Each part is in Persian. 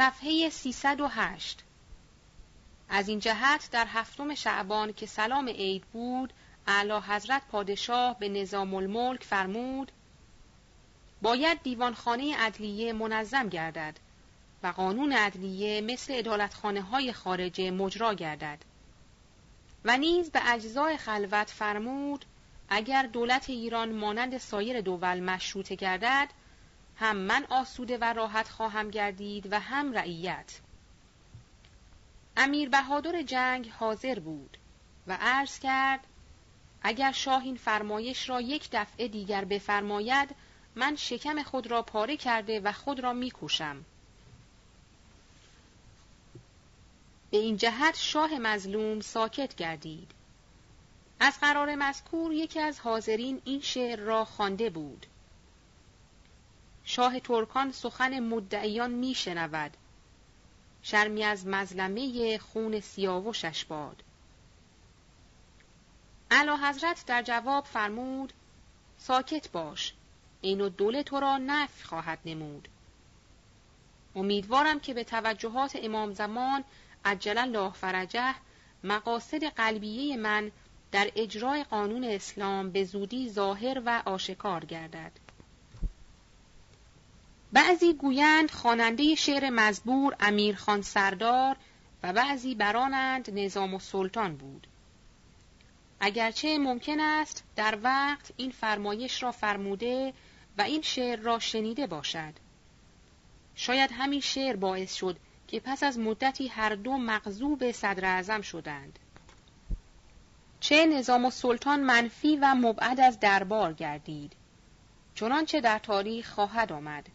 صفحه 308 از این جهت در هفتم شعبان که سلام عید بود اعلی حضرت پادشاه به نظام الملک فرمود باید دیوانخانه عدلیه منظم گردد و قانون عدلیه مثل ادالتخانه های خارجه مجرا گردد. و نیز به اجزای خلوت فرمود اگر دولت ایران مانند سایر دول مشروطه گردد هم من آسوده و راحت خواهم گردید و هم رعیت. امیر بهادر جنگ حاضر بود و عرض کرد اگر شاه این فرمایش را یک دفعه دیگر بفرماید من شکم خود را پاره کرده و خود را میکوشم. به این جهت شاه مظلوم ساکت گردید. از قرار مذکور یکی از حاضرین این شعر را خوانده بود. شاه ترکان سخن مدعیان میشنود. شرمی از مظلمه خون سیاوشش باد. اعلی حضرت در جواب فرمود ساکت باش این و دوله تو را نفی خواهد نمود. امیدوارم که به توجهات امام زمان عجل الله فرجه مقاصد قلبیه من در اجرای قانون اسلام به زودی ظاهر و آشکار گردد. بعضی گویند خواننده شعر مزبور امیرخان سردار و بعضی برانند نظام السلطان بود. اگرچه ممکن است در وقت این فرمایش را فرموده و این شعر را شنیده باشد. شاید همین شعر باعث شد که پس از مدتی هر دو مغضوب صدر اعظم شدند. چه نظام السلطان منفی و مبعد از دربار گردید. چنانچه در تاریخ خواهد آمد.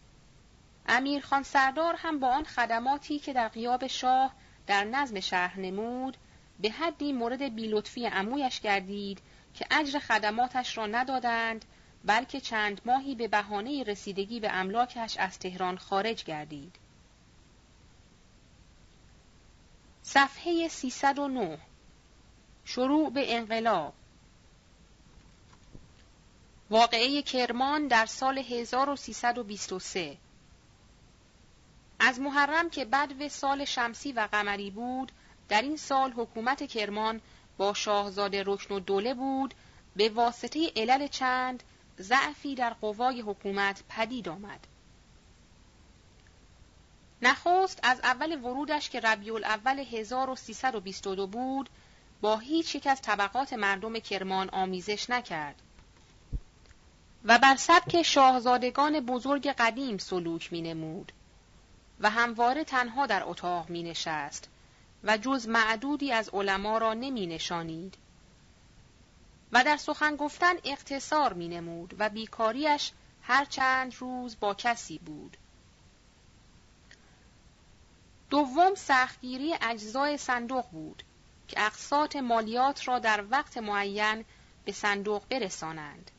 امیر خان سردار هم با آن خدماتی که در قیاب شاه در نظم شهر نمود به حدی مورد بیلطفی عمویش گردید که اجر خدماتش را ندادند بلکه چند ماهی به بهانه رسیدگی به املاکش از تهران خارج گردید. صفحه 309 شروع به انقلاب. واقعه کرمان در سال 1323 از محرم که بدو سال شمسی و قمری بود در این سال حکومت کرمان با شاهزاده رکن و دوله بود به واسطه علل چند ضعفی در قوای حکومت پدید آمد. نخست از اول ورودش که ربیع الاول 1322 بود با هیچ یک از طبقات مردم کرمان آمیزش نکرد و بر سبک شاهزادگان بزرگ قدیم سلوک می نمود و همواره تنها در اتاق می نشست و جز معدودی از علما را نمی نشانید و در سخن گفتن اقتصار می نمود و بیکاریش هر چند روز با کسی بود. دوم سختگیری اجزای صندوق بود که اقساط مالیات را در وقت معین به صندوق برسانند.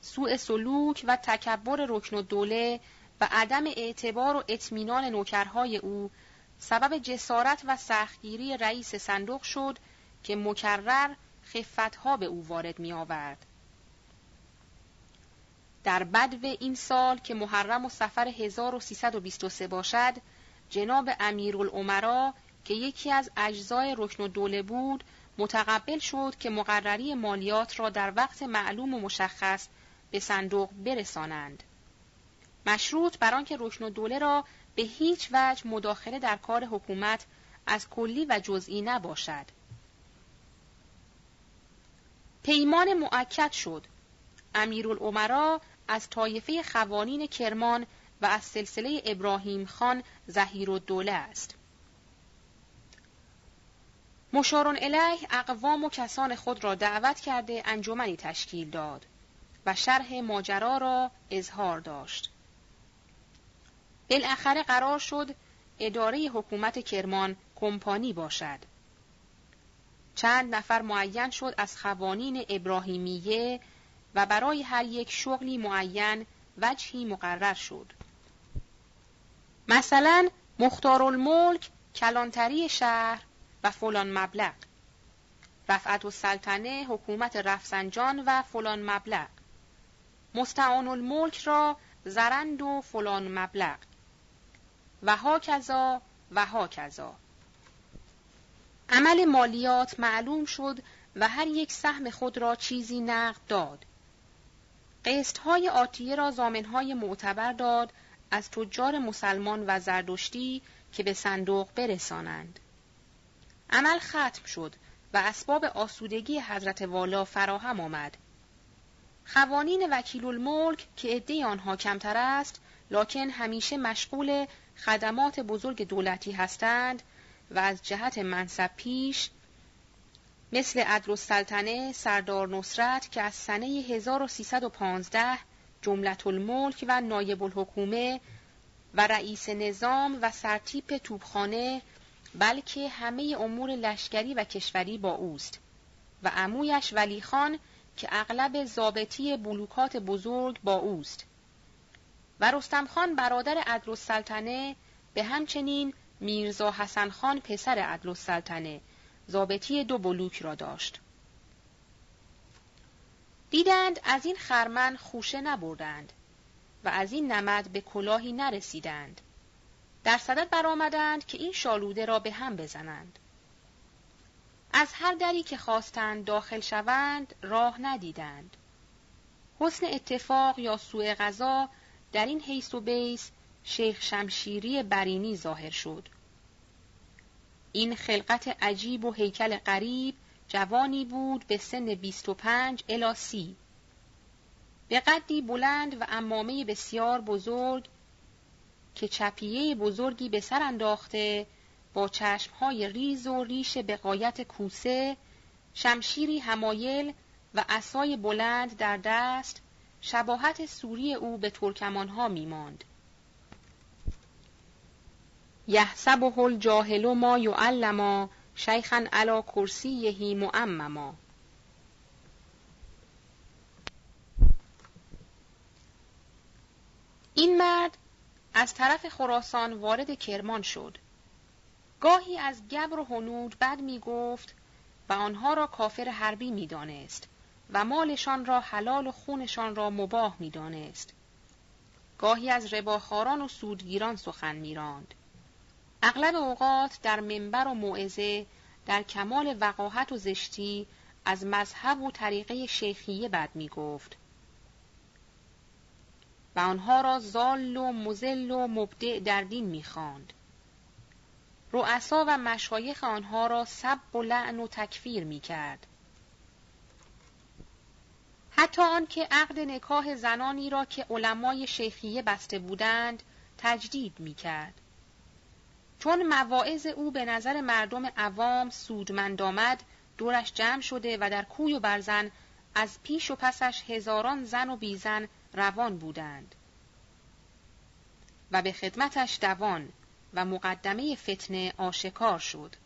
سوء سلوک و تکبر رکن و دوله و عدم اعتبار و اطمینان نوکرهای او سبب جسارت و سختگیری رئیس صندوق شد که مکرر خفتها به او وارد می آورد. در بدو این سال که محرم و سفر 1323 باشد جناب امیرالعمرا که یکی از اجزای رکن و دوله بود متقبل شد که مقرری مالیات را در وقت معلوم و مشخص به صندوق برسانند. مشروط بر آنکه رکن و دوله را به هیچ وجه مداخله در کار حکومت از کلی و جزئی نباشد. پیمان معکد شد. امیرالعمرا از طایفه خوانین کرمان و از سلسله ابراهیم خان زهیر و دوله است. مشارون الیه اقوام و کسان خود را دعوت کرده انجمنی تشکیل داد و شرح ماجرا را اظهار داشت. بالاخره قرار شد اداره حکومت کرمان کمپانی باشد. چند نفر معین شد از خوانین ابراهیمیه و برای هر یک شغلی معین وجهی مقرر شد. مثلا مختار الملک کلانتری شهر و فلان مبلغ رفعت السلطنه حکومت رفسنجان و فلان مبلغ مستعان الملک را زرند و فلان مبلغ و ها کذا و ها کذا. عمل مالیات معلوم شد و هر یک سهم خود را چیزی نقد داد. قسط های آتیه را زامنهای معتبر داد از تجار مسلمان و زردشتی که به صندوق برسانند. عمل ختم شد و اسباب آسودگی حضرت والا فراهم آمد. خوانین وکیل الملک که عده آنها کمتر است لکن همیشه مشغول خدمات بزرگ دولتی هستند و از جهت منصب پیش مثل عدل سردار نصرت که از سنه 1315 جملت الملک و نایب الحکومه و رئیس نظام و سرتیپ توبخانه بلکه همه امور لشکری و کشوری با اوست و عمویش ولی خان که اغلب زابطی بلوکات بزرگ با اوست. و رستم خان برادر عدل السلطنه به همچنین میرزا حسن خان پسر عدل السلطنه زابطی دو بلوک را داشت. دیدند از این خرمن خوشه نبردند و از این نمد به کلاهی نرسیدند. در صدد برآمدند که این شالوده را به هم بزنند. از هر دری که خواستند داخل شوند راه ندیدند. حسن اتفاق یا سوء غذا در این حیث و بیس شیخ شمشیری برینی ظاهر شد. این خلقت عجیب و هیکل غریب جوانی بود به سن 25 الی سی. به قدی بلند و امامه بسیار بزرگ که چپیه بزرگی به سر انداخته با چشمهای ریز و ریش به قایت کوسه شمشیری همایل و اسای بلند در دست شباهت سوری او به ترکمانها میماند. یحسبه الجاهل ما یعلما شیخا علی کرسیه معمما. این مرد از طرف خراسان وارد کرمان شد. گاهی از گبر و هنود بد می گفت و آنها را کافر حربی می دانست و مالشان را حلال و خونشان را مباه می دانست. گاهی از رباخاران و سودگیران سخن می راند. اغلب اوقات در منبر و موعظه در کمال وقاحت و زشتی از مذهب و طریقه شیخیه بد می گفت. و آنها را زال و مزل و مبدع در دین می خاند. رؤسا و مشایخ آنها را سب و لعن و تکفیر می کرد. حتی آنکه عقد نکاح زنانی را که علمای شیخیه بسته بودند تجدید می کرد. چون مواعظ او به نظر مردم عوام سودمند آمد دورش جمع شده و در کوی و برزن از پیش و پسش هزاران زن و بیزن روان بودند و به خدمتش دوان و مقدمه فتنه آشکار شد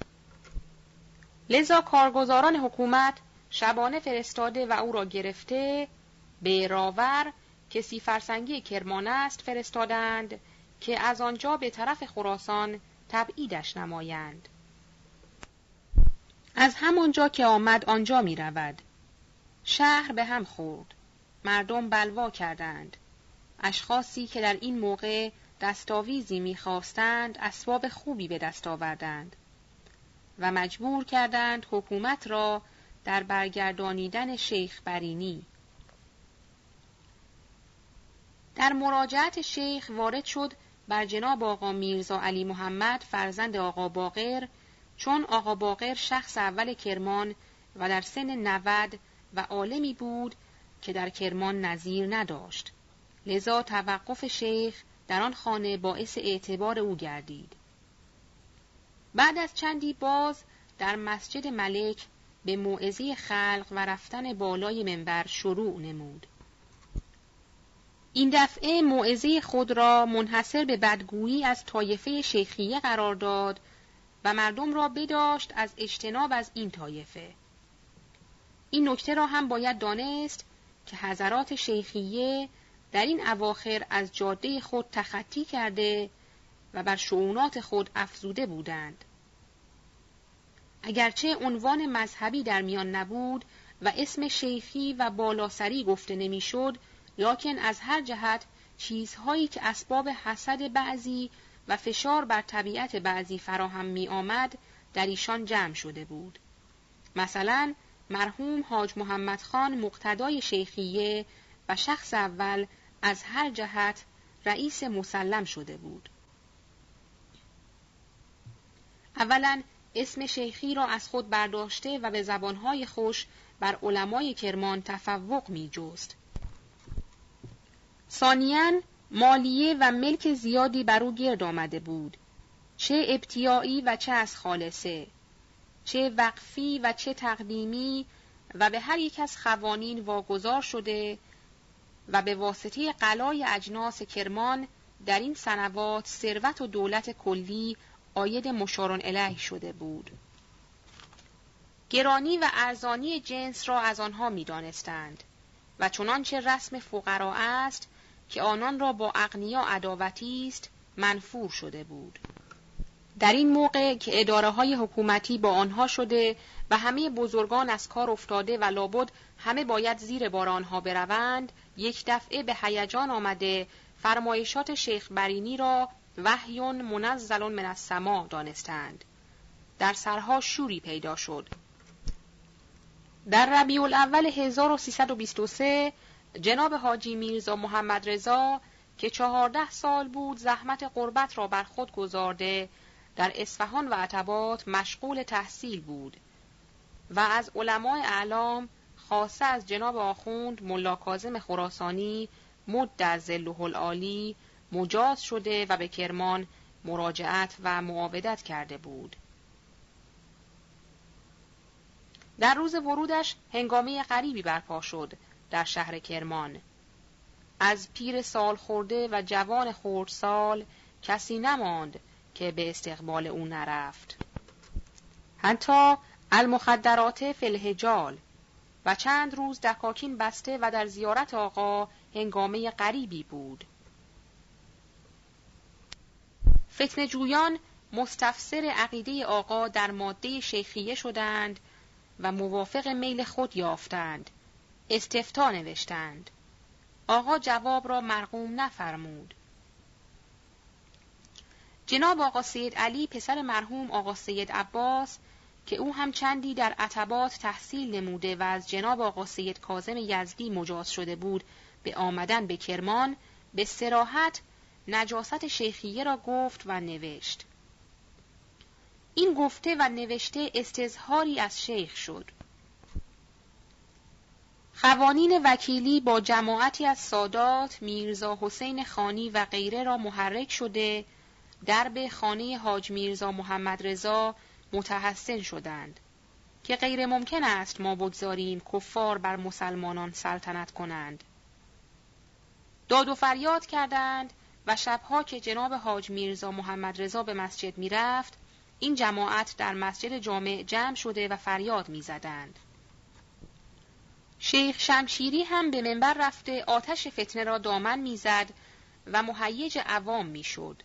لذا کارگزاران حکومت شبانه فرستاده و او را گرفته به راور که سی فرسنگی کرمان است فرستادند که از آنجا به طرف خراسان تبعیدش نمایند. از همانجا که آمد آنجا می رود. شهر به هم خورد. مردم بلوا کردند. اشخاصی که در این موقع دستاویزی می‌خواستند اسباب خوبی به دست آوردند و مجبور کردند حکومت را در برگردانیدن شیخ برینی. در مراجعت شیخ وارد شد بر جناب آقا میرزا علی محمد فرزند آقا باقر چون آقا باقر شخص اول کرمان و در سن نود و عالمی بود که در کرمان نظیر نداشت. لذا توقف شیخ در آن خانه باعث اعتبار او گردید. بعد از چندی باز در مسجد ملک به موعظه خلق و رفتن بالای منبر شروع نمود این دفعه موعظه خود را منحصر به بدگویی از طایفه شیخیه قرار داد و مردم را بداشت از اجتناب از این طایفه این نکته را هم باید دانست که حضرات شیخیه در این اواخر از جاده خود تخطی کرده و بر شعونات خود افزوده بودند. اگرچه عنوان مذهبی در میان نبود و اسم شیخی و بالاسری گفته نمی‌شد، لکن از هر جهت چیزهایی که اسباب حسد بعضی و فشار بر طبیعت بعضی فراهم می آمد در ایشان جمع شده بود. مثلا مرحوم حاج محمد خان مقتدای شیخیه و شخص اول از هر جهت رئیس مسلم شده بود. اولا اسم شیخی را از خود برداشته و به زبانهای خوش بر علمای کرمان تفوق می جست. ثانیاً مالیه و ملک زیادی بر او گرد آمده بود چه ابتیایی و چه از خالصه چه وقفی و چه تقدیمی و به هر یک از خوانین واگذار شده و به واسطه قلای اجناس کرمان در این سنوات ثروت و دولت کلی آید مشارون الیه شده بود. گرانی و ارزانی جنس را از آنها می دانستند و چنانچه رسم فقرا است که آنان را با اغنیا عداوتی است منفور شده بود. در این موقع که اداره های حکومتی با آنها شده و همه بزرگان از کار افتاده و لابد همه باید زیر بار آنها بروند یک دفعه به هیجان آمده فرمایشات شیخ برینی را وحیون منزل من السما دانستند. در سرها شوری پیدا شد. در ربیع الاول 1323 جناب حاجی میرزا محمد رضا که چهارده سال بود زحمت قربت را بر خود گذارده در اصفهان و عتبات مشغول تحصیل بود. و از علمای اعلام خاصه از جناب آخوند ملا کاظم خراسانی مد در زله العالی مجاز شده و به کرمان مراجعت و معاودت کرده بود. در روز ورودش هنگامه غریبی برپا شد در شهر کرمان. از پیر سال خورده و جوان سال کسی نماند که به استقبال او نرفت. حتی المخدرات فلهجال و چند روز دکاکین بسته و در زیارت آقا هنگامه غریبی بود. فتن جویان مستفسر عقیده آقا در ماده شیخیه شدند و موافق میل خود یافتند. استفتا نوشتند. آقا جواب را مرقوم نفرمود. جناب آقا سید علی پسر مرحوم آقا سید عباس که او هم چندی در عتبات تحصیل نموده و از جناب آقا سید کازم یزدی مجاز شده بود به آمدن به کرمان به سراحت نجاست شیخیه را گفت و نوشت. این گفته و نوشته استظهاری از شیخ شد. قوانین وکیلی با جماعتی از سادات میرزا حسین خانی و غیره را محرک شده درب خانه حاج میرزا محمد رضا متحسن شدند که غیر ممکن است ما بگذاریم کفار بر مسلمانان سلطنت کنند. داد و فریاد کردند و شبها که جناب حاج میرزا محمد رضا به مسجد می‌رفت این جماعت در مسجد جامع جمع شده و فریاد می‌زدند شیخ شمشیری هم به منبر رفته آتش فتنه را دامن می‌زد و مهیج عوام می‌شد.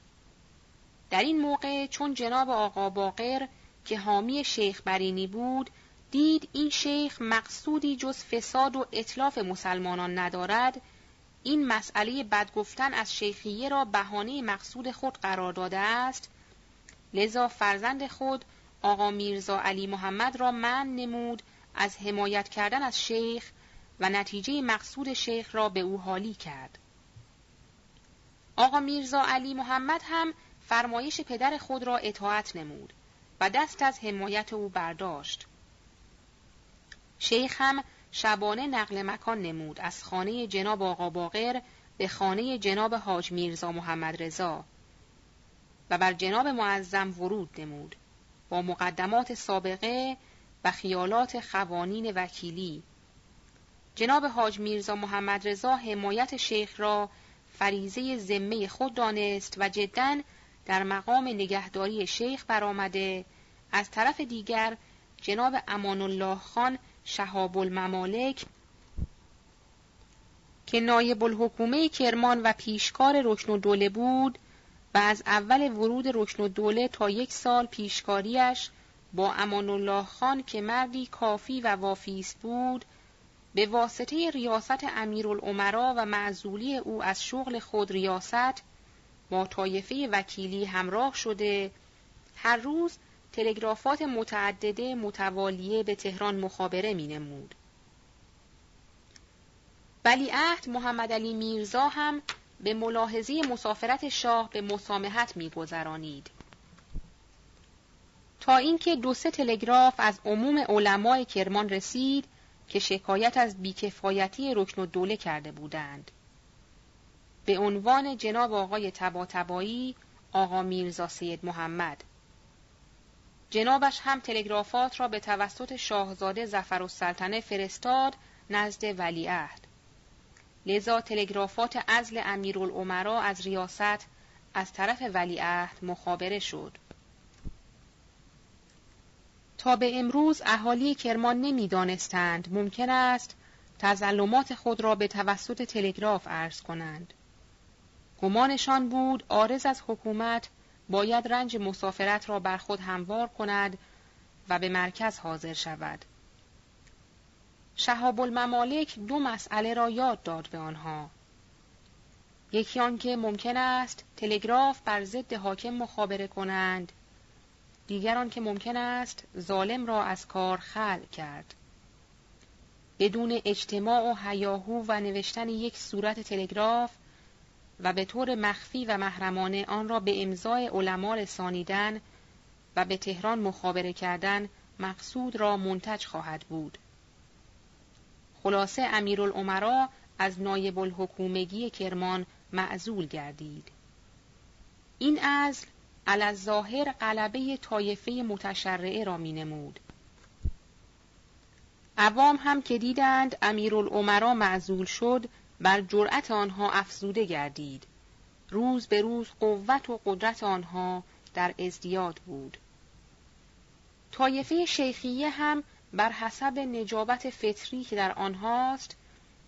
در این موقع چون جناب آقا باقر که حامی شیخ برینی بود دید این شیخ مقصودی جز فساد و اطلاف مسلمانان ندارد این مسئله بدگفتن از شیخیه را بهانه مقصود خود قرار داده است لذا فرزند خود آقا میرزا علی محمد را من نمود از حمایت کردن از شیخ و نتیجه مقصود شیخ را به او حالی کرد. آقا میرزا علی محمد هم فرمایش پدر خود را اطاعت نمود و دست از حمایت او برداشت. شیخ هم شبانه نقل مکان نمود از خانه جناب آقا باقر به خانه جناب حاج میرزا محمد رضا و بر جناب معظم ورود نمود با مقدمات سابقه و خیالات خوانین وکیلی. جناب حاج میرزا محمد رضا حمایت شیخ را فریزه ذمه خود دانست و جدا در مقام نگهداری شیخ برآمده. از طرف دیگر جناب امان الله خان شهاب الممالک که نایب الحکومه کرمان و پیشکار رکن و دوله بود و از اول ورود رکن و دوله تا یک سال پیشکاریش با امان الله خان که مردی کافی و وافیست بود به واسطه ریاست امیرالعمرا و معزولی او از شغل خود ریاست با طایفه وکیلی همراه شده هر روز تلگرافات متعدده متوالیه به تهران مخابره می نمود. ولیعهد محمد علی میرزا هم به ملاحظه مسافرت شاه به مسامحت میگذرانید. تا اینکه دو سه تلگراف از عموم علمای کرمان رسید که شکایت از بیکفایتی رکن و دوله کرده بودند. به عنوان جناب آقای تباتبایی آقا میرزا سید محمد. جنابش هم تلگرافات را به توسط شاهزاده زفر و سلطنه فرستاد نزد ولیعهد. لذا تلگرافات ازل امیرالعمرا از ریاست از طرف ولیعهد مخابره شد. تا به امروز اهالی کرمان نمی‌دانستند ممکن است تظلمات خود را به توسط تلگراف عرض کنند. گمانشان بود آرز از حکومت باید رنج مسافرت را بر خود هموار کند و به مرکز حاضر شود. شهاب الممالک دو مسئله را یاد داد به آنها. یکی آنکه ممکن است تلگراف بر ضد حاکم مخابره کنند. دیگر آنکه ممکن است ظالم را از کار خل کرد. بدون اجتماع و هیاهو و نوشتن یک صورت تلگراف و به طور مخفی و محرمانه آن را به امضای علما رسانیدن و به تهران مخابره کردن مقصود را منتج خواهد بود خلاصه امیرالعمرا از نایب الحکومگی کرمان معزول گردید. این ازل ظاهر غلبه طایفه متشرعه را می نمود. عوام هم که دیدند امیرالعمرا معزول شد بر جرأت آنها افزوده گردید. روز به روز قوت و قدرت آنها در ازدیاد بود. طایفه شیخیه هم بر حسب نجابت فطری که در آنهاست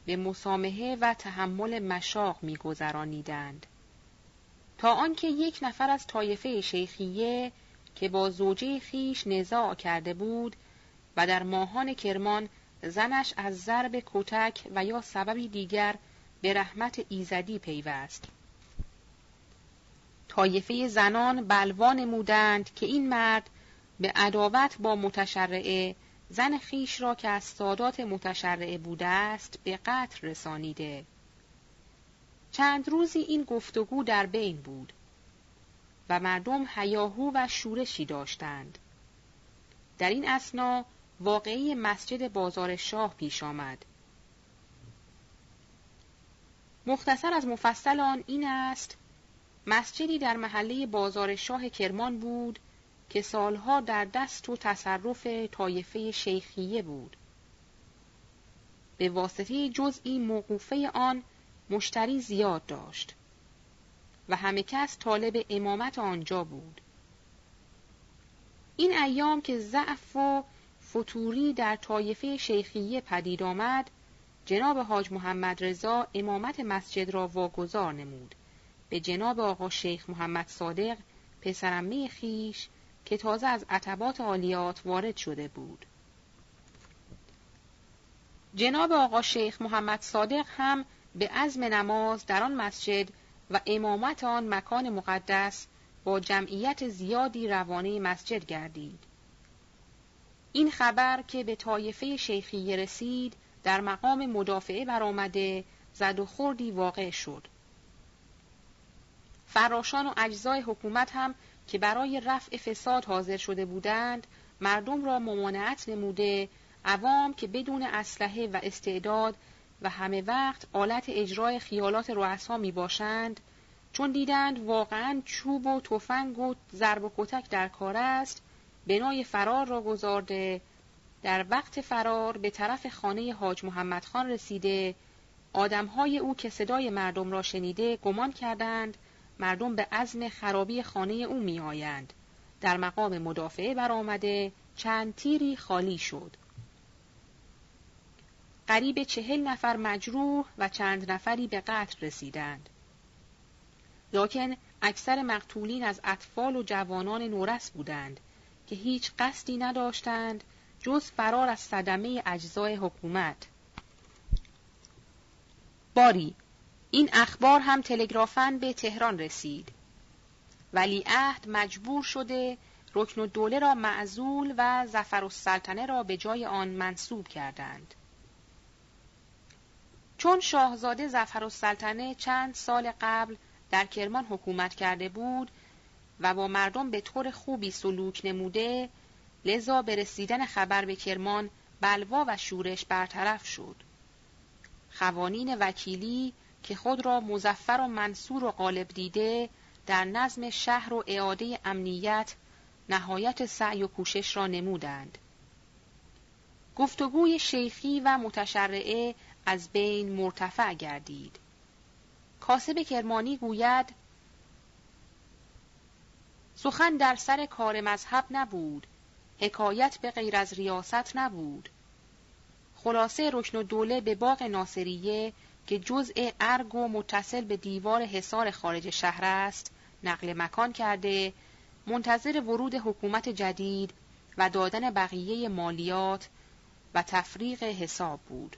به مسامحه و تحمل مشاق میگذرانیدند تا آنکه یک نفر از طایفه شیخیه که با زوجه خیش نزاع کرده بود و در ماهان کرمان زنش از ضرب کتک و یا سببی دیگر به رحمت ایزدی پیوست. طایفه زنان بلوان نمودند که این مرد به عداوت با متشرعه زن خیش را که از سادات متشرعه بوده است به قتل رسانیده. چند روزی این گفتگو در بین بود و مردم هیاهو و شورشی داشتند. در این اسنا واقعی مسجد بازار شاه پیش آمد مختصر از مفصل آن این است مسجدی در محله بازار شاه کرمان بود که سالها در دست و تصرف طایفه شیخیه بود. به واسطه جزئی موقوفه آن مشتری زیاد داشت و همه کس طالب امامت آنجا بود. این ایام که ضعف و فتوری در طایفه شیخیه پدید آمد، جناب حاج محمد رضا امامت مسجد را واگذار نمود. به جناب آقا شیخ محمد صادق پسرمه خیش که تازه از عتبات عالیات وارد شده بود. جناب آقا شیخ محمد صادق هم به عزم نماز در آن مسجد و امامت آن مکان مقدس با جمعیت زیادی روانه مسجد گردید. این خبر که به طایفه شیخی رسید در مقام مدافعه برآمده زد و خوردی واقع شد. فراشان و اجزای حکومت هم که برای رفع فساد حاضر شده بودند مردم را ممانعت نموده عوام که بدون اسلحه و استعداد و همه وقت آلت اجرای خیالات رؤسا می باشند چون دیدند واقعا چوب و تفنگ و ضرب و کتک در کار است بنای فرار را گذارده در وقت فرار به طرف خانه حاج محمد خان رسیده آدمهای او که صدای مردم را شنیده گمان کردند مردم به عزم خرابی خانه او می آیند. در مقام مدافعه برآمده چند تیری خالی شد. قریب چهل نفر مجروح و چند نفری به قتل رسیدند. لکن اکثر مقتولین از اطفال و جوانان نورس بودند که هیچ قصدی نداشتند جز فرار از صدمه اجزای حکومت. باری این اخبار هم تلگرافن به تهران رسید. ولی عهد مجبور شده رکن و دوله را معزول و زفر و سلطنه را به جای آن منصوب کردند. چون شاهزاده زفر و سلطنه چند سال قبل در کرمان حکومت کرده بود و با مردم به طور خوبی سلوک نموده لذا به رسیدن خبر به کرمان بلوا و شورش برطرف شد. خوانین وکیلی که خود را مزفر و منصور و غالب دیده در نظم شهر و اعاده امنیت نهایت سعی و کوشش را نمودند. گفتگوی شیخی و متشرعه از بین مرتفع گردید. کاسب کرمانی گوید سخن در سر کار مذهب نبود حکایت به غیر از ریاست نبود خلاصه رکن دوله به باغ ناصریه که جزء ارگ و متصل به دیوار حصار خارج شهر است نقل مکان کرده منتظر ورود حکومت جدید و دادن بقیه مالیات و تفریق حساب بود.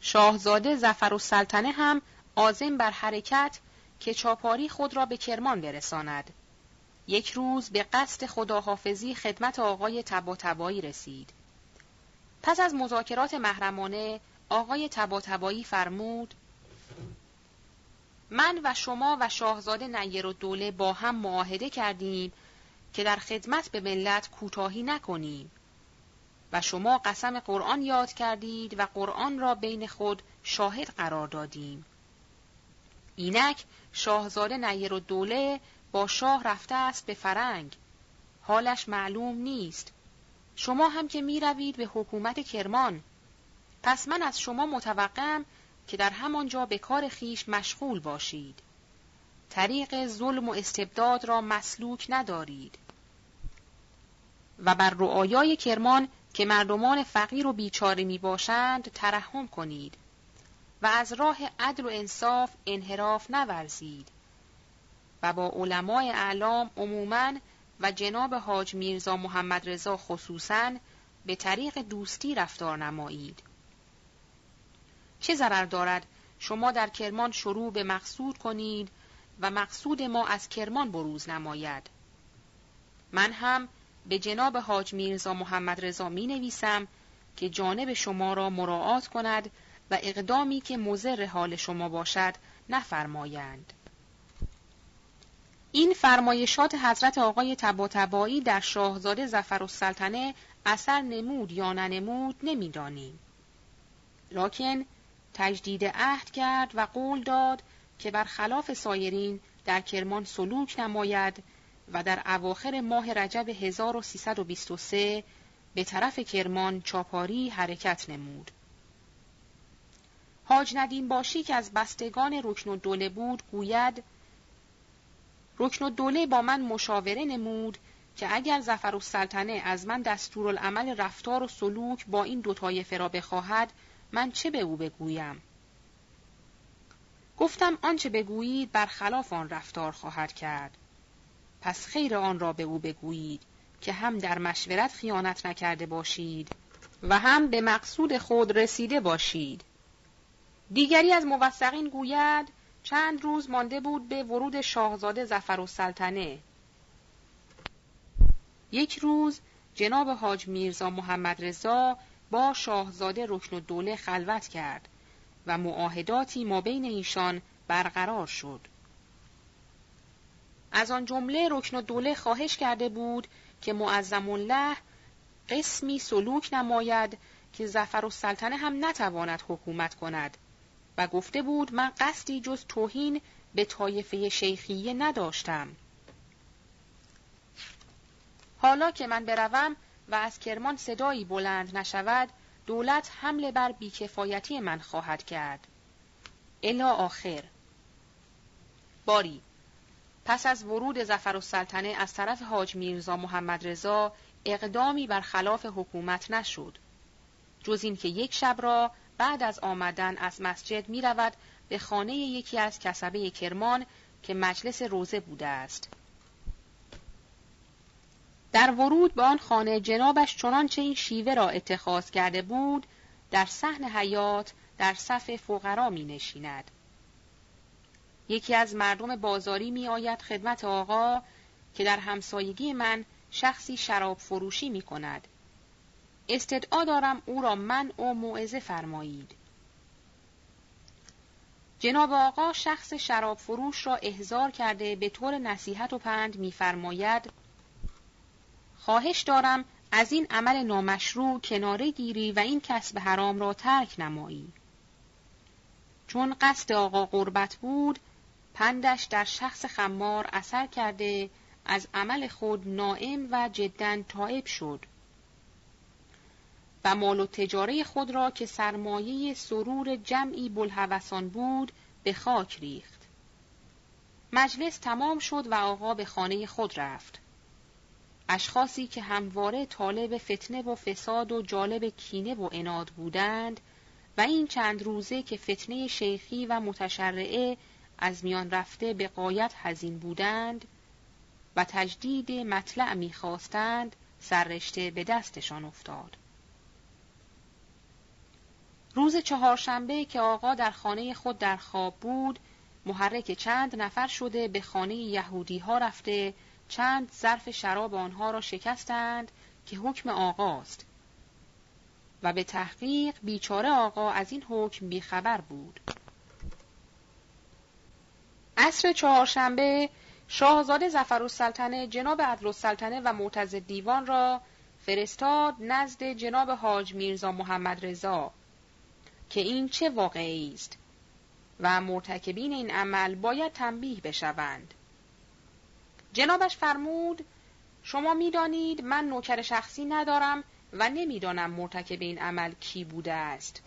شاهزاده زفر و سلطنه هم آزم بر حرکت که چاپاری خود را به کرمان برساند. یک روز به قصد خداحافظی خدمت آقای تبا رسید. پس از مذاکرات محرمانه آقای تبا فرمود من و شما و شاهزاده نیر و دوله با هم معاهده کردیم که در خدمت به ملت کوتاهی نکنیم و شما قسم قرآن یاد کردید و قرآن را بین خود شاهد قرار دادیم اینک شاهزاده نیر و دوله با شاه رفته است به فرنگ حالش معلوم نیست شما هم که می روید به حکومت کرمان پس من از شما متوقعم که در همانجا به کار خیش مشغول باشید. طریق ظلم و استبداد را مسلوک ندارید. و بر رعایای کرمان که مردمان فقیر و بیچاره می باشند ترحم کنید و از راه عدل و انصاف انحراف نورزید و با علمای اعلام عموماً و جناب حاج میرزا محمد رضا خصوصاً به طریق دوستی رفتار نمایید. چه ضرر دارد شما در کرمان شروع به مقصود کنید و مقصود ما از کرمان بروز نماید من هم به جناب حاج میرزا محمد رضا می نویسم که جانب شما را مراعات کند و اقدامی که مضر حال شما باشد نفرمایند. این فرمایشات حضرت آقای تبا در شاهزاده زفر السلطنه اثر نمود یا ننمود نمی‌دانیم. لکن تجدید عهد کرد و قول داد که برخلاف سایرین در کرمان سلوک نماید و در اواخر ماه رجب 1323 به طرف کرمان چاپاری حرکت نمود. حاج ندیم باشی که از بستگان رکن و دوله بود گوید رکن و دوله با من مشاوره نمود که اگر زفر و سلطنه از من دستورالعمل رفتار و سلوک با این دو طایفه را بخواهد من چه به او بگویم؟ گفتم آنچه بگویید برخلاف آن رفتار خواهد کرد. پس خیر آن را به او بگویید که هم در مشورت خیانت نکرده باشید و هم به مقصود خود رسیده باشید. دیگری از موثقین گوید چند روز مانده بود به ورود شاهزاده زفر و سلطنه. یک روز جناب حاج میرزا محمد رضا با شاهزاده رکن دوله خلوت کرد و معاهداتی ما بین ایشان برقرار شد. از آن جمله رکن دوله خواهش کرده بود که معظم الله قسمی سلوک نماید که زفر و سلطنه هم نتواند حکومت کند و گفته بود من قصدی جز توهین به طایفه شیخیه نداشتم. حالا که من بروم و از کرمان صدایی بلند نشود دولت حمله بر بیکفایتی من خواهد کرد. الا آخر باری پس از ورود زفر السلطنه از طرف حاج میرزا محمد رضا اقدامی بر خلاف حکومت نشد جز اینکه یک شب را بعد از آمدن از مسجد می رود به خانه یکی از کسبه کرمان که مجلس روزه بوده است در ورود به آن خانه جنابش چنانچه این شیوه را اتخاذ کرده بود در صحن حیات در صف فقرا می نشیند. یکی از مردم بازاری می آید خدمت آقا که در همسایگی من شخصی شراب فروشی می کند. استدعا دارم او را من و موعظه فرمایید. جناب آقا شخص شراب فروش را احضار کرده به طور نصیحت و پند میفرماید خواهش دارم از این عمل نامشروع کناره گیری و این کسب حرام را ترک نمایی. چون قصد آقا قربت بود پندش در شخص خمار اثر کرده از عمل خود نائم و جدا تائب شد و مال و تجاره خود را که سرمایه سرور جمعی بلحوثان بود به خاک ریخت. مجلس تمام شد و آقا به خانه خود رفت. اشخاصی که همواره طالب فتنه و فساد و جالب کینه و اناد بودند و این چند روزه که فتنه شیخی و متشرعه از میان رفته به قایت هزین بودند و تجدید مطلع می‌خواستند سررشته به دستشان افتاد. روز چهارشنبه که آقا در خانه خود در خواب بود محرک چند نفر شده به خانه یهودی ها رفته چند ظرف شراب آنها را شکستند که حکم آقاست. و به تحقیق بیچاره آقا از این حکم بیخبر بود. عصر چهارشنبه شاهزاده زفر السلطنه جناب عدل و معتز دیوان را فرستاد نزد جناب حاج میرزا محمد رضا. که این چه واقعی است و مرتکبین این عمل باید تنبیه بشوند. جنابش فرمود شما می‌دانید من نوکر شخصی ندارم و نمی‌دانم مرتکب این عمل کی بوده است.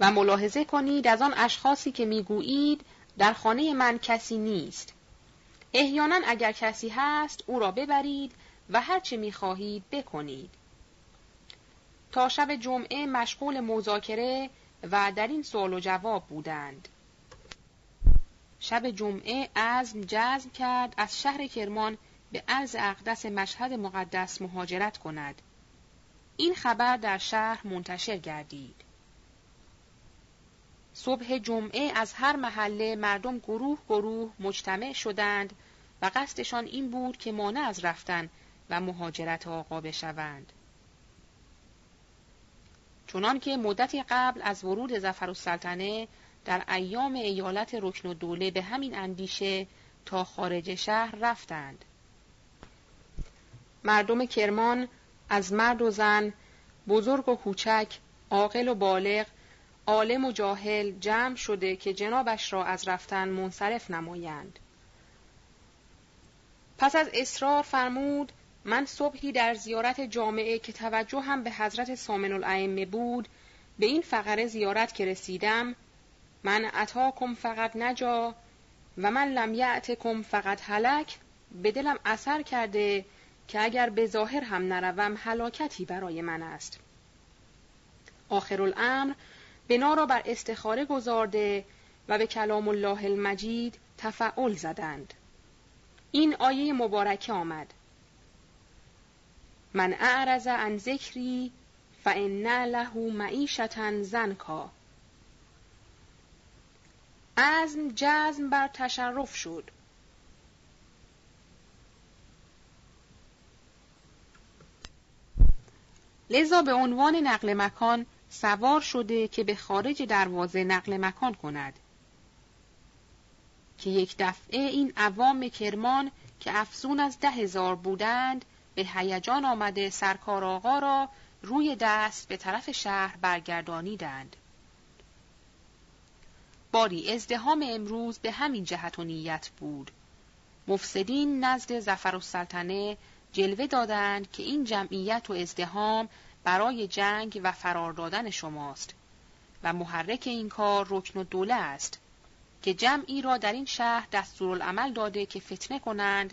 و ملاحظه کنید از آن اشخاصی که می‌گویید در خانه من کسی نیست. احیانا اگر کسی هست او را ببرید و هر چه می‌خواهید بکنید. تا شب جمعه مشغول مذاکره و در این سوال و جواب بودند. شب جمعه عزم جزم کرد از شهر کرمان به عرض اقدس مشهد مقدس مهاجرت کند. این خبر در شهر منتشر گردید. صبح جمعه از هر محله مردم گروه گروه مجتمع شدند و قصدشان این بود که مانع از رفتن و مهاجرت آقا بشوند. چنان که مدتی قبل از ورود زفر السلطنه در ایام ایالت رکن و دوله به همین اندیشه تا خارج شهر رفتند. مردم کرمان از مرد و زن، بزرگ و کوچک، عاقل و بالغ، عالم و جاهل جمع شده که جنابش را از رفتن منصرف نمایند. پس از اصرار فرمود من صبحی در زیارت جامعه که توجه هم به حضرت سامن الائمه بود به این فقره زیارت که رسیدم من عطاکم فقط نجا و من لم یعتکم فقط هلک به دلم اثر کرده که اگر به ظاهر هم نروم هلاکتی برای من است. آخر الامر بنا را بر استخاره گذارده و به کلام الله المجید تفعل زدند. این آیه مبارکه آمد. من اعرض عن ذکری فان له معیشتا زنکا. عزم جزم بر تشرف شد. لذا به عنوان نقل مکان سوار شده که به خارج دروازه نقل مکان کند. که یک دفعه این عوام کرمان که افزون از ده هزار بودند به هیجان آمده سرکار آقا را روی دست به طرف شهر برگردانیدند. باری ازدهام امروز به همین جهت و نیت بود. مفسدین نزد زفر السلطنه جلوه دادند که این جمعیت و ازدهام برای جنگ و فرار دادن شماست و محرک این کار رکن و دوله است که جمعی را در این شهر دستورالعمل داده که فتنه کنند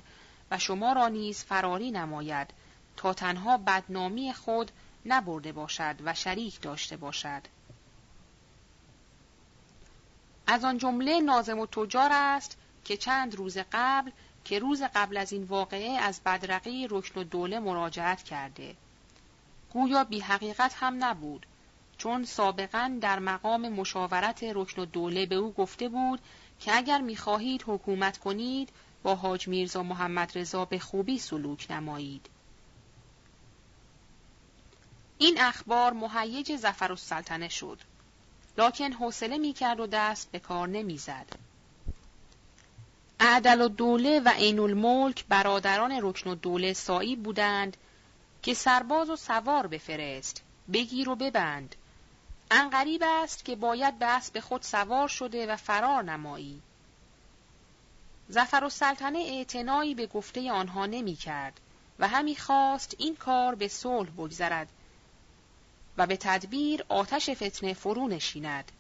و شما را نیز فراری نماید تا تنها بدنامی خود نبرده باشد و شریک داشته باشد. از آن جمله نازم و تجار است که چند روز قبل که روز قبل از این واقعه از بدرقی رکن و دوله مراجعت کرده. گویا بی حقیقت هم نبود چون سابقا در مقام مشاورت رکن و دوله به او گفته بود که اگر می‌خواهید حکومت کنید با حاج میرزا محمد رضا به خوبی سلوک نمایید. این اخبار مهیج زفر السلطنه شد. لکن حوصله می‌کرد و دست به کار نمی‌زد. اعدل و دوله و عین الملک برادران رکن و دوله سایی بودند که سرباز و سوار بفرست بگیر و ببند انقریب است که باید به اسب خود سوار شده و فرار نمایی زفر و سلطنه اعتنایی به گفته آنها نمی کرد و همی خواست این کار به صلح بگذرد و به تدبیر آتش فتنه فرو نشیند.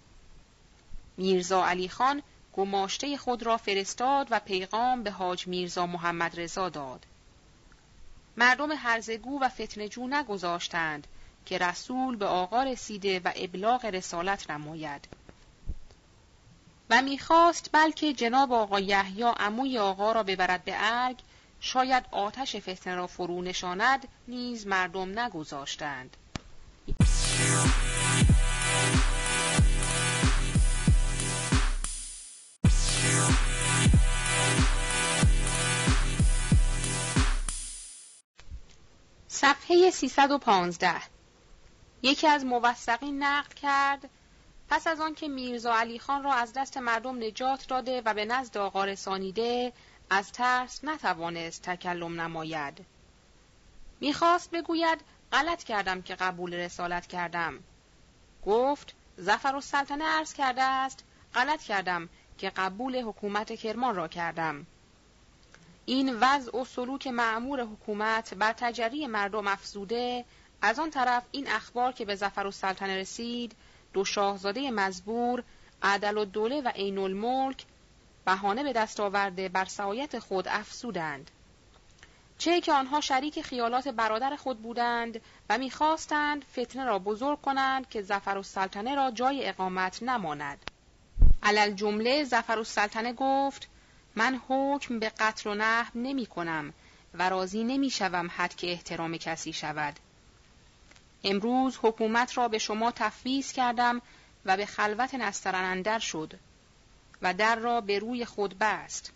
میرزا علی خان گماشته خود را فرستاد و پیغام به حاج میرزا محمد رضا داد. مردم هرزگو و فتنجو نگذاشتند که رسول به آقا رسیده و ابلاغ رسالت نماید. و می‌خواست بلکه جناب آقا یحیی عموی آقا را ببرد به ارگ شاید آتش فتنه را فرو نشاند نیز مردم نگذاشتند. صفحه 315 یکی از موثقین نقل کرد پس از آنکه میرزا علی خان را از دست مردم نجات داده و به نزد آقا رسانیده از ترس نتوانست تکلم نماید. می‌خواست بگوید غلط کردم که قبول رسالت کردم. گفت زفر و سلطنه عرض کرده است غلط کردم که قبول حکومت کرمان را کردم. این وضع و سلوک معمور حکومت بر تجری مردم افزوده از آن طرف این اخبار که به زفر و سلطنه رسید دو شاهزاده مزبور عدل و دوله و عین الملک بهانه به دست آورده بر سعایت خود افسودند چه که آنها شریک خیالات برادر خود بودند و می‌خواستند فتنه را بزرگ کنند که زفر السلطنه را جای اقامت نماند. علل جمله زفر السلطنه گفت من حکم به قتل و نحو نمی کنم و راضی نمی شوم حد که احترام کسی شود. امروز حکومت را به شما تفویض کردم و به خلوت نسترن اندر شد و در را به روی خود بست.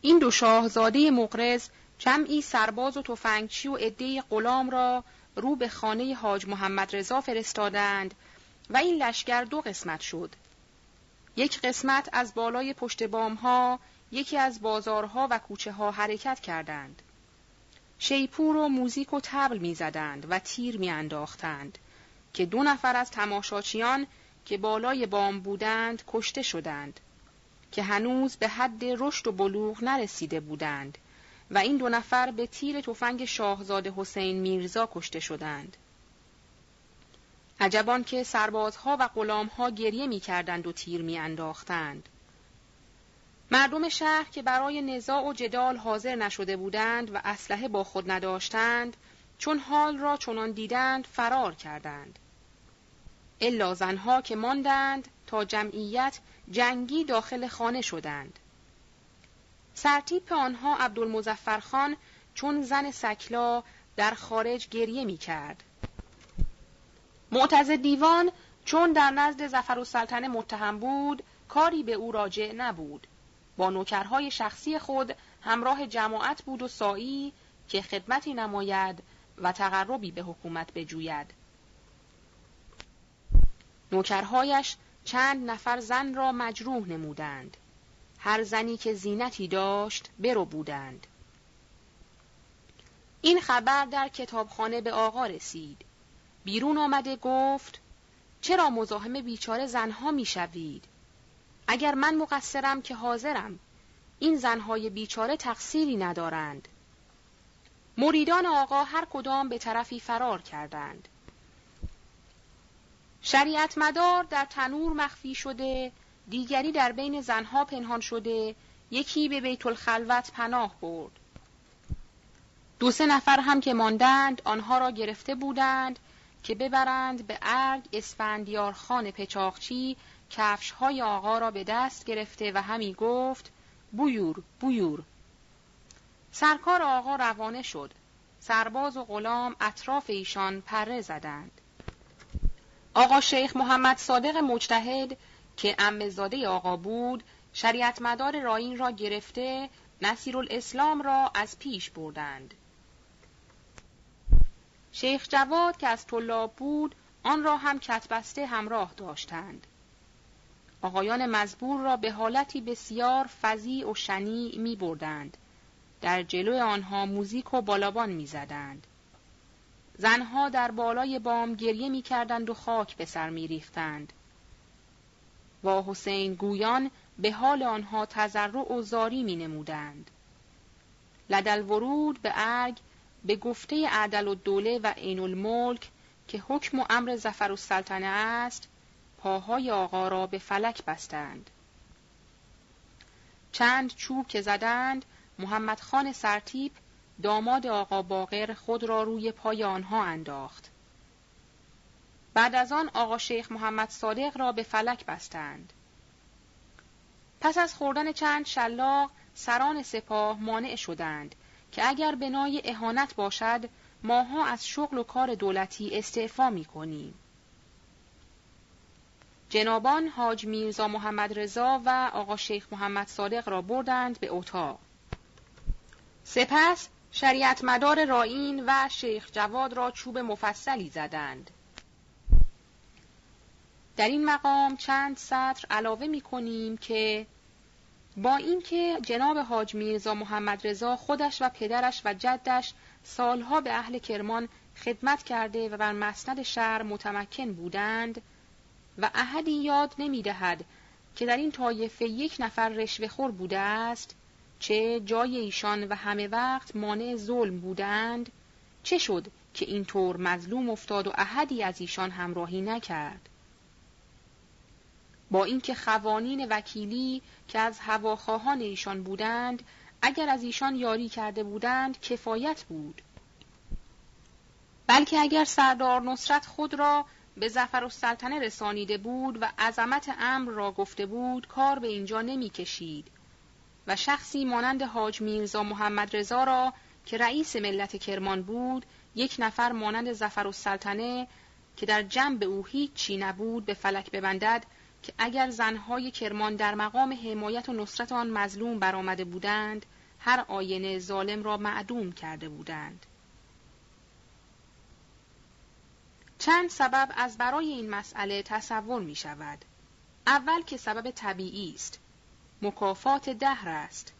این دو شاهزاده مقرز جمعی سرباز و تفنگچی و عده غلام را رو به خانه حاج محمد رضا فرستادند و این لشکر دو قسمت شد. یک قسمت از بالای پشت بام ها یکی از بازارها و کوچه ها حرکت کردند. شیپور و موزیک و تبل می‌زدند و تیر میانداختند که دو نفر از تماشاچیان که بالای بام بودند کشته شدند که هنوز به حد رشد و بلوغ نرسیده بودند و این دو نفر به تیر تفنگ شاهزاده حسین میرزا کشته شدند. عجبان که سربازها و غلامها گریه می کردند و تیر می انداختند. مردم شهر که برای نزاع و جدال حاضر نشده بودند و اسلحه با خود نداشتند چون حال را چنان دیدند فرار کردند. الا زنها که ماندند تا جمعیت جنگی داخل خانه شدند. سرتیپ آنها عبدالمزفرخان چون زن سکلا در خارج گریه می کرد. معتز دیوان چون در نزد زفر و سلطنه متهم بود کاری به او راجع نبود. با نوکرهای شخصی خود همراه جماعت بود و سایی که خدمتی نماید و تقربی به حکومت بجوید. نوکرهایش چند نفر زن را مجروح نمودند. هر زنی که زینتی داشت برو بودند. این خبر در کتابخانه به آقا رسید. بیرون آمده گفت چرا مزاحم بیچاره زنها می‌شوید؟ اگر من مقصرم که حاضرم این زنهای بیچاره تقصیری ندارند. مریدان آقا هر کدام به طرفی فرار کردند. شریعت مدار در تنور مخفی شده دیگری در بین زنها پنهان شده یکی به بیت الخلوت پناه برد دو سه نفر هم که ماندند آنها را گرفته بودند که ببرند به ارگ اسفندیار خان پچاخچی کفش های آقا را به دست گرفته و همی گفت بویور بویور سرکار آقا روانه شد سرباز و غلام اطراف ایشان پره زدند آقا شیخ محمد صادق مجتهد که امزاده آقا بود شریعت مدار راین را گرفته نصیر الاسلام را از پیش بردند. شیخ جواد که از طلاب بود آن را هم کتبسته همراه داشتند. آقایان مزبور را به حالتی بسیار فضی و شنی می بردند. در جلو آنها موزیک و بالابان می زدند. زنها در بالای بام گریه می کردند و خاک به سر می ریختند. و حسین گویان به حال آنها تذرع و زاری می نمودند. لدل ورود به ارگ به گفته عدل و دوله و عین الملک که حکم و امر زفر و سلطنه است پاهای آقا را به فلک بستند. چند چوب که زدند محمد خان سرتیپ داماد آقا باقر خود را روی پای آنها انداخت. بعد از آن آقا شیخ محمد صادق را به فلک بستند. پس از خوردن چند شلاق سران سپاه مانع شدند که اگر بنای اهانت باشد ماها از شغل و کار دولتی استعفا می کنیم. جنابان حاج میرزا محمد رضا و آقا شیخ محمد صادق را بردند به اتاق. سپس شریعت مدار رائین و شیخ جواد را چوب مفصلی زدند. در این مقام چند سطر علاوه می کنیم که با اینکه جناب حاج میرزا محمد رضا خودش و پدرش و جدش سالها به اهل کرمان خدمت کرده و بر مسند شهر متمکن بودند و احدی یاد نمی دهد که در این طایفه یک نفر رشوهخور بوده است چه جای ایشان و همه وقت مانع ظلم بودند چه شد که اینطور مظلوم افتاد و احدی از ایشان همراهی نکرد؟ با اینکه خوانین وکیلی که از هواخواهان ایشان بودند اگر از ایشان یاری کرده بودند کفایت بود. بلکه اگر سردار نصرت خود را به زفر و سلطنه رسانیده بود و عظمت امر را گفته بود کار به اینجا نمی کشید و شخصی مانند حاج میرزا محمد رضا را که رئیس ملت کرمان بود یک نفر مانند زفر و سلطنه که در جنب او هیچ چی نبود به فلک ببندد که اگر زنهای کرمان در مقام حمایت و نصرت آن مظلوم برآمده بودند هر آینه ظالم را معدوم کرده بودند. چند سبب از برای این مسئله تصور می شود. اول که سبب طبیعی است. مکافات دهر است.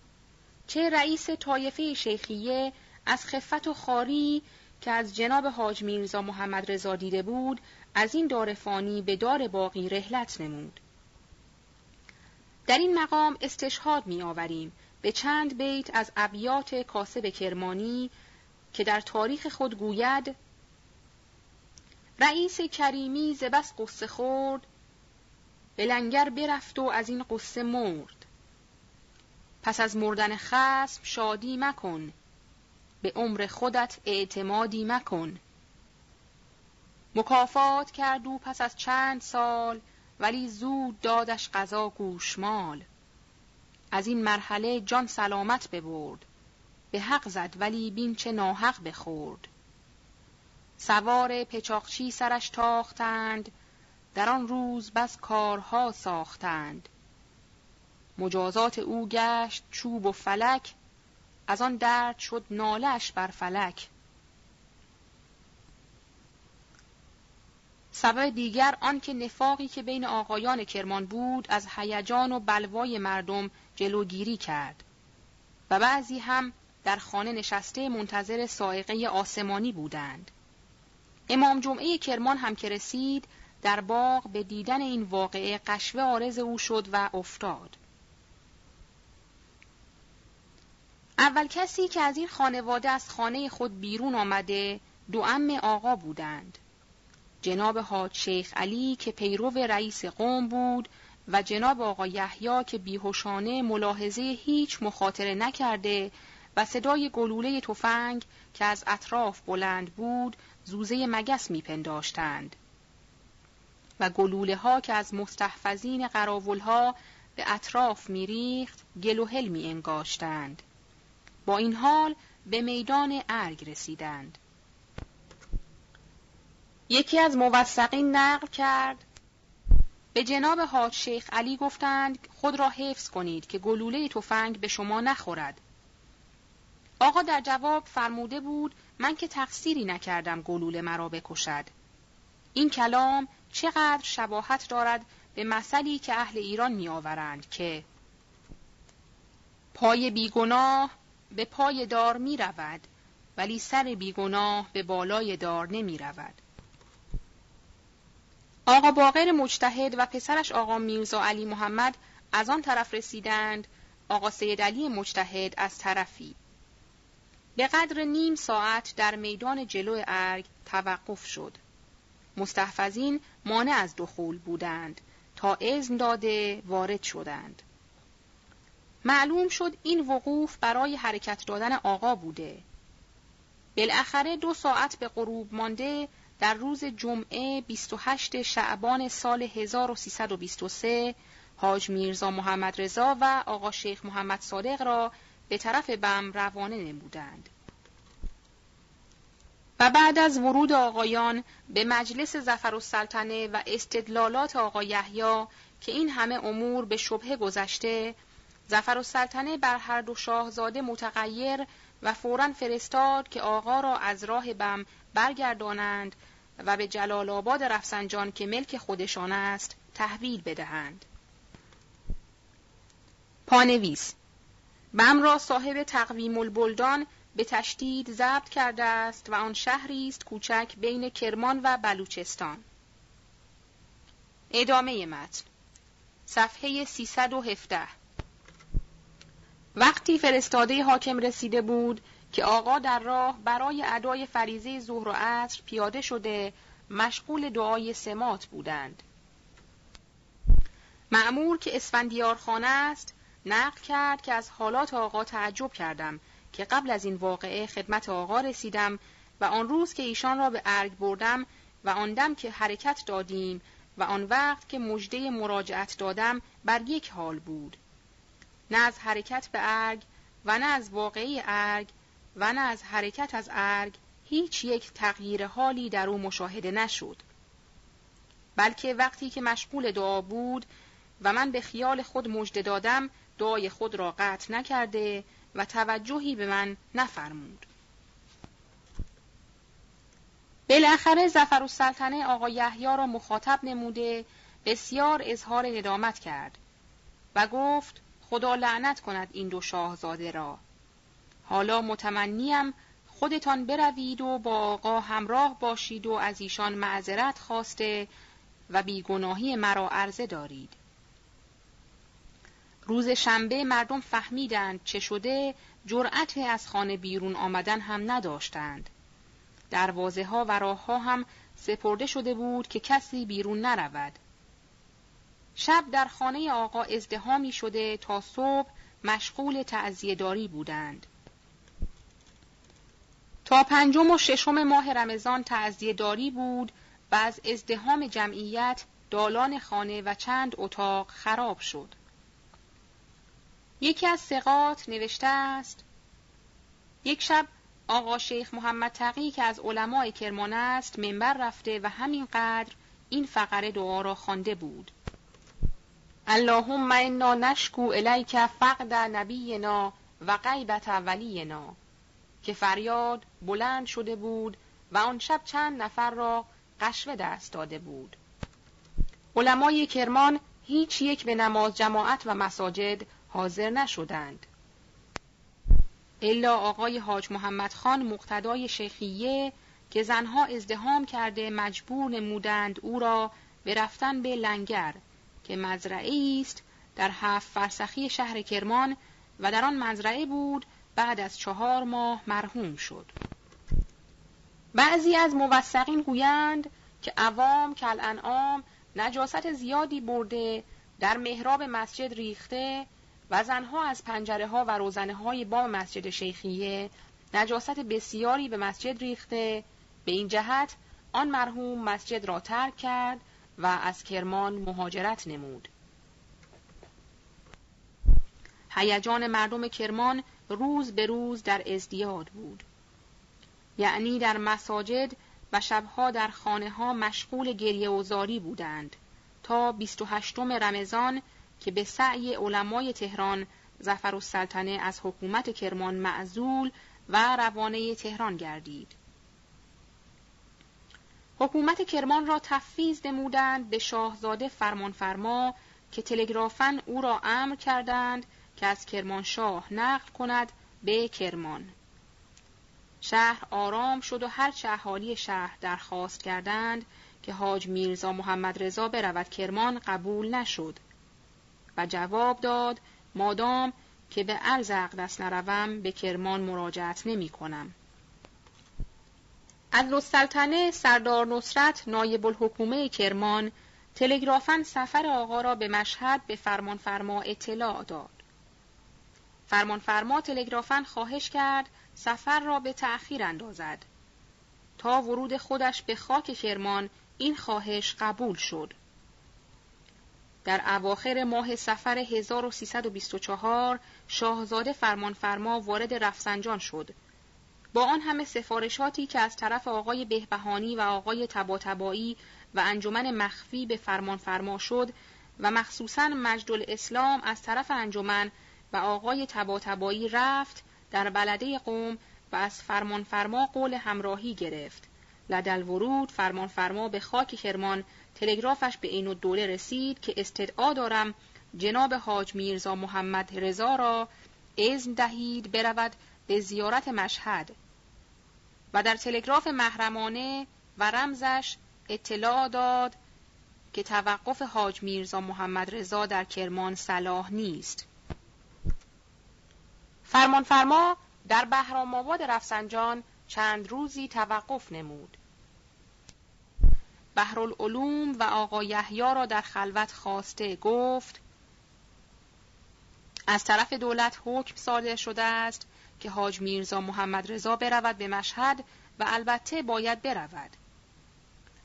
چه رئیس طایفه شیخیه از خفت و خاری که از جناب حاج میرزا محمد رضا دیده بود از این دار فانی به دار باقی رهلت نمود. در این مقام استشهاد می آوریم به چند بیت از ابیات کاسب کرمانی که در تاریخ خود گوید رئیس کریمی ز بس قصه خورد به لنگر برفت و از این قصه مرد. پس از مردن خسم شادی مکن به عمر خودت اعتمادی مکن. مکافات کرد او پس از چند سال ولی زود دادش قضا گوشمال. از این مرحله جان سلامت ببرد به حق زد ولی بین چه ناحق بخورد. سوار پچاقچی سرش تاختند در آن روز بس کارها ساختند. مجازات او گشت چوب و فلک از آن درد شد نالش بر فلک. سبب دیگر آنکه نفاقی که بین آقایان کرمان بود از هیجان و بلوای مردم جلوگیری کرد. و بعضی هم در خانه نشسته منتظر سائقه آسمانی بودند. امام جمعه کرمان هم که رسید در باغ به دیدن این واقعه قشوه آرز او شد و افتاد. اول کسی که از این خانواده از خانه خود بیرون آمده دو ام آقا بودند. جناب حاج شیخ علی که پیرو رئیس قوم بود و جناب آقا یحیی که بیهوشانه ملاحظه هیچ مخاطره نکرده و صدای گلوله تفنگ که از اطراف بلند بود زوزه مگس میپنداشتند و گلوله ها که از مستحفظین قراول ها به اطراف میریخت گل و می انگاشتند. با این حال به میدان ارگ رسیدند. یکی از موثقین نقل کرد به جناب حاج شیخ علی گفتند خود را حفظ کنید که گلوله تفنگ به شما نخورد آقا در جواب فرموده بود من که تقصیری نکردم گلوله مرا بکشد. این کلام چقدر شباهت دارد به مثلی که اهل ایران میآورند که پای بیگناه به پای دار می رود ولی سر بیگناه به بالای دار نمی رود. آقا باقر مجتهد و پسرش آقا میرزا علی محمد از آن طرف رسیدند. آقا سید علی مجتهد از طرفی. به قدر نیم ساعت در میدان جلو ارگ توقف شد. مستحفظین مانع از دخول بودند. تا اذن داده وارد شدند. معلوم شد این وقوف برای حرکت دادن آقا بوده. بالاخره دو ساعت به غروب مانده در روز جمعه 28 شعبان سال 1323 حاج میرزا محمد رضا و آقا شیخ محمد صادق را به طرف بم روانه نمودند. و بعد از ورود آقایان به مجلس زفر و سلطنه و استدلالات آقا یحیی که این همه امور به شبه گذشته زفر و سلطنه بر هر دو شاهزاده متغیر و فورا فرستاد که آقا را از راه بم برگردانند و به جلال آباد رفسنجان که ملک خودشان است تحویل بدهند. پانویس بم را صاحب تقویم البلدان به تشدید ضبط کرده است و آن شهری است کوچک بین کرمان و بلوچستان. ادامه متن صفحه 317 وقتی فرستاده حاکم رسیده بود که آقا در راه برای ادای فریزه ظهر و عصر پیاده شده مشغول دعای سمات بودند. معمور که اسفندیار خانه است نقل کرد که از حالات آقا تعجب کردم که قبل از این واقعه خدمت آقا رسیدم و آن روز که ایشان را به ارگ بردم و آن دم که حرکت دادیم و آن وقت که مژده مراجعت دادم بر یک حال بود. نه از حرکت به ارگ و نه از واقعی ارگ و نه از حرکت از ارگ هیچ یک تغییر حالی در او مشاهده نشد. بلکه وقتی که مشغول دعا بود و من به خیال خود مژده دادم دعای خود را قطع نکرده و توجهی به من نفرمود. بالاخره زفر و سلطنه آقا یحیی را مخاطب نموده بسیار اظهار ندامت کرد و گفت خدا لعنت کند این دو شاهزاده را. حالا متمنیم خودتان بروید و با آقا همراه باشید و از ایشان معذرت خواسته و بیگناهی مرا عرضه دارید. روز شنبه مردم فهمیدند چه شده جرأت از خانه بیرون آمدن هم نداشتند. دروازه ها و راه ها هم سپرده شده بود که کسی بیرون نرود. شب در خانه آقا ازدهامی شده تا صبح مشغول داری بودند. تا پنجم و ششم ماه رمضان تعذیه داری بود و از ازدهام جمعیت دالان خانه و چند اتاق خراب شد. یکی از سقات نوشته است یک شب آقا شیخ محمد تقی که از علمای کرمان است منبر رفته و همینقدر این فقره دعا را خوانده بود. اللهم انا نشکو الیک فقد نبینا و غیبت ولینا که فریاد بلند شده بود و آن شب چند نفر را قشوه دست داده بود. علمای کرمان هیچ یک به نماز جماعت و مساجد حاضر نشدند. الا آقای حاج محمد خان مقتدای شیخیه که زنها ازدهام کرده مجبور نمودند او را به رفتن به لنگر که مزرعه است در هفت فرسخی شهر کرمان و در آن مزرعه بود بعد از چهار ماه مرحوم شد. بعضی از موثقین گویند که عوام کل انعام نجاست زیادی برده در محراب مسجد ریخته و زنها از پنجره ها و روزنه های با مسجد شیخیه نجاست بسیاری به مسجد ریخته. به این جهت آن مرحوم مسجد را ترک کرد و از کرمان مهاجرت نمود. هیجان مردم کرمان روز به روز در ازدیاد بود. یعنی در مساجد و شبها در خانه ها مشغول گریه و زاری بودند تا 28 رمضان که به سعی علمای تهران زفر السلطنه از حکومت کرمان معزول و روانه تهران گردید. حکومت کرمان را تفویض نمودند به شاهزاده فرمانفرما که تلگرافن او را امر کردند که از کرمانشاه نقل کند به کرمان. شهر آرام شد و هرچه اهالی شهر درخواست کردند که حاج میرزا محمد رضا برود کرمان قبول نشد و جواب داد مادام که به الزق دست نروم به کرمان مراجعت نمی کنم. السلطنه سردار نصرت نایب الحکومه کرمان تلگرافن سفر آقا را به مشهد به فرمانفرما اطلاع داد. فرمانفرما تلگرافن خواهش کرد سفر را به تأخیر اندازد. تا ورود خودش به خاک کرمان این خواهش قبول شد. در اواخر ماه سفر 1324 شاهزاده فرمانفرما وارد رفسنجان شد. با آن همه سفارشاتی که از طرف آقای بهبهانی و آقای تباتبایی و انجمن مخفی به فرمانفرما شد و مخصوصا مجد الاسلام از طرف انجمن و آقای تباتبایی رفت در بلده قوم و از فرمانفرما قول همراهی گرفت. لدل ورود فرمانفرما به خاک کرمان تلگرافش به این دوله رسید که استدعا دارم جناب حاج میرزا محمد رضا را اذن دهید برود به زیارت مشهد. و در تلگراف محرمانه و رمزش اطلاع داد که توقف حاج میرزا محمد رضا در کرمان صلاح نیست. فرمانفرما در بهرام آباد رفسنجان چند روزی توقف نمود. بحرالعلوم و آقا یحیی را در خلوت خواسته گفت از طرف دولت حکم صادر شده است که حاج میرزا محمد رضا برود به مشهد و البته باید برود.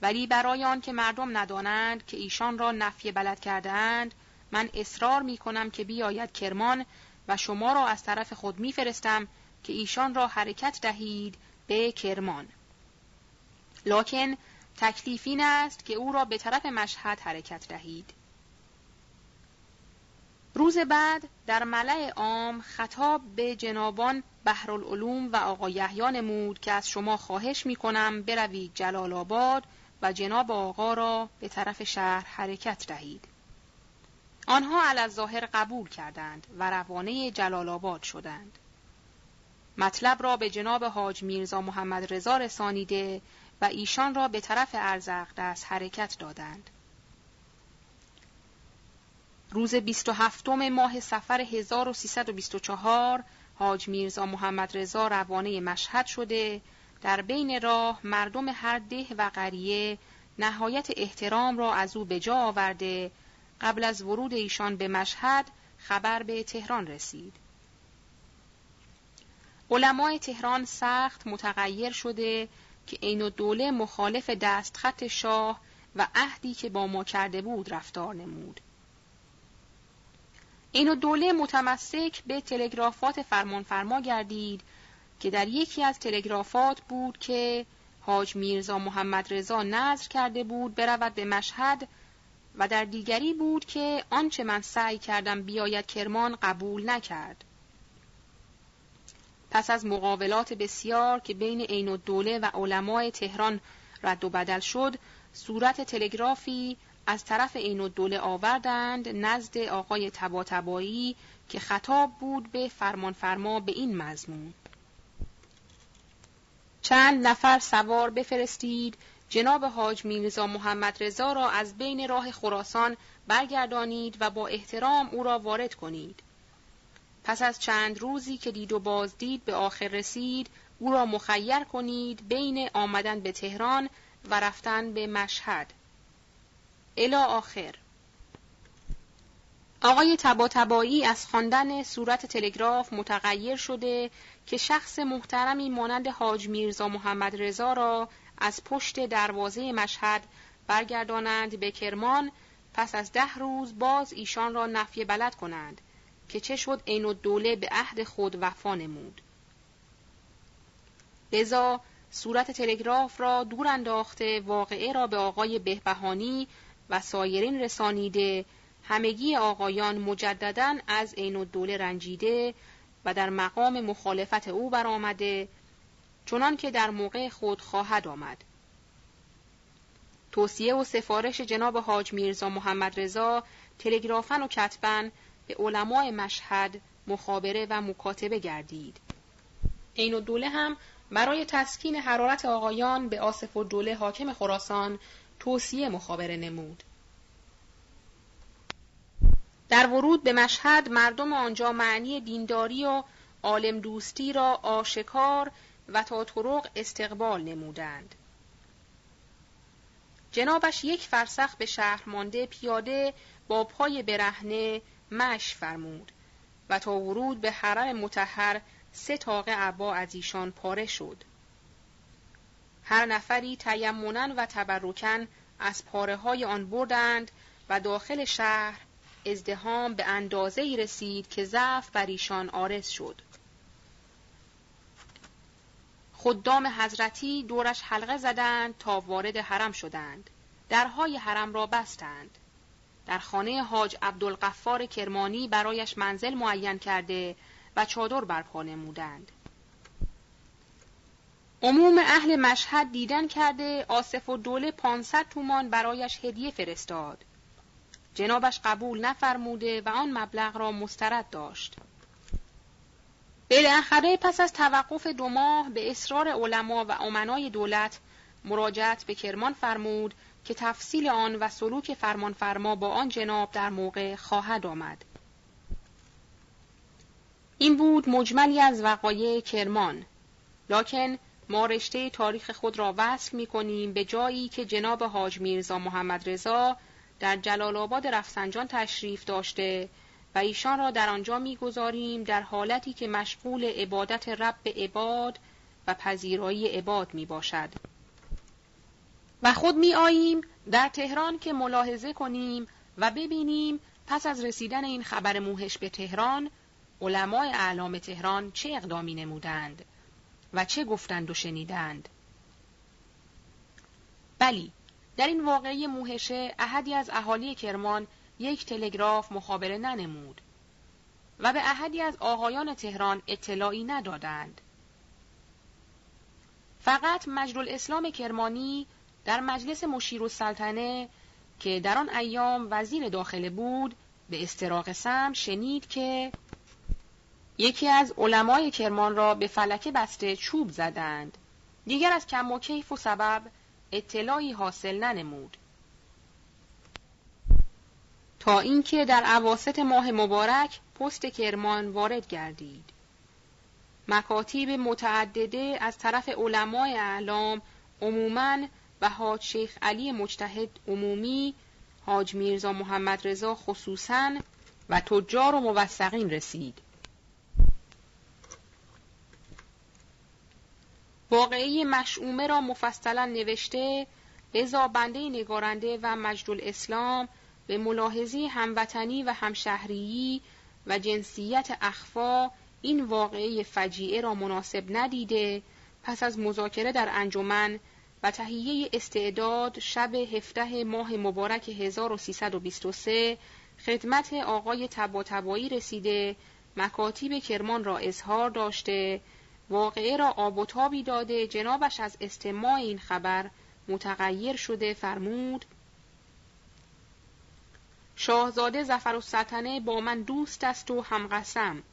ولی برای آن که مردم ندانند که ایشان را نفی بلد کرده اند من اصرار می کنم که بیاید کرمان و شما را از طرف خود میفرستم که ایشان را حرکت دهید به کرمان. لکن تکلیف این است که او را به طرف مشهد حرکت دهید روز بعد در ملع عام خطاب به جنابان بحرالعلوم و آقا یحیی نمود که از شما خواهش می کنم بروید جلال آباد و جناب آقا را به طرف شهر حرکت دهید. آنها علی ظاهر قبول کردند و روانه جلال آباد شدند. مطلب را به جناب حاج میرزا محمد رضا رسانیده و ایشان را به طرف ارزق دست حرکت دادند. روز 27 ماه سفر 1324 حاج میرزا محمد رضا روانه مشهد شده در بین راه مردم هر ده و قریه نهایت احترام را از او به جا آورده قبل از ورود ایشان به مشهد خبر به تهران رسید. علمای تهران سخت متغیر شده که عین دوله مخالف دستخط شاه و عهدی که با ما کرده بود رفتار نمود. این دوله متمسک به تلگرافات فرمانفرما گردید که در یکی از تلگرافات بود که حاج میرزا محمد رضا نظر کرده بود برود به مشهد و در دیگری بود که آنچه من سعی کردم بیاید کرمان قبول نکرد. پس از مقاولات بسیار که بین عین الدوله و علمای تهران رد و بدل شد، صورت تلگرافی از طرف عین الدوله آوردند نزد آقای تباتبایی که خطاب بود به فرمانفرما به این مضمون. چند نفر سوار بفرستید. جناب حاج میرزا محمد رضا را از بین راه خراسان برگردانید و با احترام او را وارد کنید. پس از چند روزی که دید و بازدید به آخر رسید او را مخیر کنید بین آمدن به تهران و رفتن به مشهد. الا آخر. آقای تباتبایی از خواندن صورت تلگراف متغیر شده که شخص محترمی مانند حاج میرزا محمد رضا را از پشت دروازه مشهد برگردانند به کرمان پس از ده روز باز ایشان را نفی بلد کنند. که چه شد عین دوله به عهد خود وفا نمود. لذا صورت تلگراف را دور انداخته واقعه را به آقای بهبهانی و سایرین رسانیده همگی آقایان مجددا از عین الدوله رنجیده و در مقام مخالفت او برآمده چنان که در موقع خود خواهد آمد. توصیه و سفارش جناب حاج میرزا محمد رضا تلگرافن و کتبن به علمای مشهد مخابره و مکاتبه گردید عین الدوله هم برای تسکین حرارت آقایان به آصف و دوله حاکم خراسان توصیه مخابره نمود. در ورود به مشهد مردم آنجا معنی دینداری و عالم دوستی را آشکار و تا طرق استقبال نمودند. جنابش یک فرسخ به شهر مانده پیاده با پای برهنه مش فرمود و تا ورود به حرم متحر سه تاقه عبا از ایشان پاره شد. هر نفری تیمونن و تبرکن از پاره های آن بردند و داخل شهر ازدهام به اندازه ای رسید که ضعف بر ایشان آرز شد. خدام حضرتی دورش حلقه زدند تا وارد حرم شدند. درهای حرم را بستند. در خانه حاج عبدالقفار کرمانی برایش منزل معین کرده و چادر برپا نمودند. عموم اهل مشهد دیدن کرده آصف و دوله 500 تومان برایش هدیه فرستاد. جنابش قبول نفرموده و آن مبلغ را مسترد داشت. بالاخره پس از توقف دو ماه به اصرار علما و امنای دولت مراجعت به کرمان فرمود که تفصیل آن و سلوک فرمانفرما با آن جناب در موقع خواهد آمد. این بود مجملی از وقایع کرمان لکن ما رشته تاریخ خود را وصل می کنیم به جایی که جناب حاج میرزا محمد رضا در جلال آباد رفسنجان تشریف داشته و ایشان را در آنجا می‌گذاریم در حالتی که مشغول عبادت رب عباد و پذیرایی عباد می باشد. و خود می آییم در تهران که ملاحظه کنیم و ببینیم پس از رسیدن این خبر موهش به تهران علمای اعلام تهران چه اقدامی نمودند و چه گفتند و شنیدند. بلی در این واقعی موهشه احدی از اهالی کرمان یک تلگراف مخابره ننمود و به احدی از آقایان تهران اطلاعی ندادند. فقط مجل اسلام کرمانی در مجلس مشیر السلطنه که در آن ایام وزیر داخله بود به استراق سم شنید که یکی از علمای کرمان را به فلکه بسته چوب زدند. دیگر از کم و کیف و سبب اطلاعی حاصل ننمود. تا اینکه در عواست ماه مبارک پست کرمان وارد گردید. مکاتیب متعدده از طرف علمای اعلام عموماً و حاج شیخ علی مجتهد عمومی، حاج میرزا محمد رضا خصوصاً و تجار و موثقین رسید. واقعی مشعومه را مفصلا نوشته لذا بنده نگارنده و مجد اسلام به ملاحظی هموطنی و همشهریی و جنسیت اخفا این واقعی فجیعه را مناسب ندیده پس از مذاکره در انجمن و تهیه استعداد شب هفته ماه مبارک 1323 خدمت آقای تبا رسیده مکاتیب کرمان را اظهار داشته واقعه را آب و تابی داده جنابش از استماع این خبر متغیر شده فرمود. شاهزاده زفر السلطنه با من دوست است و همقسم.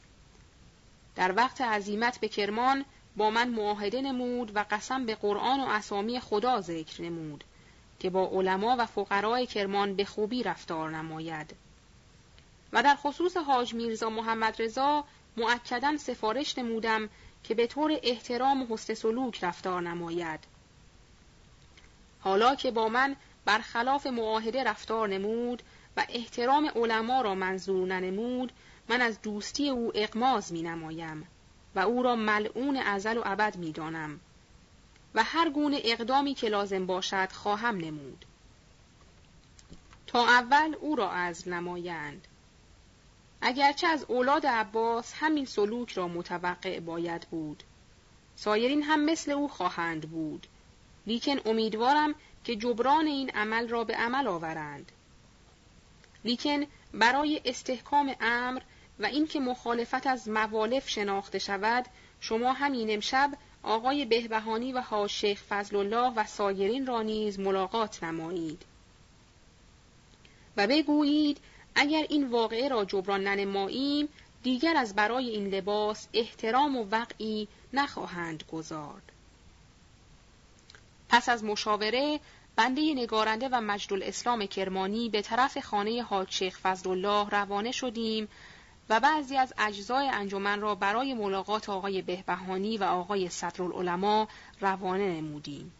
در وقت عزیمت به کرمان با من معاهده نمود و قسم به قرآن و اسامی خدا ذکر نمود که با علما و فقرای کرمان به خوبی رفتار نماید. و در خصوص حاج میرزا محمد رضا معکدن سفارش نمودم که به طور احترام و حسن سلوک رفتار نماید. حالا که با من برخلاف معاهده رفتار نمود و احترام علما را منظور ننمود من از دوستی او اقماز می نمایم. و او را ملعون ازل و ابد می دانم و هر گونه اقدامی که لازم باشد خواهم نمود. تا اول او را از نمایند. اگرچه از اولاد عباس همین سلوک را متوقع باید بود. سایرین هم مثل او خواهند بود. لیکن امیدوارم که جبران این عمل را به عمل آورند. لیکن برای استحکام امر و اینکه مخالفت از موالف شناخته شود شما همین امشب آقای بهبهانی و حاج شیخ فضل الله و سایرین را نیز ملاقات نمایید و بگویید اگر این واقعه را جبران ننماییم دیگر از برای این لباس احترام و وقعی نخواهند گذارد. پس از مشاوره بنده نگارنده و مجد الاسلام کرمانی به طرف خانه حاج شیخ فضل الله روانه شدیم و بعضی از اجزای انجمن را برای ملاقات آقای بهبهانی و آقای صدرالعلماء روانه نمودیم.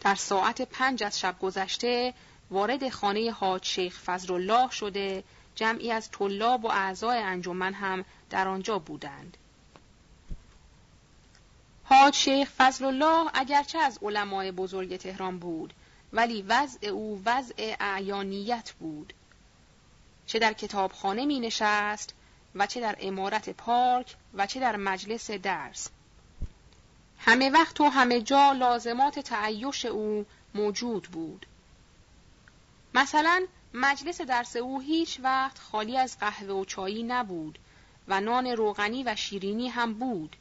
در ساعت پنج از شب گذشته وارد خانه حاج شیخ فضل الله شده جمعی از طلاب و اعضای انجمن هم در آنجا بودند. حاج شیخ فضل الله اگرچه از علمای بزرگ تهران بود ولی وضع او وضع اعیانیت بود چه در کتابخانه می نشست و چه در امارت پارک و چه در مجلس درس. همه وقت و همه جا لازمات تعیش او موجود بود. مثلا مجلس درس او هیچ وقت خالی از قهوه و چایی نبود و نان روغنی و شیرینی هم بود.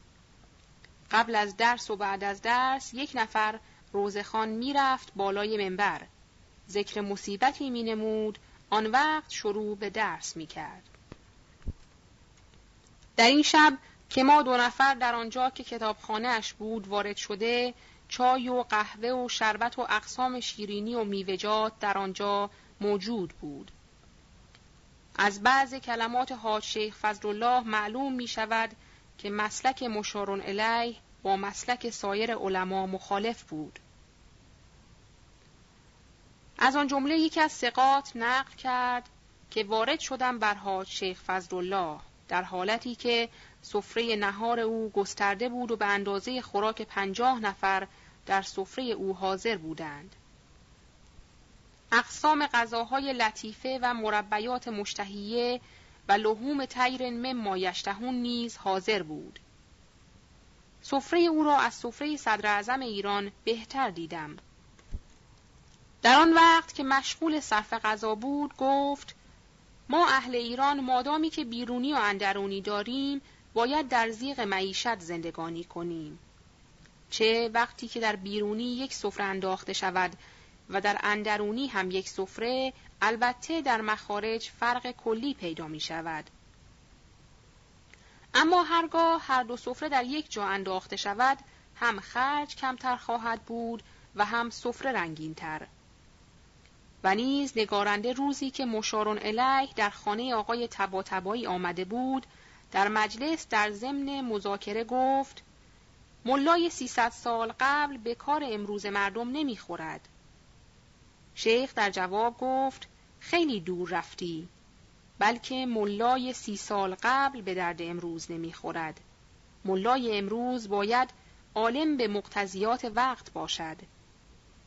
قبل از درس و بعد از درس یک نفر روزخان می‌رفت بالای منبر. ذکر مصیبتی می نمود آن وقت شروع به درس می کرد. در این شب که ما دو نفر در آنجا که کتابخانه اش بود وارد شده چای و قهوه و شربت و اقسام شیرینی و میوجات در آنجا موجود بود. از بعض کلمات حاج شیخ فضل الله معلوم می شود که مسلک مشارون الیه با مسلک سایر علما مخالف بود. از آن جمله یکی از سقات نقل کرد که وارد شدم بر حاج شیخ فضل الله در حالتی که سفره نهار او گسترده بود و به اندازه خوراک پنجاه نفر در سفره او حاضر بودند. اقسام غذاهای لطیفه و مربیات مشتهیه و لحوم تیر مما یشتهون نیز حاضر بود. سفره او را از سفره صدر اعظم ایران بهتر دیدم. در آن وقت که مشغول صرف غذا بود گفت ما اهل ایران مادامی که بیرونی و اندرونی داریم باید در زیغ معیشت زندگانی کنیم. چه وقتی که در بیرونی یک سفره انداخته شود و در اندرونی هم یک سفره البته در مخارج فرق کلی پیدا می شود. اما هرگاه هر دو سفره در یک جا انداخته شود هم خرج کمتر خواهد بود و هم سفره رنگین تر. و نیز نگارنده روزی که مشارون الیه در خانه آقای تبا آمده بود در مجلس در ضمن مذاکره گفت ملای سیصد سال قبل به کار امروز مردم نمی‌خورد. شیخ در جواب گفت خیلی دور رفتی بلکه ملای سی سال قبل به درد امروز نمی‌خورد. ملای امروز باید عالم به مقتضیات وقت باشد.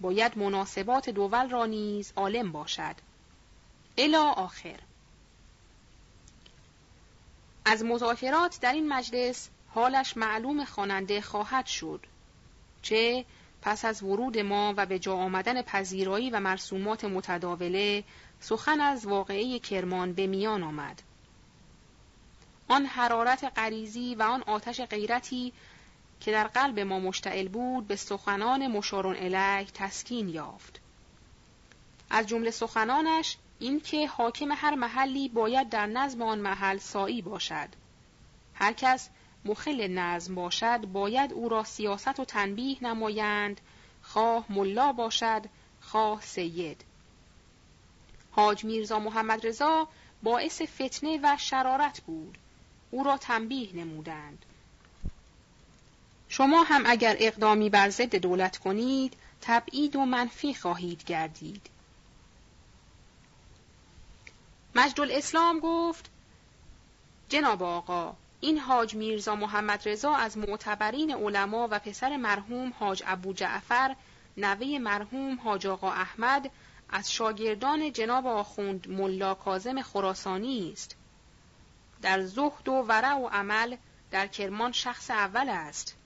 باید مناسبات دول را نیز عالم باشد. الا آخر از مذاکرات در این مجلس حالش معلوم خواننده خواهد شد چه پس از ورود ما و به جا آمدن پذیرایی و مرسومات متداوله سخن از واقعه کرمان به میان آمد آن حرارت غریزی و آن آتش غیرتی که در قلب ما مشتعل بود به سخنان مشارون الیه تسکین یافت. از جمله سخنانش اینکه حاکم هر محلی باید در نظم آن محل سایی باشد. هر کس مخل نظم باشد باید او را سیاست و تنبیه نمایند. خواه ملا باشد خواه سید. حاج میرزا محمد رضا باعث فتنه و شرارت بود. او را تنبیه نمودند. شما هم اگر اقدامی بر ضد دولت کنید تبعید و منفی خواهید گردید. مجد الاسلام گفت جناب آقا این حاج میرزا محمد رضا از معتبرین علما و پسر مرحوم حاج ابو جعفر نوه مرحوم حاج آقا احمد از شاگردان جناب آخوند ملا کازم خراسانی است. در زهد و ورع و عمل در کرمان شخص اول است.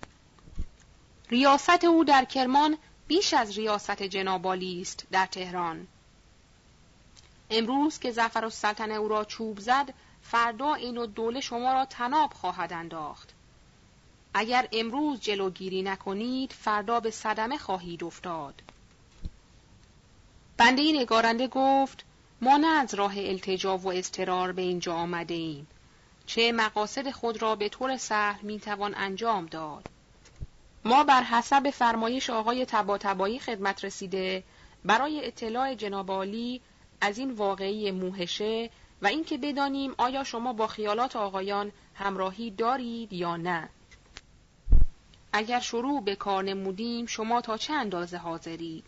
ریاست او در کرمان بیش از ریاست جنابالی است در تهران. امروز که زفر و سلطن او را چوب زد فردا این و دوله شما را تناب خواهد انداخت. اگر امروز جلوگیری نکنید فردا به صدمه خواهید افتاد. بنده نگارنده گفت ما نه از راه التجا و اضطرار به اینجا آمده ایم. چه مقاصد خود را به طور سهل می‌توان انجام داد. ما بر حسب فرمایش آقای تبا تبایی خدمت رسیده برای اطلاع جناب از این واقعی موهشه و اینکه بدانیم آیا شما با خیالات آقایان همراهی دارید یا نه. اگر شروع به کار نمودیم شما تا چه اندازه حاضرید؟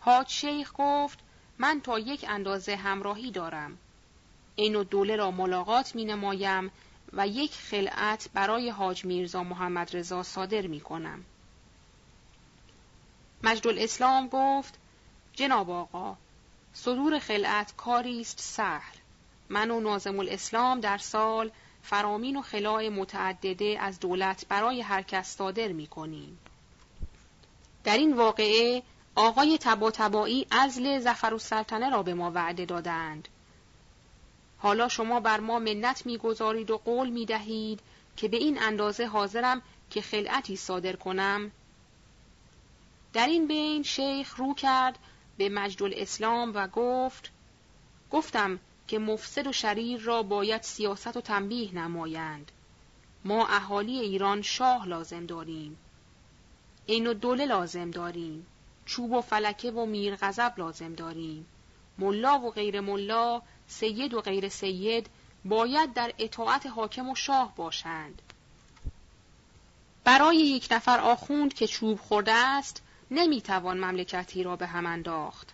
حاج شیخ گفت من تا یک اندازه همراهی دارم. این و دوله را ملاقات می نمایم و یک خلعت برای حاج میرزا محمد رضا صادر می کنم. مجد الاسلام گفت جناب آقا صدور خلعت کاری است سهل من و نازم الاسلام در سال فرامین و خلاع متعدده از دولت برای هر کس صادر می کنیم. در این واقعه آقای تبا تبایی ازل زفر و سلطنه را به ما وعده دادند. حالا شما بر ما منت می‌گذارید و قول می دهید که به این اندازه حاضرم که خلعتی صادر کنم. در این بین شیخ رو کرد به مجد الاسلام و گفت گفتم که مفسد و شریر را باید سیاست و تنبیه نمایند. ما اهالی ایران شاه لازم داریم. این و دوله لازم داریم. چوب و فلکه و میرغضب لازم داریم. ملا و غیر ملا سید و غیر سید باید در اطاعت حاکم و شاه باشند. برای یک نفر آخوند که چوب خورده است نمی‌توان مملکتی را به هم انداخت.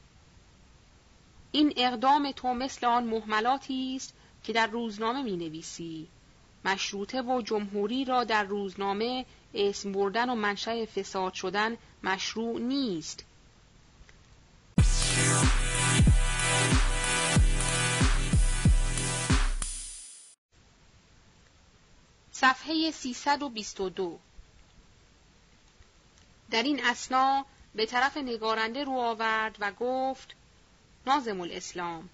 این اقدام تو مثل آن محملاتی است که در روزنامه می نویسی مشروطه و جمهوری را در روزنامه اسم بردن و منشأ فساد شدن مشروع نیست. صفحه 322 در این اسنا به طرف نگارنده رو آورد و گفت نازم الاسلام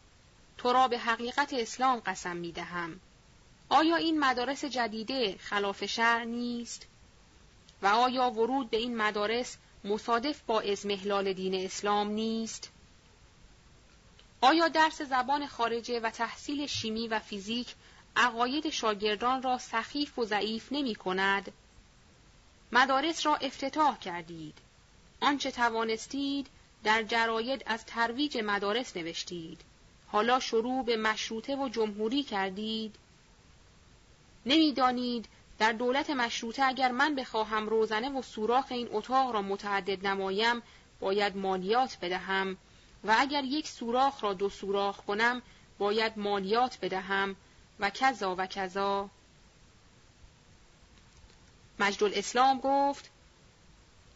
تو را به حقیقت اسلام قسم می دهم. آیا این مدارس جدیده خلاف شرع نیست؟ و آیا ورود به این مدارس مصادف با ازمهلال دین اسلام نیست؟ آیا درس زبان خارجه و تحصیل شیمی و فیزیک عقاید شاگردان را سخیف و ضعیف نمی کند؟ مدارس را افتتاح کردید. آنچه توانستید در جراید از ترویج مدارس نوشتید. حالا شروع به مشروطه و جمهوری کردید؟ نمی‌دانید در دولت مشروطه اگر من بخواهم روزنه و سوراخ این اتاق را متعدد نمایم باید مالیات بدهم و اگر یک سوراخ را دو سوراخ کنم باید مالیات بدهم و کذا و کذا. مجد الاسلام گفت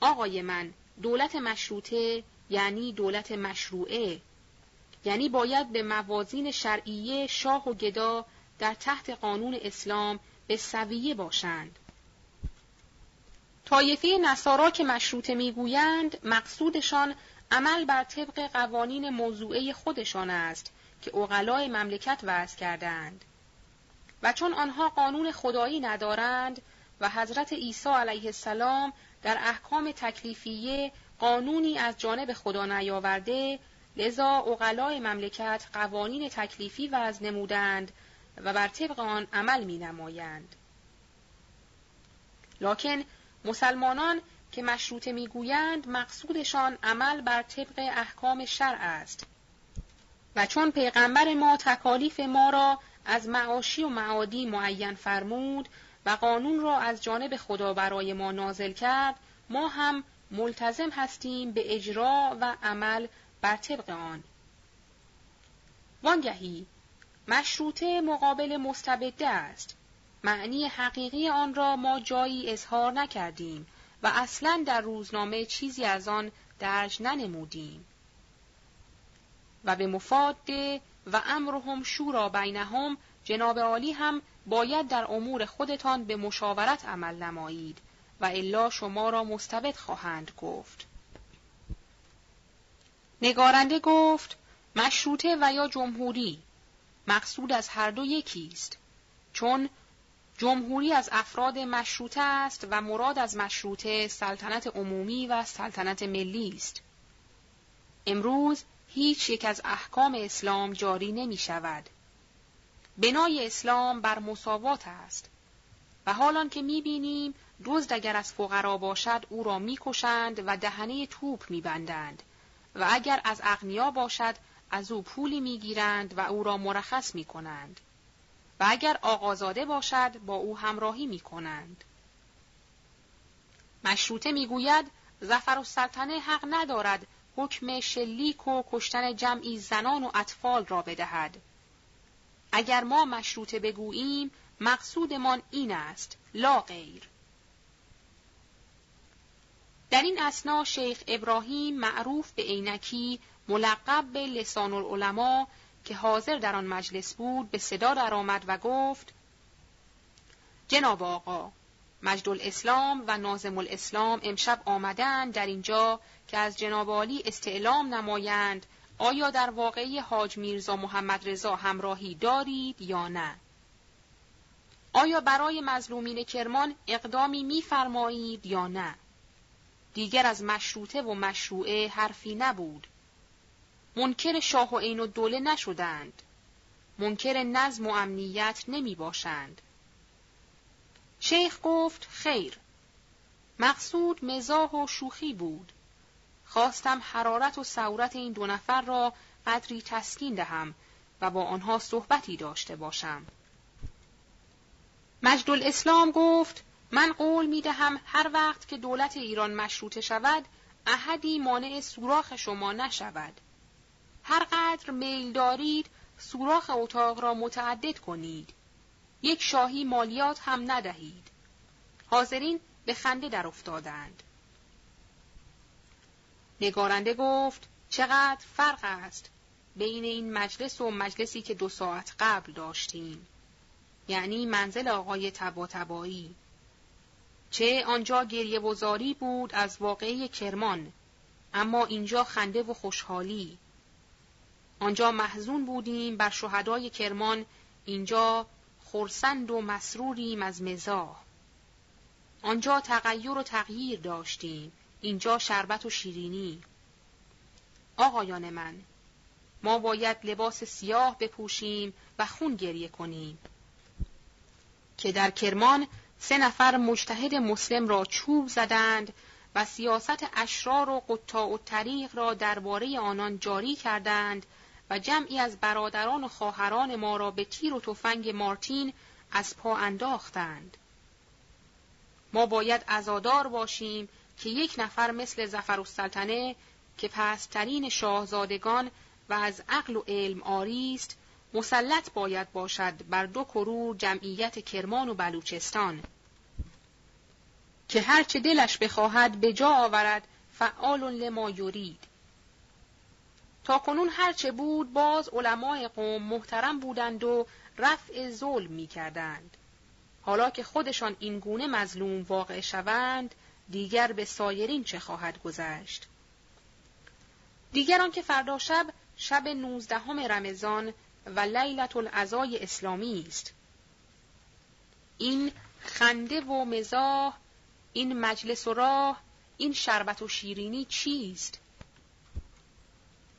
آقای من دولت مشروطه یعنی دولت مشروعه. یعنی باید به موازین شرعیه شاه و گدا در تحت قانون اسلام به سویه باشند. طایفه نصارا که مشروطه می‌گویند مقصودشان عمل بر طبق قوانین موضوعه خودشان است که اغلای مملکت وضع کردند. و چون آنها قانون خدایی ندارند و حضرت عیسی علیه السلام در احکام تکلیفیه قانونی از جانب خدا نیاورده لذا اقلای مملکت قوانین تکلیفی وضع نمودند و بر طبق آن عمل می نمایند. لکن مسلمانان که مشروطه می‌گویند مقصودشان عمل بر طبق احکام شرع است و چون پیغمبر ما تکالیف ما را از معاشی و معادی معین فرمود و قانون را از جانب خدا برای ما نازل کرد ما هم ملتزم هستیم به اجرا و عمل بر طبق آن. وانگهی مشروطه مقابل مستبده است. معنی حقیقی آن را ما جایی اظهار نکردیم و اصلا در روزنامه چیزی از آن درج ننمودیم. و به مفاد و امرهم شورا بینهم جناب عالی هم باید در امور خودتان به مشاورت عمل نمایید و الا شما را مستبد خواهند گفت. نگارنده گفت مشروطه و یا جمهوری مقصود از هر دو یکی است چون جمهوری از افراد مشروطه است و مراد از مشروطه سلطنت عمومی و سلطنت ملی است. امروز هیچ یک از احکام اسلام جاری نمی شود. بنای اسلام بر مساوات است و حالان که می بینیم دزد اگر از فقرا باشد او را می‌کشند و دهنه توپ میبندند و اگر از اغنیا باشد از او پولی می‌گیرند و او را مرخص می‌کنند و اگر آقازاده باشد با او همراهی می‌کنند مشروطه می‌گوید زفر و سلطنه حق ندارد حکم شلیک و کشتن جمعی زنان و اطفال را بدهد. اگر ما مشروطه بگوییم مقصودمان این است لا غیر. در این اسنا شیخ ابراهیم معروف به عینکی ملقب به لسان العلماء که حاضر در آن مجلس بود به صدا درآمد و گفت جناب آقا مجد الاسلام و نازم الاسلام امشب آمدند در اینجا که از جناب عالی استعلام نمایند آیا در واقعی حاج میرزا محمد رضا همراهی دارید یا نه؟ آیا برای مظلومین کرمان اقدامی میفرمایید یا نه؟ دیگر از مشروطه و مشروعه حرفی نبود. منکر شاه و عین و دوله نشدند. منکر نظم و امنیت نمی باشند شیخ گفت خیر. مقصود مزاح و شوخی بود. خواستم حرارت و سعورت این دو نفر را قدری تسکین دهم و با آنها صحبتی داشته باشم. مجد الاسلام گفت من قول می دهم هر وقت که دولت ایران مشروطه شود احدی مانع سوراخ شما نشود. هر قدر میل دارید سوراخ اتاق را متعدد کنید. یک شاهی مالیات هم ندهید. حاضرین به خنده در افتادند. نگارنده گفت چقدر فرق است بین این مجلس و مجلسی که دو ساعت قبل داشتیم. یعنی منزل آقای تبا تبایی چه آنجا گریه وزاری بود از واقعی کرمان اما اینجا خنده و خوشحالی. آنجا محزون بودیم بر شهدای کرمان اینجا خورسند و مسروریم از مزاح. آنجا تغییر و تغییر داشتیم. اینجا شربت و شیرینی. آقایان من ما باید لباس سیاه بپوشیم و خون گریه کنیم. که در کرمان سه نفر مجتهد مسلم را چوب زدند و سیاست اشرار و قطاع و طریق را درباره آنان جاری کردند و جمعی از برادران و خواهران ما را به تیر و تفنگ مارتین از پا انداختند. ما باید ازادار باشیم که یک نفر مثل زفر السلطنه که پسترین شاهزادگان و از عقل و علم آری است مسلط باید باشد بر دو کرور جمعیت کرمان و بلوچستان که هرچه دلش بخواهد به جا آورد فعال لما یورید تا کنون هرچه بود باز علمای قوم محترم بودند و رفع ظلم می کردند. حالا که خودشان این گونه مظلوم واقع شوند دیگر به سایرین چه خواهد گذشت؟ دیگران که فردا شب شب نوزدهم رمضان و لیلت العزای اسلامی است. این خنده و مزاح این مجلس و راه این شربت و شیرینی چیست؟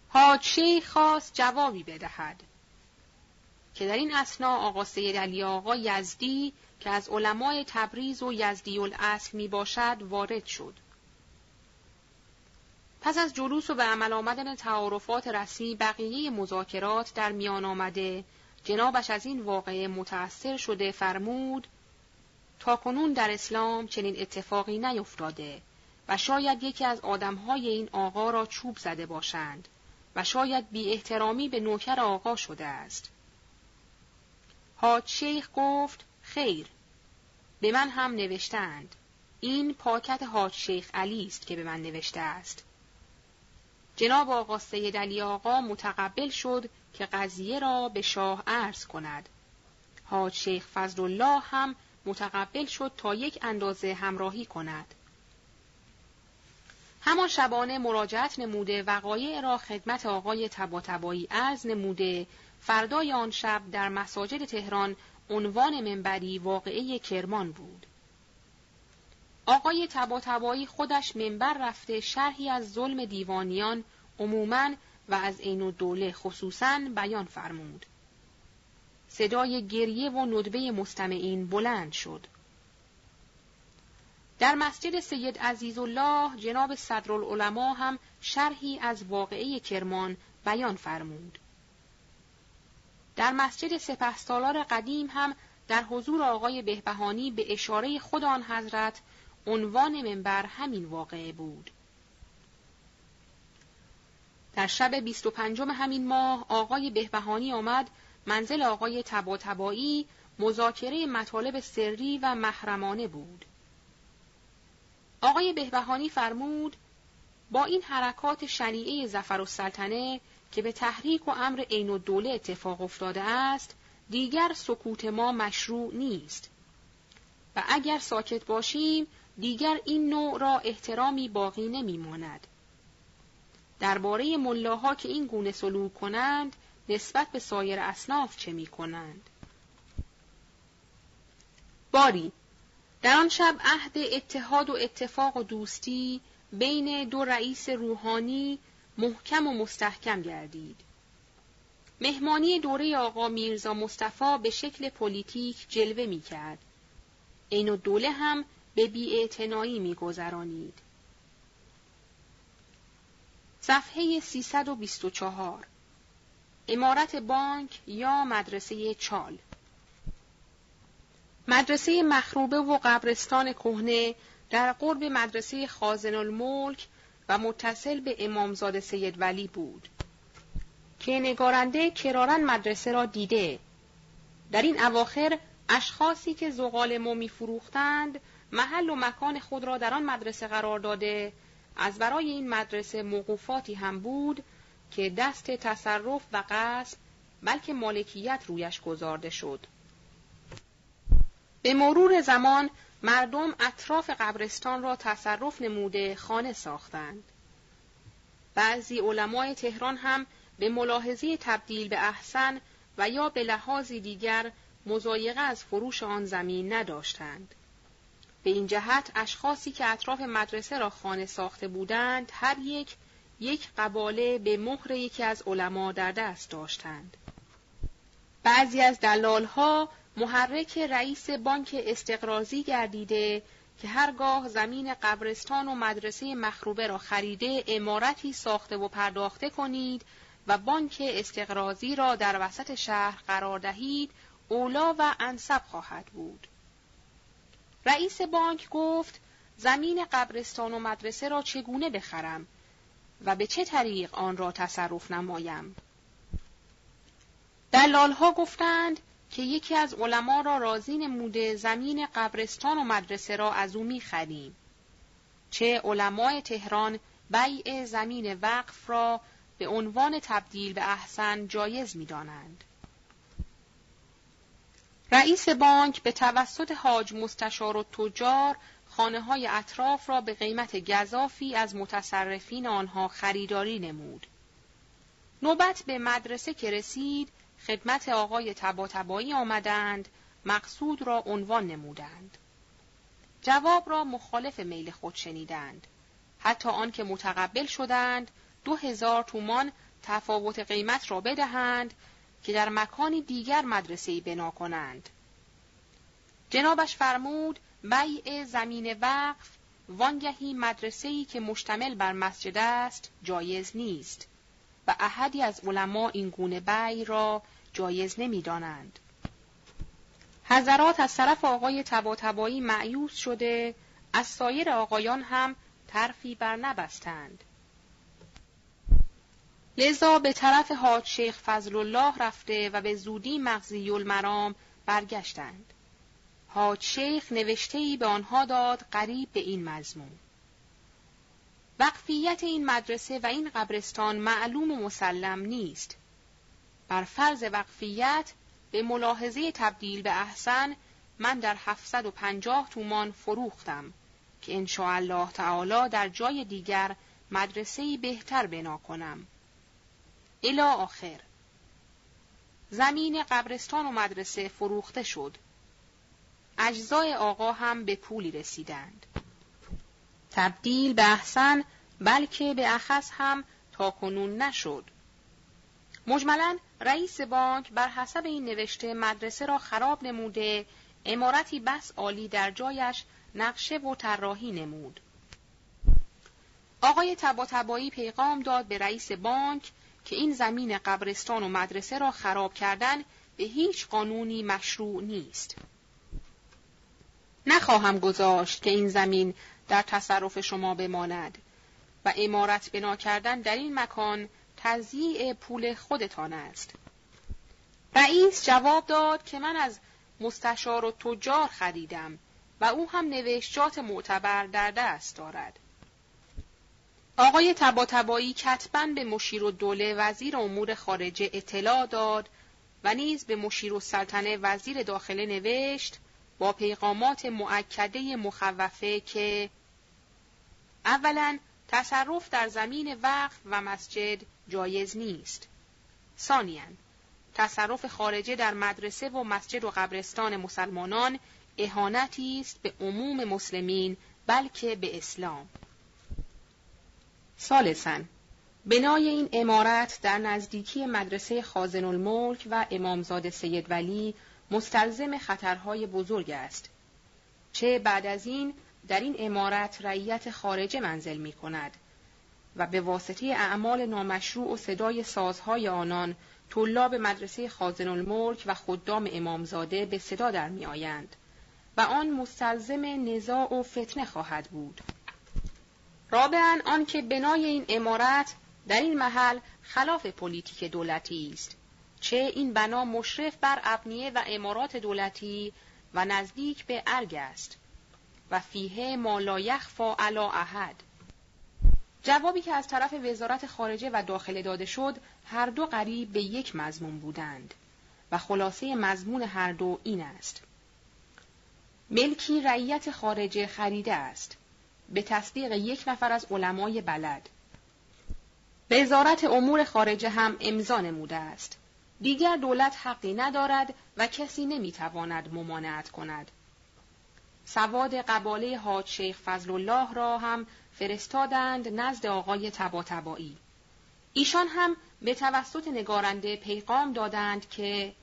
حاج شیخ خواست جوابی بدهد که در این اسنا آقا سید علی آقا یزدی که از علمای تبریز و یزدی الاصل می باشد وارد شد. پس از جلوس و به عمل آمدن تعارفات رسمی بقیه مذاکرات در میان آمده جنابش از این واقعه متأثر شده فرمود تا کنون در اسلام چنین اتفاقی نیفتاده و شاید یکی از آدمهای این آقا را چوب زده باشند و شاید بی احترامی به نوکر آقا شده است. حاج شیخ گفت خیر به من هم نوشتند این پاکت حاج شیخ علی است که به من نوشته است جناب آقا سید علی آقا متقبل شد که قضیه را به شاه عرض کند حاج شیخ الله هم متقبل شد تا یک اندازه همراهی کند. همان شبانه مراجعت نموده وقایع را خدمت آقای تباتبایی از نموده فردای آن شب در مساجد تهران عنوان منبری واقعه کرمان بود. آقای تباتبایی خودش منبر رفته شرحی از ظلم دیوانیان عموماً و از عین الدوله خصوصاً بیان فرمود. صدای گریه و ندبه مستمعین بلند شد. در مسجد سید عزیزالله جناب صدرالعلماء هم شرحی از واقعه کرمان بیان فرمود. در مسجد سپهسالار قدیم هم در حضور آقای بهبهانی به اشاره خود آن حضرت عنوان منبر همین واقعه بود. در شب 25 همین ماه آقای بهبهانی آمد منزل آقای تباتبایی مذاکره مطالب سری و محرمانه بود. آقای بهبهانی فرمود با این حرکات شنیعه زفر و سلطنه که به تحریک و امر عین الدوله اتفاق افتاده است دیگر سکوت ما مشروع نیست و اگر ساکت باشیم دیگر این نوع را احترامی باقی نمیماند درباره ملاها که این گونه سلوک کنند نسبت به سایر اصناف چه می کنند؟ باری در آن شب عهد اتحاد و اتفاق و دوستی بین دو رئیس روحانی محکم و مستحکم گردید. مهمانی دوره آقا میرزا مصطفی به شکل پلیتیک جلوه می کرد. این و دوله هم به بیاعتنایی می گذرانید. صفحه 324 امارت بانک یا مدرسه چال مدرسه مخروبه و قبرستان کهنه در قرب مدرسه خازن الملک و متصل به امامزاده سید ولی بود که نگارنده کرارن مدرسه را دیده. در این اواخر اشخاصی که زغال مو فروختند محل و مکان خود را در آن مدرسه قرار داده. از برای این مدرسه موقوفاتی هم بود که دست تصرف و قصب بلکه مالکیت رویش گذارده شد. به مرور زمان مردم اطراف قبرستان را تصرف نموده خانه ساختند. بعضی علمای تهران هم به ملاحظه تبدیل به احسن و یا به لحاظی دیگر مزایقه از فروش آن زمین نداشتند. به این جهت اشخاصی که اطراف مدرسه را خانه ساخته بودند هر یک یک قباله به مهر یکی از علما در دست داشتند. بعضی از دلالها محرک رئیس بانک استقرازی گردیده که هرگاه زمین قبرستان و مدرسه مخروبه را خریده امارتی ساخته و پرداخته کنید و بانک استقرازی را در وسط شهر قرار دهید اولا و انصب خواهد بود. رئیس بانک گفت زمین قبرستان و مدرسه را چگونه بخرم و به چه طریق آن را تصرف نمایم؟ دلالها گفتند که یکی از علما را راضی نموده زمین قبرستان و مدرسه را از او می‌خریم چه علمای تهران بیع زمین وقف را به عنوان تبدیل به احسن جایز می‌دانند رئیس بانک به توسط حاج مستشار و تجار خانه های اطراف را به قیمت گذافی از متصرفین آنها خریداری نمود. نوبت به مدرسه که رسید خدمت آقای تباتبایی آمدند مقصود را عنوان نمودند. جواب را مخالف میل خود شنیدند. حتی آنکه متقبل شدند دو هزار تومان تفاوت قیمت را بدهند که در مکانی دیگر مدرسه بنا کنند. جنابش فرمود بیع زمین وقف وانگهی مدرسه‌ای که مشتمل بر مسجد است جایز نیست و احدی از علما این گونه بیع را جایز نمی‌دانند. حضرات از طرف آقای تباتبایی معیوس شده از سایر آقایان هم ترفی بر نبستند. لذا به طرف حاج شیخ فضل الله رفته و به زودی مغزی المرام برگشتند. حاج شیخ نوشته به آنها داد قریب به این مضمون. وقفیت این مدرسه و این قبرستان معلوم و مسلم نیست. بر فرض وقفیت به ملاحظه تبدیل به احسن من در 750 تومان فروختم که الله تعالی در جای دیگر مدرسه بهتر بنا کنم. الا آخر زمین قبرستان و مدرسه فروخته شد. اجزای آقا هم به پولی رسیدند. تبدیل به احسن بلکه به اخص هم تا کنون نشد. مجملا رئیس بانک بر حسب این نوشته مدرسه را خراب نموده امارتی بس عالی در جایش نقشه و طراحی نمود. آقای تبا پیغام داد به رئیس بانک که این زمین قبرستان و مدرسه را خراب کردن به هیچ قانونی مشروع نیست. نخواهم گذاشت که این زمین در تصرف شما بماند و امارت بنا کردن در این مکان تضییع پول خودتان است. رئیس جواب داد که من از مستشار و تجار خریدم و او هم نوشتجات معتبر در دست دارد. آقای تباتبایی کتبا به مشیر و دوله وزیر امور خارجه اطلاع داد و نیز به مشیر و سلطنه وزیر داخله نوشت با پیغامات معکده مخوفه که اولا تصرف در زمین وقف و مسجد جایز نیست. ثانیا تصرف خارجه در مدرسه و مسجد و قبرستان مسلمانان اهانتی است به عموم مسلمین بلکه به اسلام. سالسن بنای این امارت در نزدیکی مدرسه خازن الملک و امامزاده سید ولی مستلزم خطرهای بزرگ است. چه بعد از این در این امارت رعیت خارجه منزل می کند و به واسطه اعمال نامشروع و صدای سازهای آنان طلاب مدرسه خازن الملک و خدام امامزاده به صدا در می آیند و آن مستلزم نزاع و فتنه خواهد بود. رابعا آنکه بنای این عمارت در این محل خلاف پلیتیک دولتی است چه این بنا مشرف بر ابنیه و عمارات دولتی و نزدیک به ارگ است و فیه ما لا یخفی علی احد جوابی که از طرف وزارت خارجه و داخله داده شد هر دو قریب به یک مضمون بودند و خلاصه مضمون هر دو این است. ملکی رعیت خارجه خریده است. به تصدیق یک نفر از علمای بلد. وزارت امور خارجه هم امضا نموده است. دیگر دولت حقی ندارد و کسی نمی‌تواند ممانعت کند. سواد قباله حاج شیخ فضل الله را هم فرستادند نزد آقای تباتبایی ایشان هم به توسط نگارنده پیغام دادند که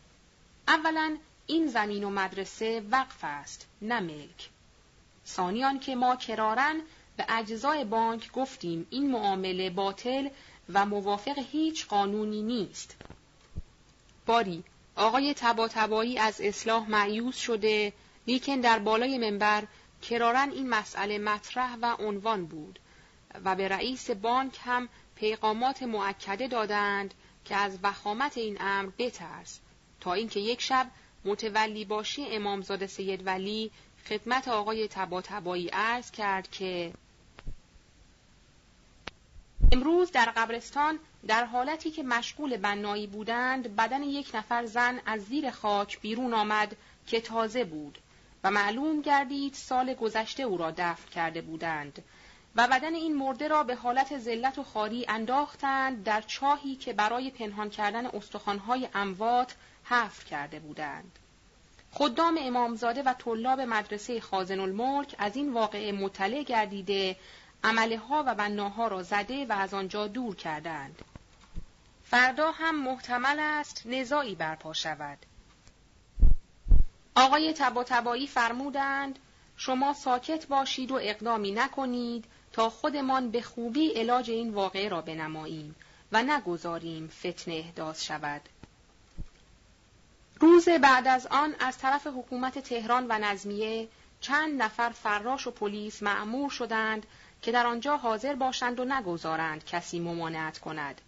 اولا این زمین و مدرسه وقف است نه ملک ثانیان که ما کرارن به اجزای بانک گفتیم این معامله باطل و موافق هیچ قانونی نیست. باری آقای تباتبایی از اصلاح معیوز شده لیکن در بالای منبر کرارن این مسئله مطرح و عنوان بود و به رئیس بانک هم پیغامات معکده دادند که از وخامت این امر بترس تا اینکه یک شب متولی باشی امامزاده سید ولی خدمت آقای تبا تبایی عرض کرد که امروز در قبرستان در حالتی که مشغول بنایی بودند بدن یک نفر زن از زیر خاک بیرون آمد که تازه بود. و معلوم گردید سال گذشته او را دفن کرده بودند و بدن این مرده را به حالت ذلت و خاری انداختند در چاهی که برای پنهان کردن استخوانهای اموات حفر کرده بودند خدام امامزاده و طلاب مدرسه خازن الملک از این واقعه مطلع گردیده عمله ها و بناها را زده و از آنجا دور کردند. فردا هم محتمل است نزاعی برپا شود. آقای تبا فرمودند شما ساکت باشید و اقدامی نکنید تا خودمان به خوبی علاج این واقعه را بنماییم و نگذاریم فتنه احداث شود. روز بعد از آن از طرف حکومت تهران و نظمیه چند نفر فراش و پلیس معمور شدند که در آنجا حاضر باشند و نگذارند کسی ممانعت کند.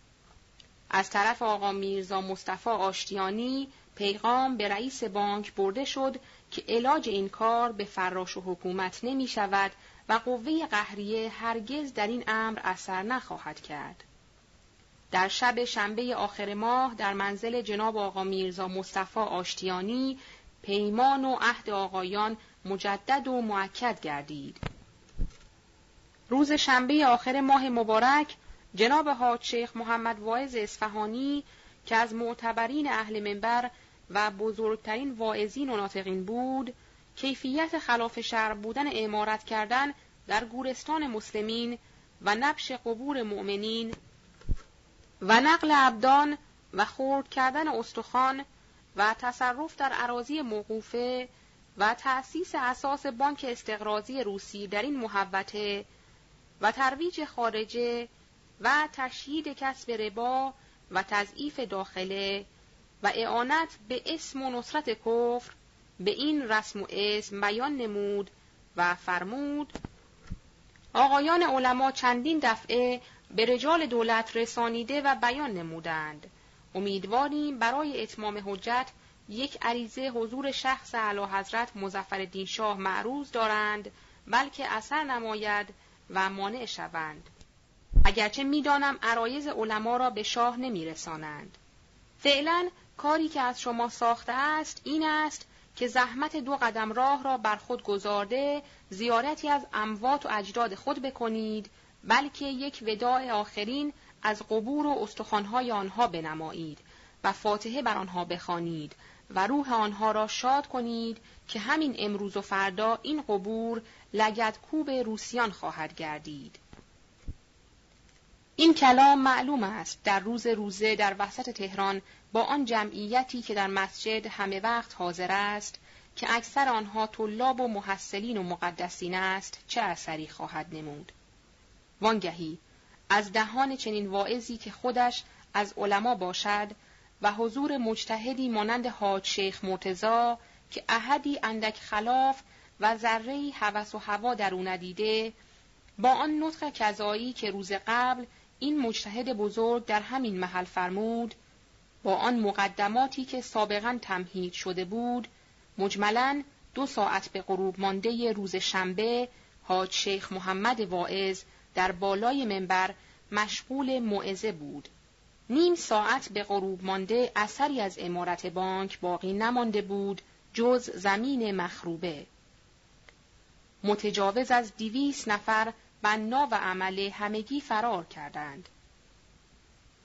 از طرف آقا میرزا مصطفی آشتیانی پیغام به رئیس بانک برده شد که علاج این کار به فراش و حکومت نمی شود و قوه قهریه هرگز در این امر اثر نخواهد کرد. در شب شنبه آخر ماه در منزل جناب آقا میرزا مصطفی آشتیانی پیمان و عهد آقایان مجدد و معکد گردید. روز شنبه آخر ماه مبارک جناب حاج شیخ محمد واعظ اصفهانی که از معتبرین اهل منبر و بزرگترین واعظین و ناطقین بود کیفیت خلاف شرع بودن امارت کردن در گورستان مسلمین و نبش قبور مؤمنین و نقل ابدان و خورد کردن استخوان و تصرف در عراضی موقوفه و تأسیس اساس بانک استقراضی روسی در این محوطه و ترویج خارجه و تشیید کسب ربا و تضعیف داخله و اعانت به اسم و نصرت کفر به این رسم و اسم بیان نمود و فرمود آقایان علما چندین دفعه به رجال دولت رسانیده و بیان نمودند. امیدواریم برای اتمام حجت یک عریضه حضور شخص اعلی حضرت مزفر شاه معروض دارند بلکه اثر نماید و مانع شوند. اگرچه می‌دانم عرایز علما را به شاه نمیرسانند. فعلا کاری که از شما ساخته است این است که زحمت دو قدم راه را بر خود گذارده زیارتی از اموات و اجداد خود بکنید بلکه یک وداع آخرین از قبور و استخوانهای آنها بنمایید و فاتحه بر آنها بخوانید و روح آنها را شاد کنید که همین امروز و فردا این قبور لگد کوب روسیان خواهد گردید. این کلام معلوم است در روز روزه در وسط تهران با آن جمعیتی که در مسجد همه وقت حاضر است که اکثر آنها طلاب و محسلین و مقدسین است چه اثری خواهد نمود؟ وانگهی از دهان چنین واعظی که خودش از علما باشد و حضور مجتهدی مانند حاج شیخ مرتزا که احدی اندک خلاف و ذرهی هوس و هوا در او ندیده با آن نطق کذایی که روز قبل این مجتهد بزرگ در همین محل فرمود با آن مقدماتی که سابقا تمهید شده بود مجملا دو ساعت به غروب مانده روز شنبه حاج شیخ محمد واعظ در بالای منبر مشغول موعظه بود. نیم ساعت به غروب مانده اثری از امارت بانک باقی نمانده بود جز زمین مخروبه. متجاوز از دیویس نفر بنا و عمله همگی فرار کردند.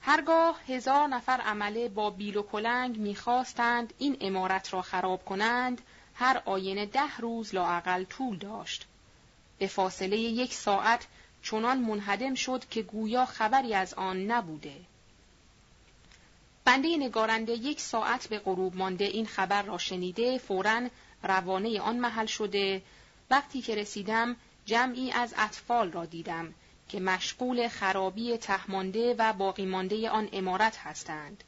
هرگاه هزار نفر عمله با بیل و کلنگ می‌خواستند این امارت را خراب کنند هر آینه ده روز لاعقل طول داشت. به فاصله یک ساعت چنان منهدم شد که گویا خبری از آن نبوده. بنده نگارنده یک ساعت به غروب مانده این خبر را شنیده فورا روانه آن محل شده. وقتی که رسیدم جمعی از اطفال را دیدم. که مشغول خرابی تهمانده و باقی مانده آن امارت هستند.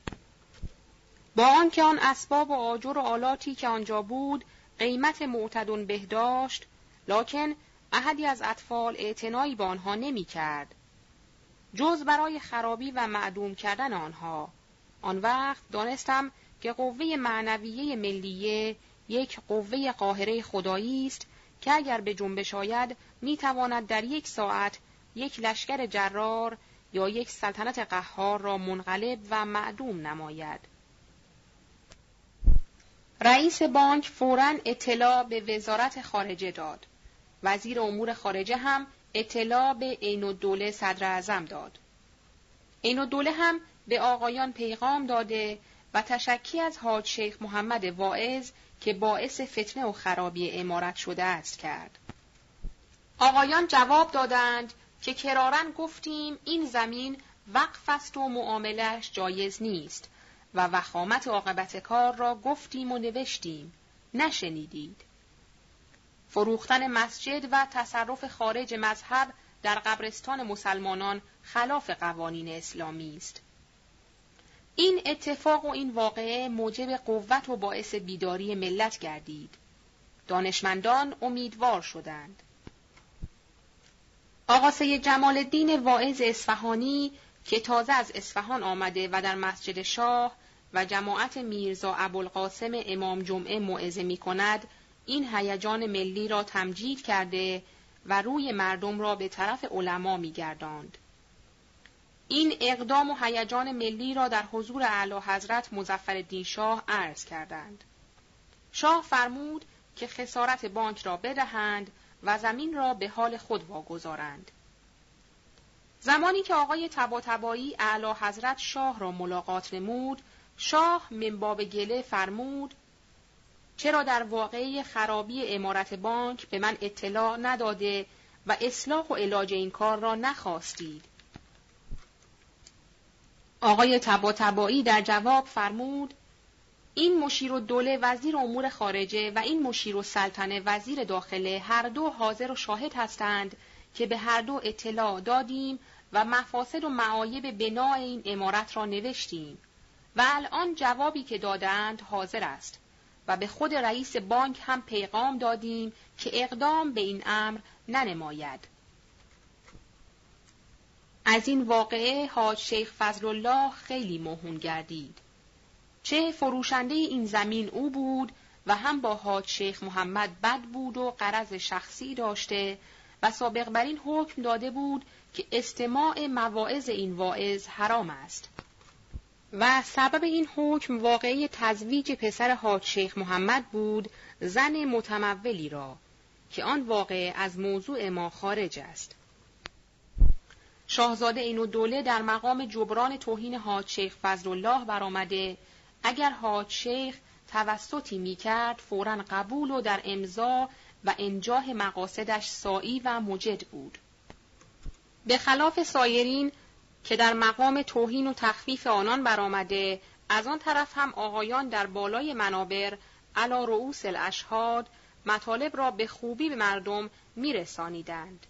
با آنکه آن اسباب و آجر و آلاتی که آنجا بود قیمت معتدون بهداشت لکن احدی از اطفال اعتنایی به آنها نمی کرد. جز برای خرابی و معدوم کردن آنها آن وقت دانستم که قوه معنویه ملیه یک قوه قاهره خدایی است که اگر به جنبش آید می تواند در یک ساعت یک لشکر جرار یا یک سلطنت قهار را منقلب و معدوم نماید. رئیس بانک فورا اطلاع به وزارت خارجه داد. وزیر امور خارجه هم اطلاع به عین الدوله صدر اعظم داد. عین الدوله هم به آقایان پیغام داده و تشکی از حاج شیخ محمد واعظ که باعث فتنه و خرابی امارت شده است کرد. آقایان جواب دادند که کرارن گفتیم این زمین وقف است و معاملش جایز نیست و وخامت عاقبت کار را گفتیم و نوشتیم. نشنیدید. فروختن مسجد و تصرف خارج مذهب در قبرستان مسلمانان خلاف قوانین اسلامی است. این اتفاق و این واقعه موجب قوت و باعث بیداری ملت گردید. دانشمندان امیدوار شدند. آقا سید جمال الدین واعظ اصفهانی که تازه از اصفهان آمده و در مسجد شاه و جماعت میرزا ابوالقاسم امام جمعه موعظه می کند این هیجان ملی را تمجید کرده و روی مردم را به طرف علما می گرداند. این اقدام و هیجان ملی را در حضور اعلی حضرت مظفر شاه عرض کردند. شاه فرمود که خسارت بانک را بدهند و زمین را به حال خود واگذارند. زمانی که آقای تباتبایی اعلی حضرت شاه را ملاقات نمود، شاه منباب گله فرمود چرا در واقعی خرابی امارت بانک به من اطلاع نداده و اصلاح و علاج این کار را نخواستید؟ آقای تباتبایی در جواب فرمود این مشیر و دوله وزیر امور خارجه و این مشیر و سلطنه وزیر داخله هر دو حاضر و شاهد هستند که به هر دو اطلاع دادیم و مفاسد و معایب بنا این امارت را نوشتیم و الان جوابی که دادند حاضر است و به خود رئیس بانک هم پیغام دادیم که اقدام به این امر ننماید. از این واقعه حاج شیخ فضل الله خیلی مهون گردید. چه فروشنده این زمین او بود و هم با حاج شیخ محمد بد بود و قرض شخصی داشته و سابق بر این حکم داده بود که استماع مواعظ این واعظ حرام است. و سبب این حکم واقعی تزویج پسر حاج شیخ محمد بود زن متمولی را که آن واقع از موضوع ما خارج است. شاهزاده اینو دوله در مقام جبران توهین حاج شیخ فضل الله برآمده اگر حاج شیخ توسطی می کرد فورا قبول و در امضا و انجاه مقاصدش سایی و مجد بود. به خلاف سایرین که در مقام توهین و تخفیف آنان برآمده از آن طرف هم آقایان در بالای منابر علا رؤوس الاشهاد مطالب را به خوبی به مردم میرسانیدند.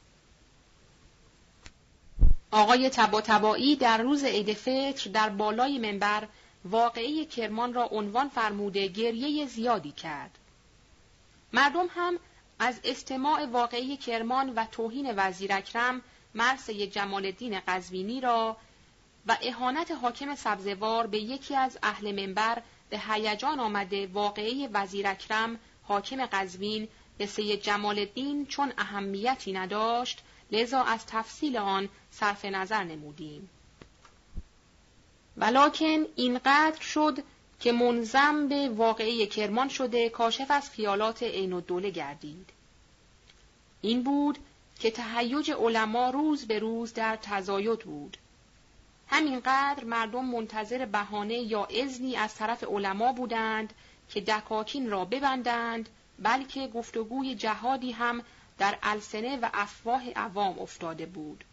آقای تبا تبایی در روز عید فطر در بالای منبر واقعی کرمان را عنوان فرموده گریه زیادی کرد. مردم هم از استماع واقعی کرمان و توهین وزیر اکرم مرسی جمال الدین قزوینی را و اهانت حاکم سبزوار به یکی از اهل منبر به هیجان آمده واقعی وزیر اکرم حاکم قزوین به سید جمال الدین چون اهمیتی نداشت لذا از تفصیل آن صرف نظر نمودیم. ولکن اینقدر شد که منظم به واقعی کرمان شده کاشف از خیالات عین دوله گردید. این بود که تهیج علما روز به روز در تزاید بود. همینقدر مردم منتظر بهانه یا اذنی از طرف علما بودند که دکاکین را ببندند بلکه گفتگوی جهادی هم در السنه و افواه عوام افتاده بود.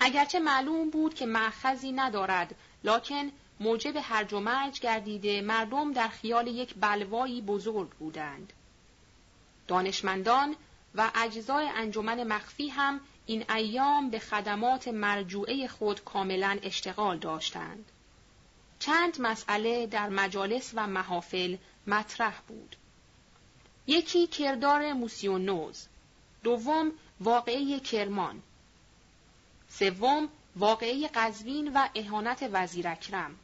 اگرچه معلوم بود که معخذی ندارد لکن موجب هرج و مرج گردیده مردم در خیال یک بلوایی بزرگ بودند. دانشمندان و اجزای انجمن مخفی هم این ایام به خدمات مرجوعه خود کاملا اشتغال داشتند. چند مسئله در مجالس و محافل مطرح بود. یکی کردار موسیونوز، دوم واقعی کرمان، سوم واقعی قزوین و اهانت وزیر اکرم،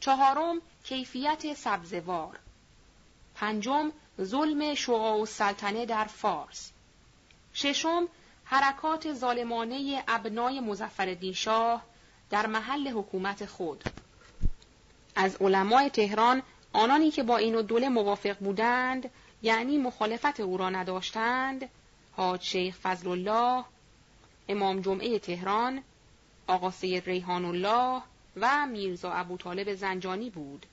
چهارم کیفیت سبزوار، پنجم ظلم شعاع سلطنه در فارس، ششم حرکات ظالمانه ابنای مزفر شاه در محل حکومت خود. از علمای تهران آنانی که با این دوله موافق بودند یعنی مخالفت او را نداشتند حاج شیخ فضل الله امام جمعه تهران آقا سید ریحان الله و میرزا ابو طالب زنجانی بود.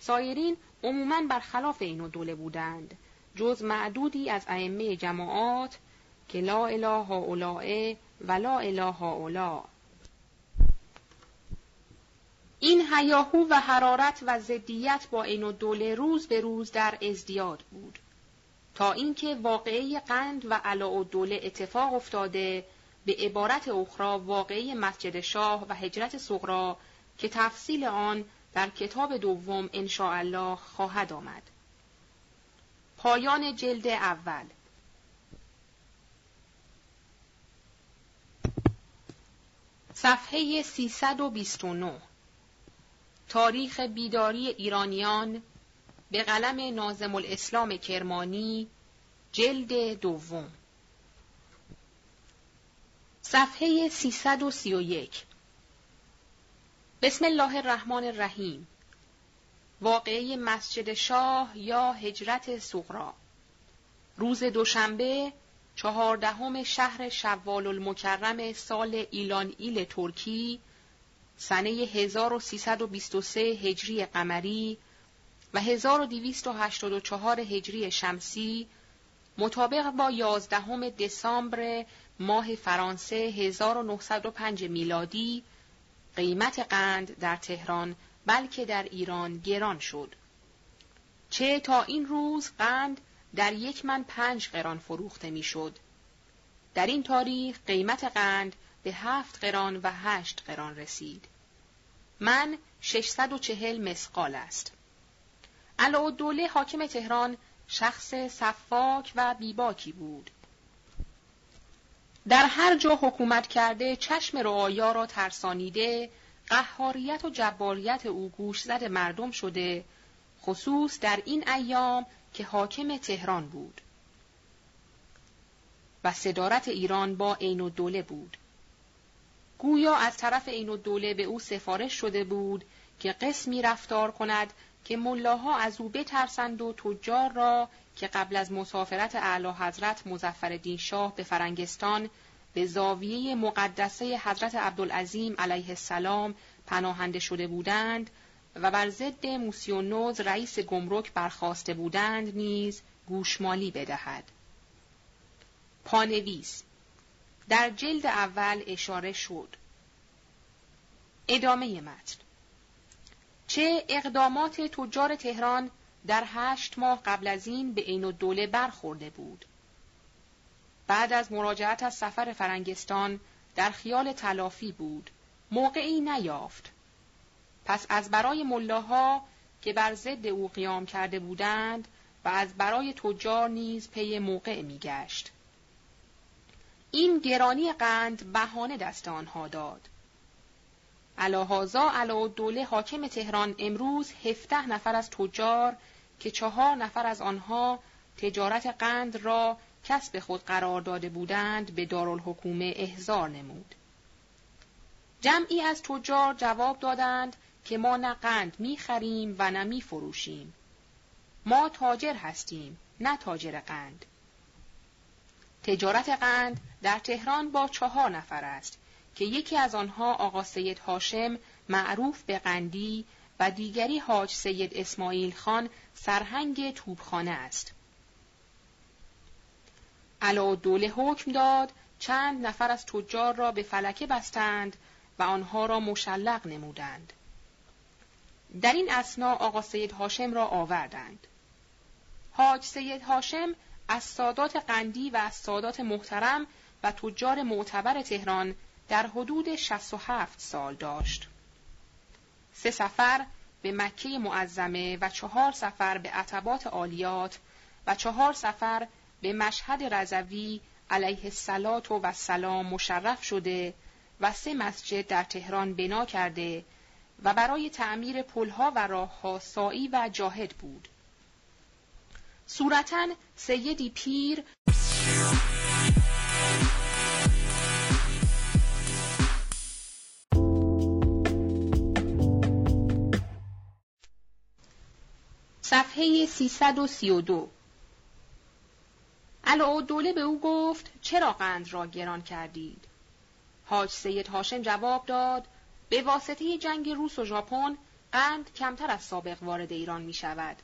سایرین عموماً برخلاف این دوله بودند جز معدودی از ائمه جماعات که لا اله هؤلاء و لا اله هؤلاء این هیاهو و حرارت و ضدیت با این و دوله روز به روز در ازدیاد بود. تا اینکه واقعه قند و علا و دوله اتفاق افتاده به عبارت اخرى واقعه مسجد شاه و هجرت صغرا که تفصیل آن در کتاب دوم الله خواهد آمد. پایان جلد اول. صفحه 329 تاریخ بیداری ایرانیان به قلم نازم الاسلام کرمانی جلد دوم. صفحه 331 بسم الله الرحمن الرحیم. واقعه مسجد شاه یا هجرت سغرا روز دوشنبه چهاردهم شهر شوال المکرم سال ایلان ایل ترکی سنه 1323 هجری قمری و 1284 هجری شمسی مطابق با 11 دسامبر ماه فرانسه 1905 میلادی قیمت قند در تهران بلکه در ایران گران شد. چه تا این روز قند در یک من پنج قران فروخته می‌شد. در این تاریخ قیمت قند به هفت قران و هشت قران رسید. من 640 مسقال است. دوله حاکم تهران شخص صفاک و بیباکی بود. در هر جا حکومت کرده چشم رعایا را ترسانیده قهاریت و جباریت او گوش زد مردم شده خصوص در این ایام که حاکم تهران بود. و صدارت ایران با عین الدوله بود. گویا از طرف عین الدوله به او سفارش شده بود که قسمی رفتار کند که ملاها از او بترسند و تجار را که قبل از مسافرت اعلی حضرت مزفر شاه به فرنگستان به زاویه مقدسه حضرت عبدالعظیم علیه السلام پناهنده شده بودند و بر ضد موسیونوز رئیس گمرک برخواسته بودند نیز گوشمالی بدهد. پانویس در جلد اول اشاره شد. ادامه متن چه اقدامات تجار تهران در هشت ماه قبل از این به عین الدوله برخورده بود. بعد از مراجعت از سفر فرنگستان در خیال تلافی بود. موقعی نیافت. پس از برای ملاها که بر ضد او قیام کرده بودند و از برای تجار نیز پی موقع میگشت. این گرانی قند بهانه دست آنها داد. علاهازا علا دوله حاکم تهران امروز هفته نفر از تجار که چهار نفر از آنها تجارت قند را کسب خود قرار داده بودند به دارالحکومه احضار نمود. جمعی از تجار جواب دادند که ما نه قند می خریم و نه می فروشیم. ما تاجر هستیم نه تاجر قند. تجارت قند در تهران با چهار نفر است که یکی از آنها آقا سید هاشم معروف به قندی و دیگری حاج سید اسماعیل خان سرهنگ توبخانه است. علا دوله حکم داد چند نفر از تجار را به فلکه بستند و آنها را مشلق نمودند. در این اسنا آقا سید هاشم را آوردند. حاج سید هاشم از سادات قندی و از سادات محترم و تجار معتبر تهران در حدود 67 سال داشت. سه سفر به مکه معظمه و چهار سفر به عتبات عالیات و چهار سفر به مشهد رضوی علیه السلات و سلام مشرف شده و سه مسجد در تهران بنا کرده و برای تعمیر پلها و راهها سایی و جاهد بود. صورتا سیدی پیر صفحه 332 دوله به او گفت چرا قند را گران کردید؟ حاج سید هاشم جواب داد به واسطه جنگ روس و ژاپن قند کمتر از سابق وارد ایران می شود.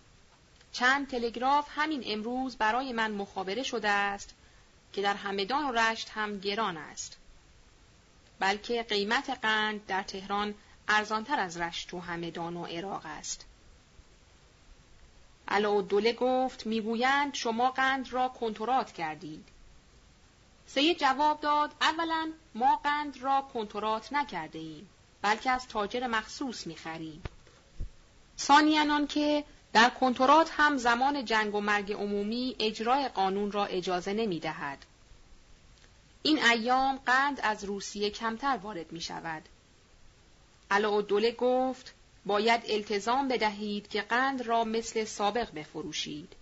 چند تلگراف همین امروز برای من مخابره شده است که در همدان و رشت هم گران است. بلکه قیمت قند در تهران ارزانتر از رشت و همدان و عراق است. علاءالدوله گفت می‌گویند شما قند را کنترات کردید. سید جواب داد اولا ما قند را کنترات نکرده ایم بلکه از تاجر مخصوص می‌خریم. ثانیا که در کنترات هم زمان جنگ و مرگ عمومی اجرای قانون را اجازه نمی دهد. این ایام قند از روسیه کمتر وارد می شود. علاءالدوله گفت باید التزام بدهید که قند را مثل سابق بفروشید.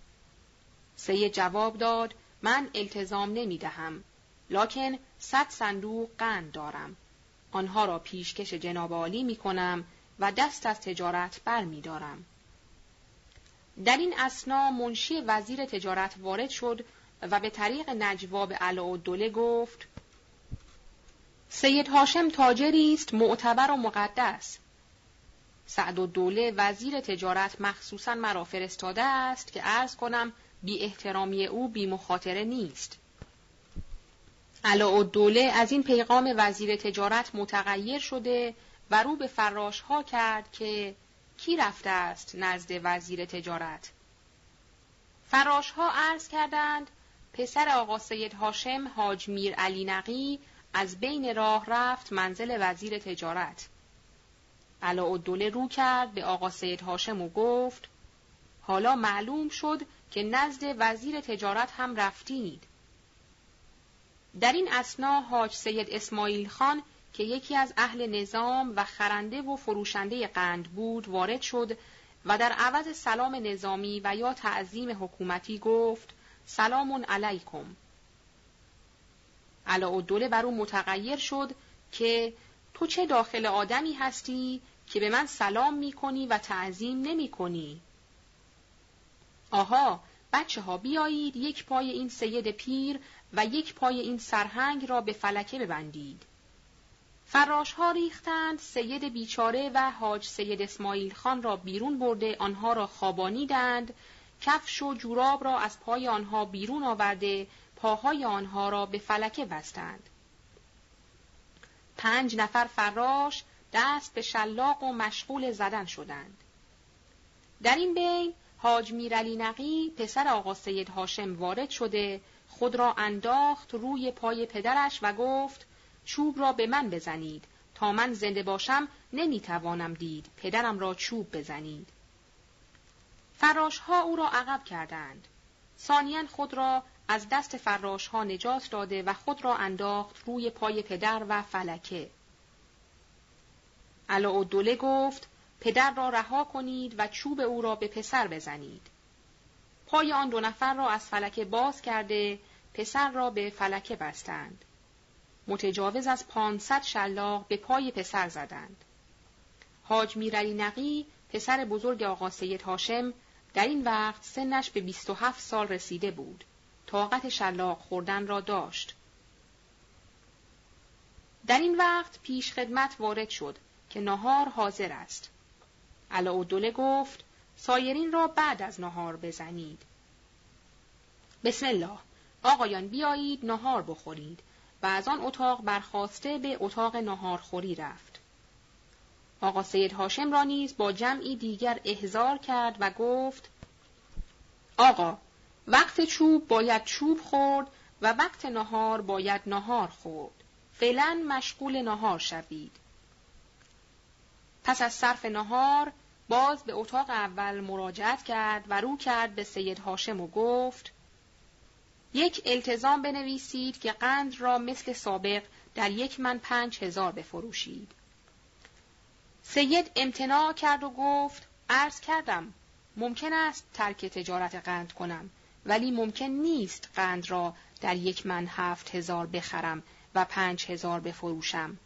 سید جواب داد من التزام نمی دهم لاکن صد صندوق قند دارم آنها را پیشکش جناب عالی می کنم و دست از تجارت بر می دارم. در این اسنا منشی وزیر تجارت وارد شد و به طریق نجواب دوله گفت سید هاشم تاجری است معتبر و مقدس سعد و دوله وزیر تجارت مخصوصا مرا فرستاده است که عرض کنم بی احترامی او بی مخاطره نیست. دوله از این پیغام وزیر تجارت متغیر شده و رو به فراش ها کرد که کی رفته است نزد وزیر تجارت. فراش ها عرض کردند پسر آقا سید هاشم حاج میر علی نقی از بین راه رفت منزل وزیر تجارت. علاءالدوله رو کرد به آقا سید هاشم و گفت حالا معلوم شد که نزد وزیر تجارت هم رفتید. در این اسنا حاج سید اسماعیل خان که یکی از اهل نظام و خرنده و فروشنده قند بود وارد شد و در عوض سلام نظامی و یا تعظیم حکومتی گفت سلام علیکم. علاءالدوله بر او متغیر شد که تو چه داخل آدمی هستی که به من سلام می کنی و تعظیم نمی کنی؟ آها بچه ها بیایید یک پای این سید پیر و یک پای این سرهنگ را به فلکه ببندید. فراش ها ریختند سید بیچاره و حاج سید اسماعیل خان را بیرون برده آنها را خوابانیدند کفش و جوراب را از پای آنها بیرون آورده پاهای آنها را به فلکه بستند. پنج نفر فراش دست به شلاق و مشغول زدن شدند. در این بین حاج میرعلی نقی پسر آقا سید هاشم وارد شده خود را انداخت روی پای پدرش و گفت چوب را به من بزنید. تا من زنده باشم نمی‌توانم دید. پدرم را چوب بزنید. فراش ها او را عقب کردند. سانیان خود را از دست فراش ها نجات داده و خود را انداخت روی پای پدر و فلکه. علاءالدوله گفت پدر را رها کنید و چوب او را به پسر بزنید. پای آن دو نفر را از فلکه باز کرده پسر را به فلکه بستند. متجاوز از پانصد شلاق به پای پسر زدند. حاج میرعلی نقی پسر بزرگ آقا سید هاشم در این وقت سنش به 27 سال رسیده بود. طاقت شلاق خوردن را داشت. در این وقت پیش خدمت وارد شد که نهار حاضر است. علاءالدوله گفت سایرین را بعد از نهار بزنید. بسم الله آقایان بیایید نهار بخورید و از آن اتاق برخواسته به اتاق نهارخوری رفت. آقا سید هاشم را نیز با جمعی دیگر احضار کرد و گفت آقا وقت چوب باید چوب خورد و وقت نهار باید نهار خورد. فعلا مشغول نهار شوید. پس از صرف نهار باز به اتاق اول مراجعت کرد و رو کرد به سید هاشم و گفت یک التزام بنویسید که قند را مثل سابق در یک من پنج هزار بفروشید. سید امتناع کرد و گفت عرض کردم ممکن است ترک تجارت قند کنم. ولی ممکن نیست قند را در یک من هفت هزار بخرم و پنج هزار بفروشم.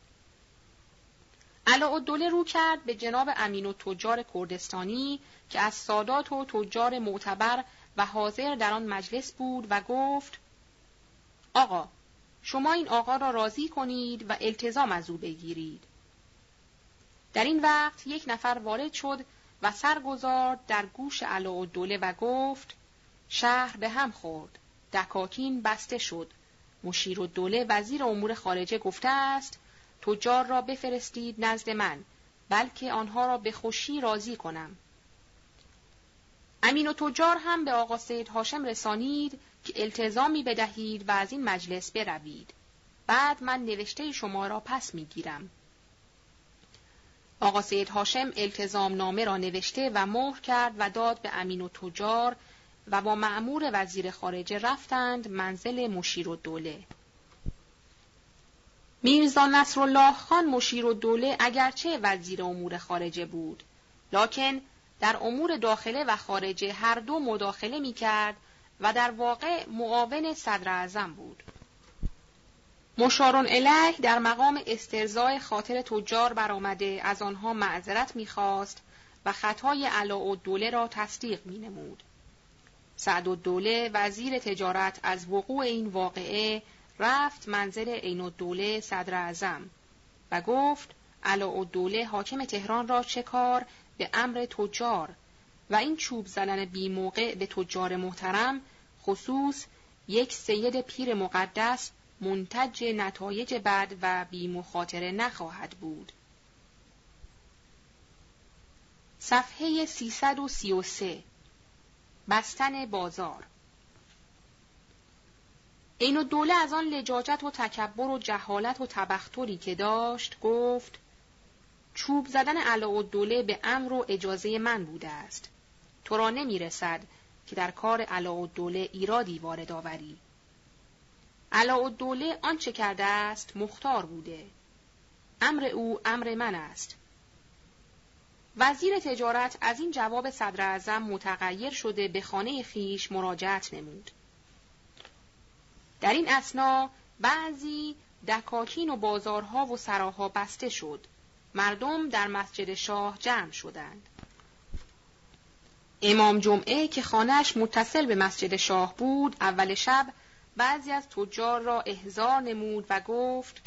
علاءالدوله رو کرد به جناب امین و تجار کردستانی که از سادات و تجار معتبر و حاضر در آن مجلس بود و گفت آقا شما این آقا را راضی کنید و التزام از او بگیرید. در این وقت یک نفر وارد شد و سر گذارد در گوش علاءالدوله و گفت شهر به هم خورد. دکاکین بسته شد. مشیر و دوله وزیر امور خارجه گفته است تجار را بفرستید نزد من بلکه آنها را به خوشی راضی کنم. امین و تجار هم به آقا سید هاشم رسانید که التزامی بدهید و از این مجلس بروید. بعد من نوشته شما را پس می‌گیرم. آقا سید هاشم التزام نامه را نوشته و مهر کرد و داد به امین و تجار و با معمور وزیر خارجه رفتند منزل مشیر و دوله. میرزا نصرالله خان مشیر و دوله اگرچه وزیر امور خارجه بود لکن در امور داخله و خارجه هر دو مداخله می کرد و در واقع معاون صدر اعظم بود. مشارون اله در مقام استرزای خاطر تجار برآمده از آنها معذرت می‌خواست و خطای علا دوله را تصدیق می نمود. سعد دوله وزیر تجارت از وقوع این واقعه رفت منزل عین الدوله صدر اعظم و گفت علا دوله حاکم تهران را چه کار به امر تجار و این چوب زدن بی موقع به تجار محترم خصوص یک سید پیر مقدس منتج نتایج بد و بی مخاطره نخواهد بود. صفحه 333 بستن بازار این دوله از آن لجاجت و تکبر و جهالت و تبختری که داشت گفت چوب زدن علا دوله به امر و اجازه من بوده است. تو را نمی رسد که در کار علا دوله ایرادی وارد آوری. علا دوله آنچه کرده است مختار بوده. امر او امر من است. وزیر تجارت از این جواب صدر اعظم متغیر شده به خانه خیش مراجعت نمود. در این اسنا بعضی دکاکین و بازارها و سراها بسته شد. مردم در مسجد شاه جمع شدند. امام جمعه که خانهش متصل به مسجد شاه بود اول شب بعضی از تجار را احضار نمود و گفت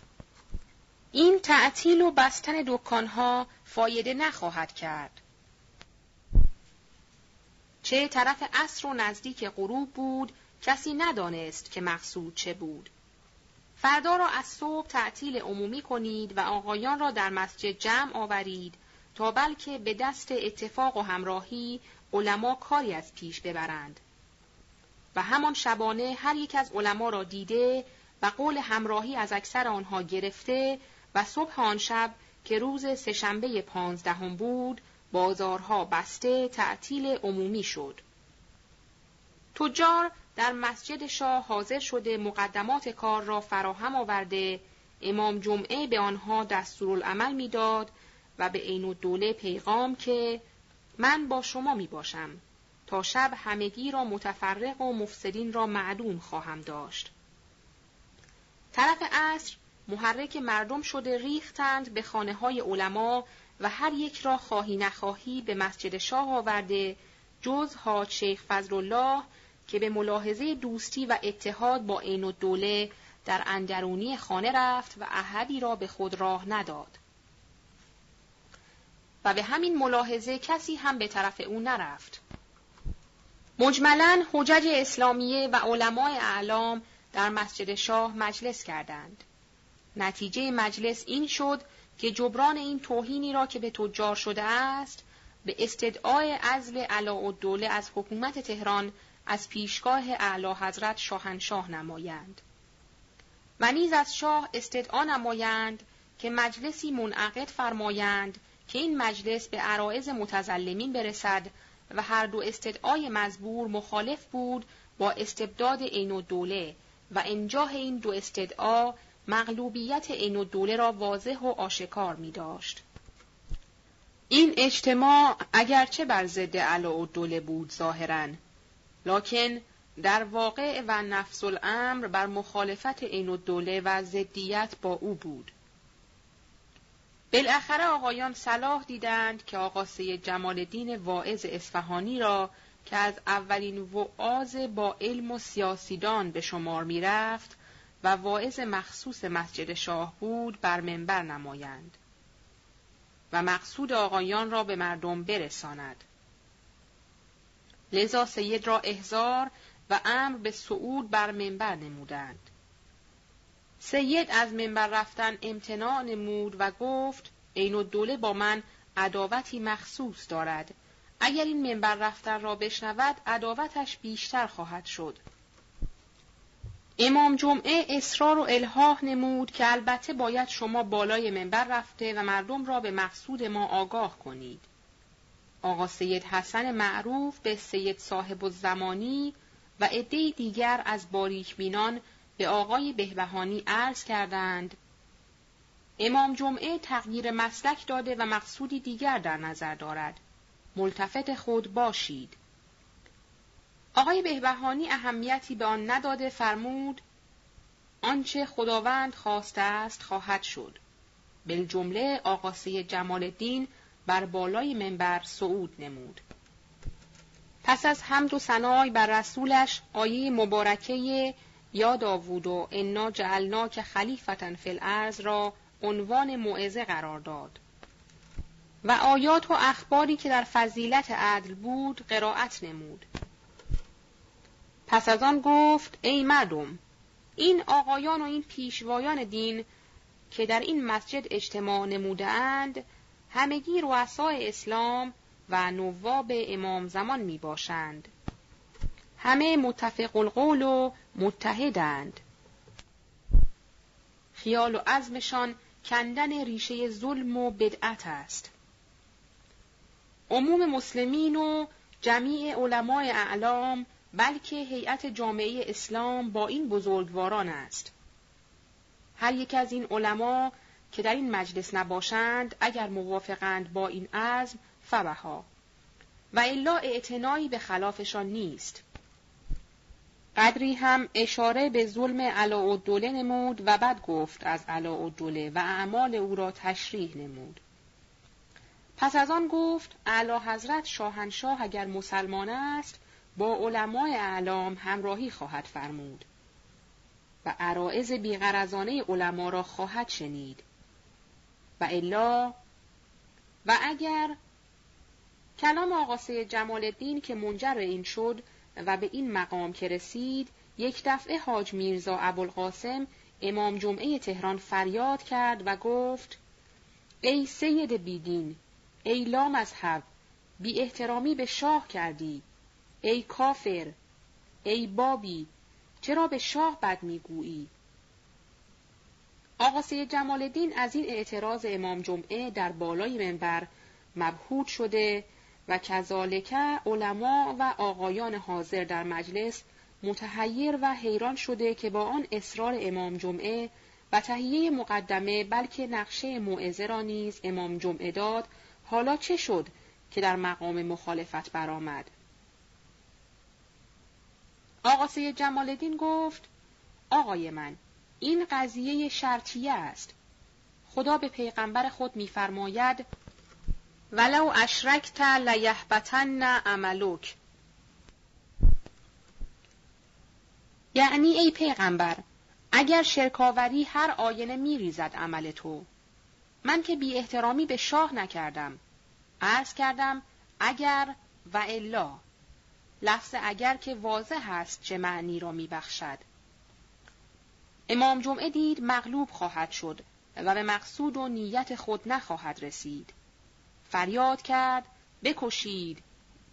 این تعطیل و بستن دکانها فایده نخواهد کرد. چه طرف عصر و نزدیک غروب بود کسی ندانست که مقصود چه بود. فردا را از صبح تعطیل عمومی کنید و آقایان را در مسجد جمع آورید تا بلکه به دست اتفاق و همراهی علما کاری از پیش ببرند. و همان شبانه هر یک از علما را دیده و قول همراهی از اکثر آنها گرفته و صبح آن شب که روز سهشنبه پانزدهم بود بازارها بسته تعطیل عمومی شد. تجار در مسجد شاه حاضر شده مقدمات کار را فراهم آورده امام جمعه به آنها دستورالعمل می‌داد و به عین دوله پیغام که من با شما می باشم تا شب همگی را متفرق و مفسدین را معدوم خواهم داشت. طرف عصر محرک مردم شده ریختند به خانه های علما و هر یک را خواهی نخواهی به مسجد شاه آورده جز حاج شیخ فضل الله که به ملاحظه دوستی و اتحاد با عین دوله در اندرونی خانه رفت و احدی را به خود راه نداد. و به همین ملاحظه کسی هم به طرف او نرفت. مجملا حجج اسلامیه و علمای اعلام در مسجد شاه مجلس کردند. نتیجه مجلس این شد که جبران این توهینی را که به تجار شده است به استدعای عزل علاءالدوله از حکومت تهران از پیشگاه اعلی حضرت شاهنشاه نمایند. و نیز از شاه استدعا نمایند که مجلسی منعقد فرمایند که این مجلس به عرائز متزلمین برسد و هر دو استدعای مزبور مخالف بود با استبداد عین دوله و انجاه این دو استدعا مغلوبیت عین دوله را واضح و آشکار می داشت. این اجتماع اگرچه بر ضد دوله بود ظاهرا لکن در واقع و نفس الامر بر مخالفت عین الدوله و ضدیت با او بود. بالاخره آقایان صلاح دیدند که آقا سید جمال الدین واعظ اصفهانی را که از اولین وعاز با علم و سیاسیدان به شمار می رفت و واعظ مخصوص مسجد شاه بود بر منبر نمایند و مقصود آقایان را به مردم برساند. لذا سید را احزار و امر به صعود بر منبر نمودند. سید از منبر رفتن امتناع نمود و گفت عین دوله با من عداوتی مخصوص دارد. اگر این منبر رفتن را بشنود عداوتش بیشتر خواهد شد. امام جمعه اصرار و الهاه نمود که البته باید شما بالای منبر رفته و مردم را به مقصود ما آگاه کنید. آقا سید حسن معروف به سید صاحب الزمانی و عده دیگر از باریک بینان به آقای بهبهانی عرض کردند. امام جمعه تغییر مسلک داده و مقصودی دیگر در نظر دارد. ملتفت خود باشید. آقای بهبهانی اهمیتی به آن نداده فرمود آنچه خداوند خواسته است خواهد شد. بالجمله آقاسه جمال الدین بر بالای منبر صعود نمود. پس از حمد و ثنای بر رسولش آیه مبارکه یا داوود و انا جعلنا که خلیفتن فی الارض را عنوان موعظه قرار داد. و آیات و اخباری که در فضیلت عدل بود قرائت نمود. پس از آن گفت ای مردم این آقایان و این پیشوایان دین که در این مسجد اجتماع نمودهاند همگی رؤسای اسلام و نواب امام زمان می باشند. همه متفق القول و متحدند. خیال و عزمشان کندن ریشه ظلم و بدعت است. عموم مسلمین و جمیع علمای اعلام بلکه هیئت جامعه اسلام با این بزرگواران است. هر یک از این علما که در این مجلس نباشند اگر موافقند با این عزم فبها. و الا اعتنایی به خلافشان نیست. قدری هم اشاره به ظلم علاءالدوله نمود و بعد گفت از علاءالدوله و اعمال او را تشریح نمود. پس از آن گفت اعلی حضرت شاهنشاه اگر مسلمان است با علمای اعلام همراهی خواهد فرمود و عرائز بیغرزانه علما را خواهد شنید. و الا و اگر کلام آقاسه جمال الدین که منجر این شد و به این مقام که رسید یک دفعه حاج میرزا ابوالقاسم امام جمعه تهران فریاد کرد و گفت ای سید بیدین ای لامذهب بی احترامی به شاه کردی. ای کافر ای بابی چرا به شاه بد می‌گویی؟ آقا سید جمال الدین از این اعتراض امام جمعه در بالای منبر مبهوت شده و کذالک علما و آقایان حاضر در مجلس متحیر و حیران شده که با آن اصرار امام جمعه و تهیه مقدمه بلکه نقشه موعظه را نیز امام جمعه داد حالا چه شد که در مقام مخالفت برآمد؟ آقا سید جمال الدین گفت آقای من این قضیه شرطیه است. خدا به پیغمبر خود میفرماید ولو اشرکت لیحبطن عملک. یعنی ای پیغمبر اگر شرکاوری هر آینه میریزد عمل تو. من که بی احترامی به شاه نکردم. عرض کردم اگر و الا. لفظ اگر که واضح است چه معنی را میبخشد. امام جمعه دید مغلوب خواهد شد و به مقصود و نیت خود نخواهد رسید. فریاد کرد بکشید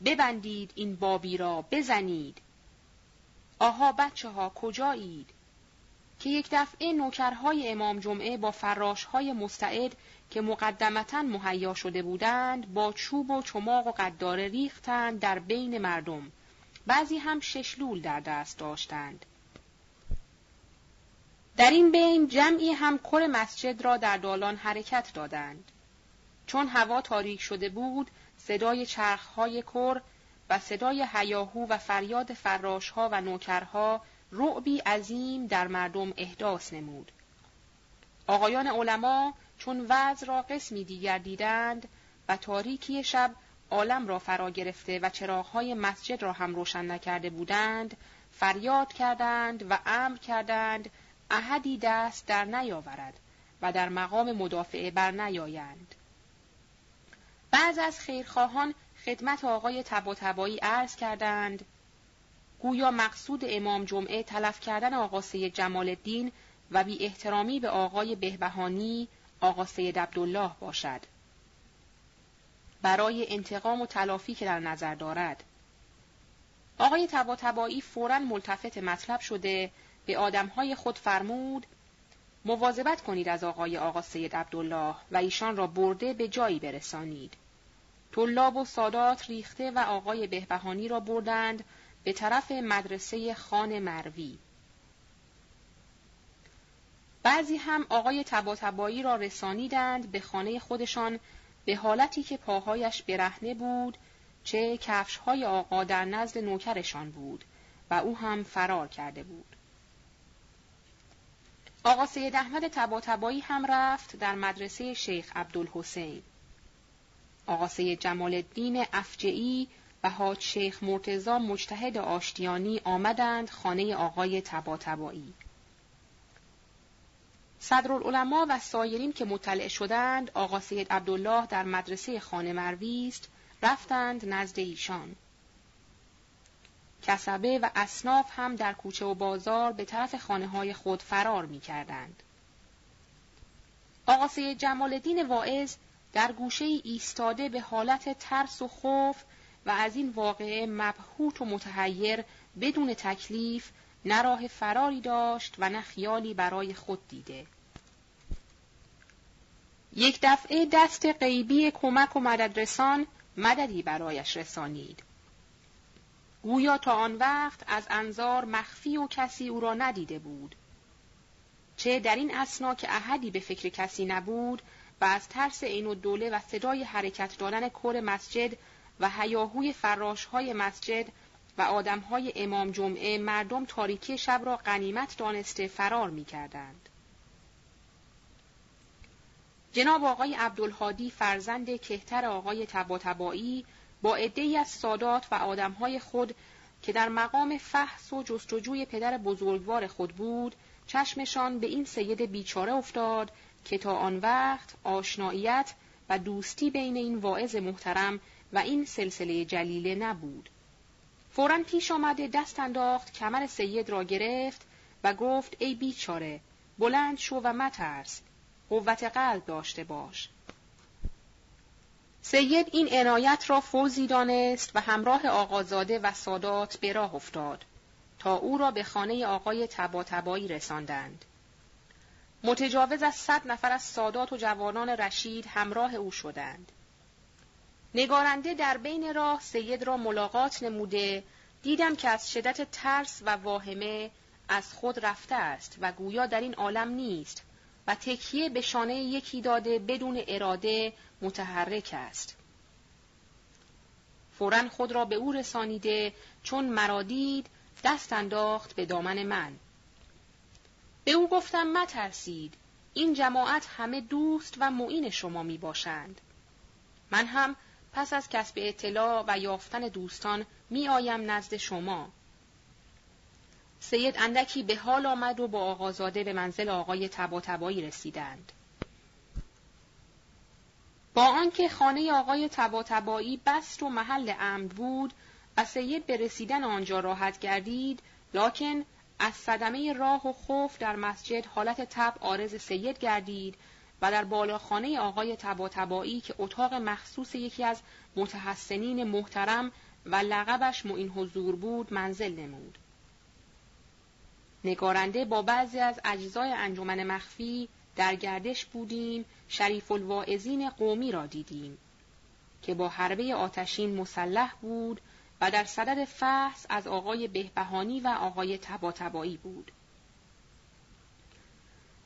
ببندید این بابی را بزنید. آها بچه ها کجایید؟ که یک دفعه نوکرهای امام جمعه با فراشهای مستعد که مقدمتا مهیا شده بودند با چوب و چماق و قداره ریختند در بین مردم. بعضی هم ششلول در دست داشتند در این بین جمعی هم کل مسجد را در دالان حرکت دادند. چون هوا تاریک شده بود، صدای چرخهای کر و صدای هیاهو و فریاد فراشها و نوکرها رعبی عظیم در مردم احداث نمود. آقایان علما چون وضع را قسمی دیگر دیدند و تاریکی شب عالم را فرا گرفته و چراغهای مسجد را هم روشن نکرده بودند، فریاد کردند و امر کردند احدی دست در نیاورد و در مقام مدافعه بر نیایند. بعض از خیرخواهان خدمت آقای تبا تبایی عرض کردند گویا مقصود امام جمعه تلف کردن آقا سید جمال الدین و بی احترامی به آقای بهبهانی آقا سید عبدالله باشد. برای انتقام و تلافی که در نظر دارد. آقای تبا تبایی فوراً ملتفت مطلب شده به آدمهای خود فرمود مواظبت کنید از آقای آقا سید عبدالله و ایشان را برده به جایی برسانید. طلاب و سادات ریخته و آقای بهبهانی را بردند به طرف مدرسه خان مروی. بعضی هم آقای تباتبایی را رسانیدند به خانه خودشان به حالتی که پاهایش برهنه بود چه کفشهای آقا در نزد نوکرشان بود و او هم فرار کرده بود. آقا سید احمد تباتبایی هم رفت در مدرسه شیخ عبدالحسین. آقا سید جمال الدین افجعی و حاج شیخ مرتزا مجتهد آشتیانی آمدند خانه آقای تباتبایی. صدرالعلماء و سایرین که مطلع شدند آقا سید عبدالله در مدرسه خانه مرویست رفتند نزد ایشان. کسبه و اسناف هم در کوچه و بازار به طرف خانه های خود فرار می کردند. آقا سید جمال الدین واعظ در گوشه ایستاده به حالت ترس و خوف و از این واقعه مبهوت و متحیر بدون تکلیف نه راه فراری داشت و نه خیالی برای خود دیده. یک دفعه دست غیبی کمک و مددرسان مددی برایش رسانید. گویا تا آن وقت از انظار مخفی و کسی او را ندیده بود. چه در این اسنا که احدی به فکر کسی نبود و از ترس عین و دوله و صدای حرکت دادن کور مسجد و هیاهوی فراشهای مسجد و آدمهای امام جمعه مردم تاریکی شب را غنیمت دانسته فرار می کردند. جناب آقای عبدالهادی فرزند کهتر آقای تباتبایی با عدهای از سادات و آدمهای خود که در مقام فحص و جستجوی پدر بزرگوار خود بود چشمشان به این سید بیچاره افتاد که تا آن وقت آشناییت و دوستی بین این واعظ محترم و این سلسله جلیله نبود. فورا پیش آمده دست انداخت کمر سید را گرفت و گفت ای بیچاره بلند شو و مترس قوت قلب داشته باش سید این عنایت را فوزی دانست و همراه آقازاده و سادات به راه افتاد تا او را به خانه آقای تباتبایی رساندند. متجاوز از صد نفر از سادات و جوانان رشید همراه او شدند. نگارنده در بین راه سید را ملاقات نموده دیدم که از شدت ترس و واهمه از خود رفته است و گویا در این عالم نیست و تکیه به شانه یکی داده بدون اراده متحرک است. فورا خود را به او رسانیده چون مرا دید دست انداخت به دامن من. به او گفتم مترسید این جماعت همه دوست و معین شما می باشند. من هم پس از کسب اطلاع و یافتن دوستان می آیم نزد شما. سید اندکی به حال آمد و با آقازاده به منزل آقای تباتبایی رسیدند. با آنکه خانه آقای تباتبایی بست و محل امن بود و سید به رسیدن آنجا راحت گردید لکن از صدمه راه و خوف در مسجد حالت تب آرز سید گردید و در بالاخانه آقای تباتبایی که اتاق مخصوص یکی از متحسنین محترم و لقبش معین حضور بود منزل نمود. نگارنده با بعضی از اجزای انجمن مخفی در گردش بودیم شریف الواعظین قومی را دیدیم که با حربه آتشین مسلح بود و در صدد فحص از آقای بهبهانی و آقای تباتبایی بود.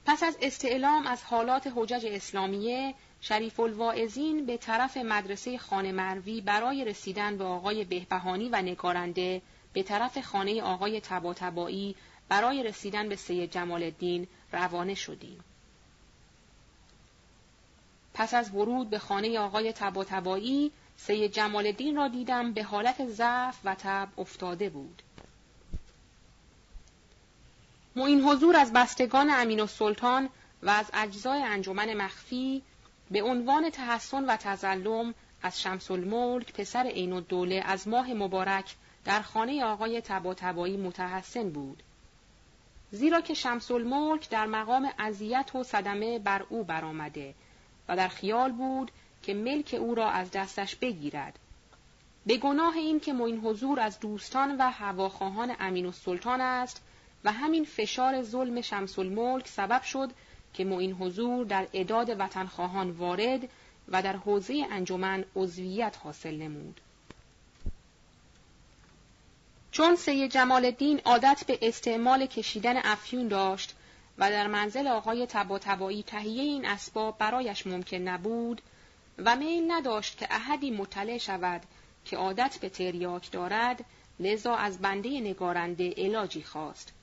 پس از استعلام از حالات حجج اسلامیه شریف الواعظین به طرف مدرسه خانه مروی برای رسیدن به آقای بهبهانی و نگارنده به طرف خانه آقای تباتبایی برای رسیدن به سید جمال الدین روانه شدیم. پس از ورود به خانه آقای تباتبایی سید جمال الدین را دیدم به حالت ضعف و تب افتاده بود. معین حضور از بستگان امین و سلطان و از اجزای انجمن مخفی به عنوان تحسن و تزلم از شمس الملک پسر عین الدوله از ماه مبارک در خانه آقای تباتبایی متحسن بود. زیرا که شمس الملک در مقام اذیت و صدمه بر او برآمده و در خیال بود که ملک او را از دستش بگیرد. به گناه این که معین حضور از دوستان و هواخواهان امین السلطان است و همین فشار ظلم شمس الملک سبب شد که معین حضور در اداد وطنخواهان وارد و در حوزه انجمن عضویت حاصل نمود. چون سید جمال الدین عادت به استعمال کشیدن افیون داشت و در منزل آقای تباتبایی تهیه این اسباب برایش ممکن نبود و میل نداشت که احدی مطلع شود که عادت به تریاک دارد لذا از بنده نگارنده علاجی خواست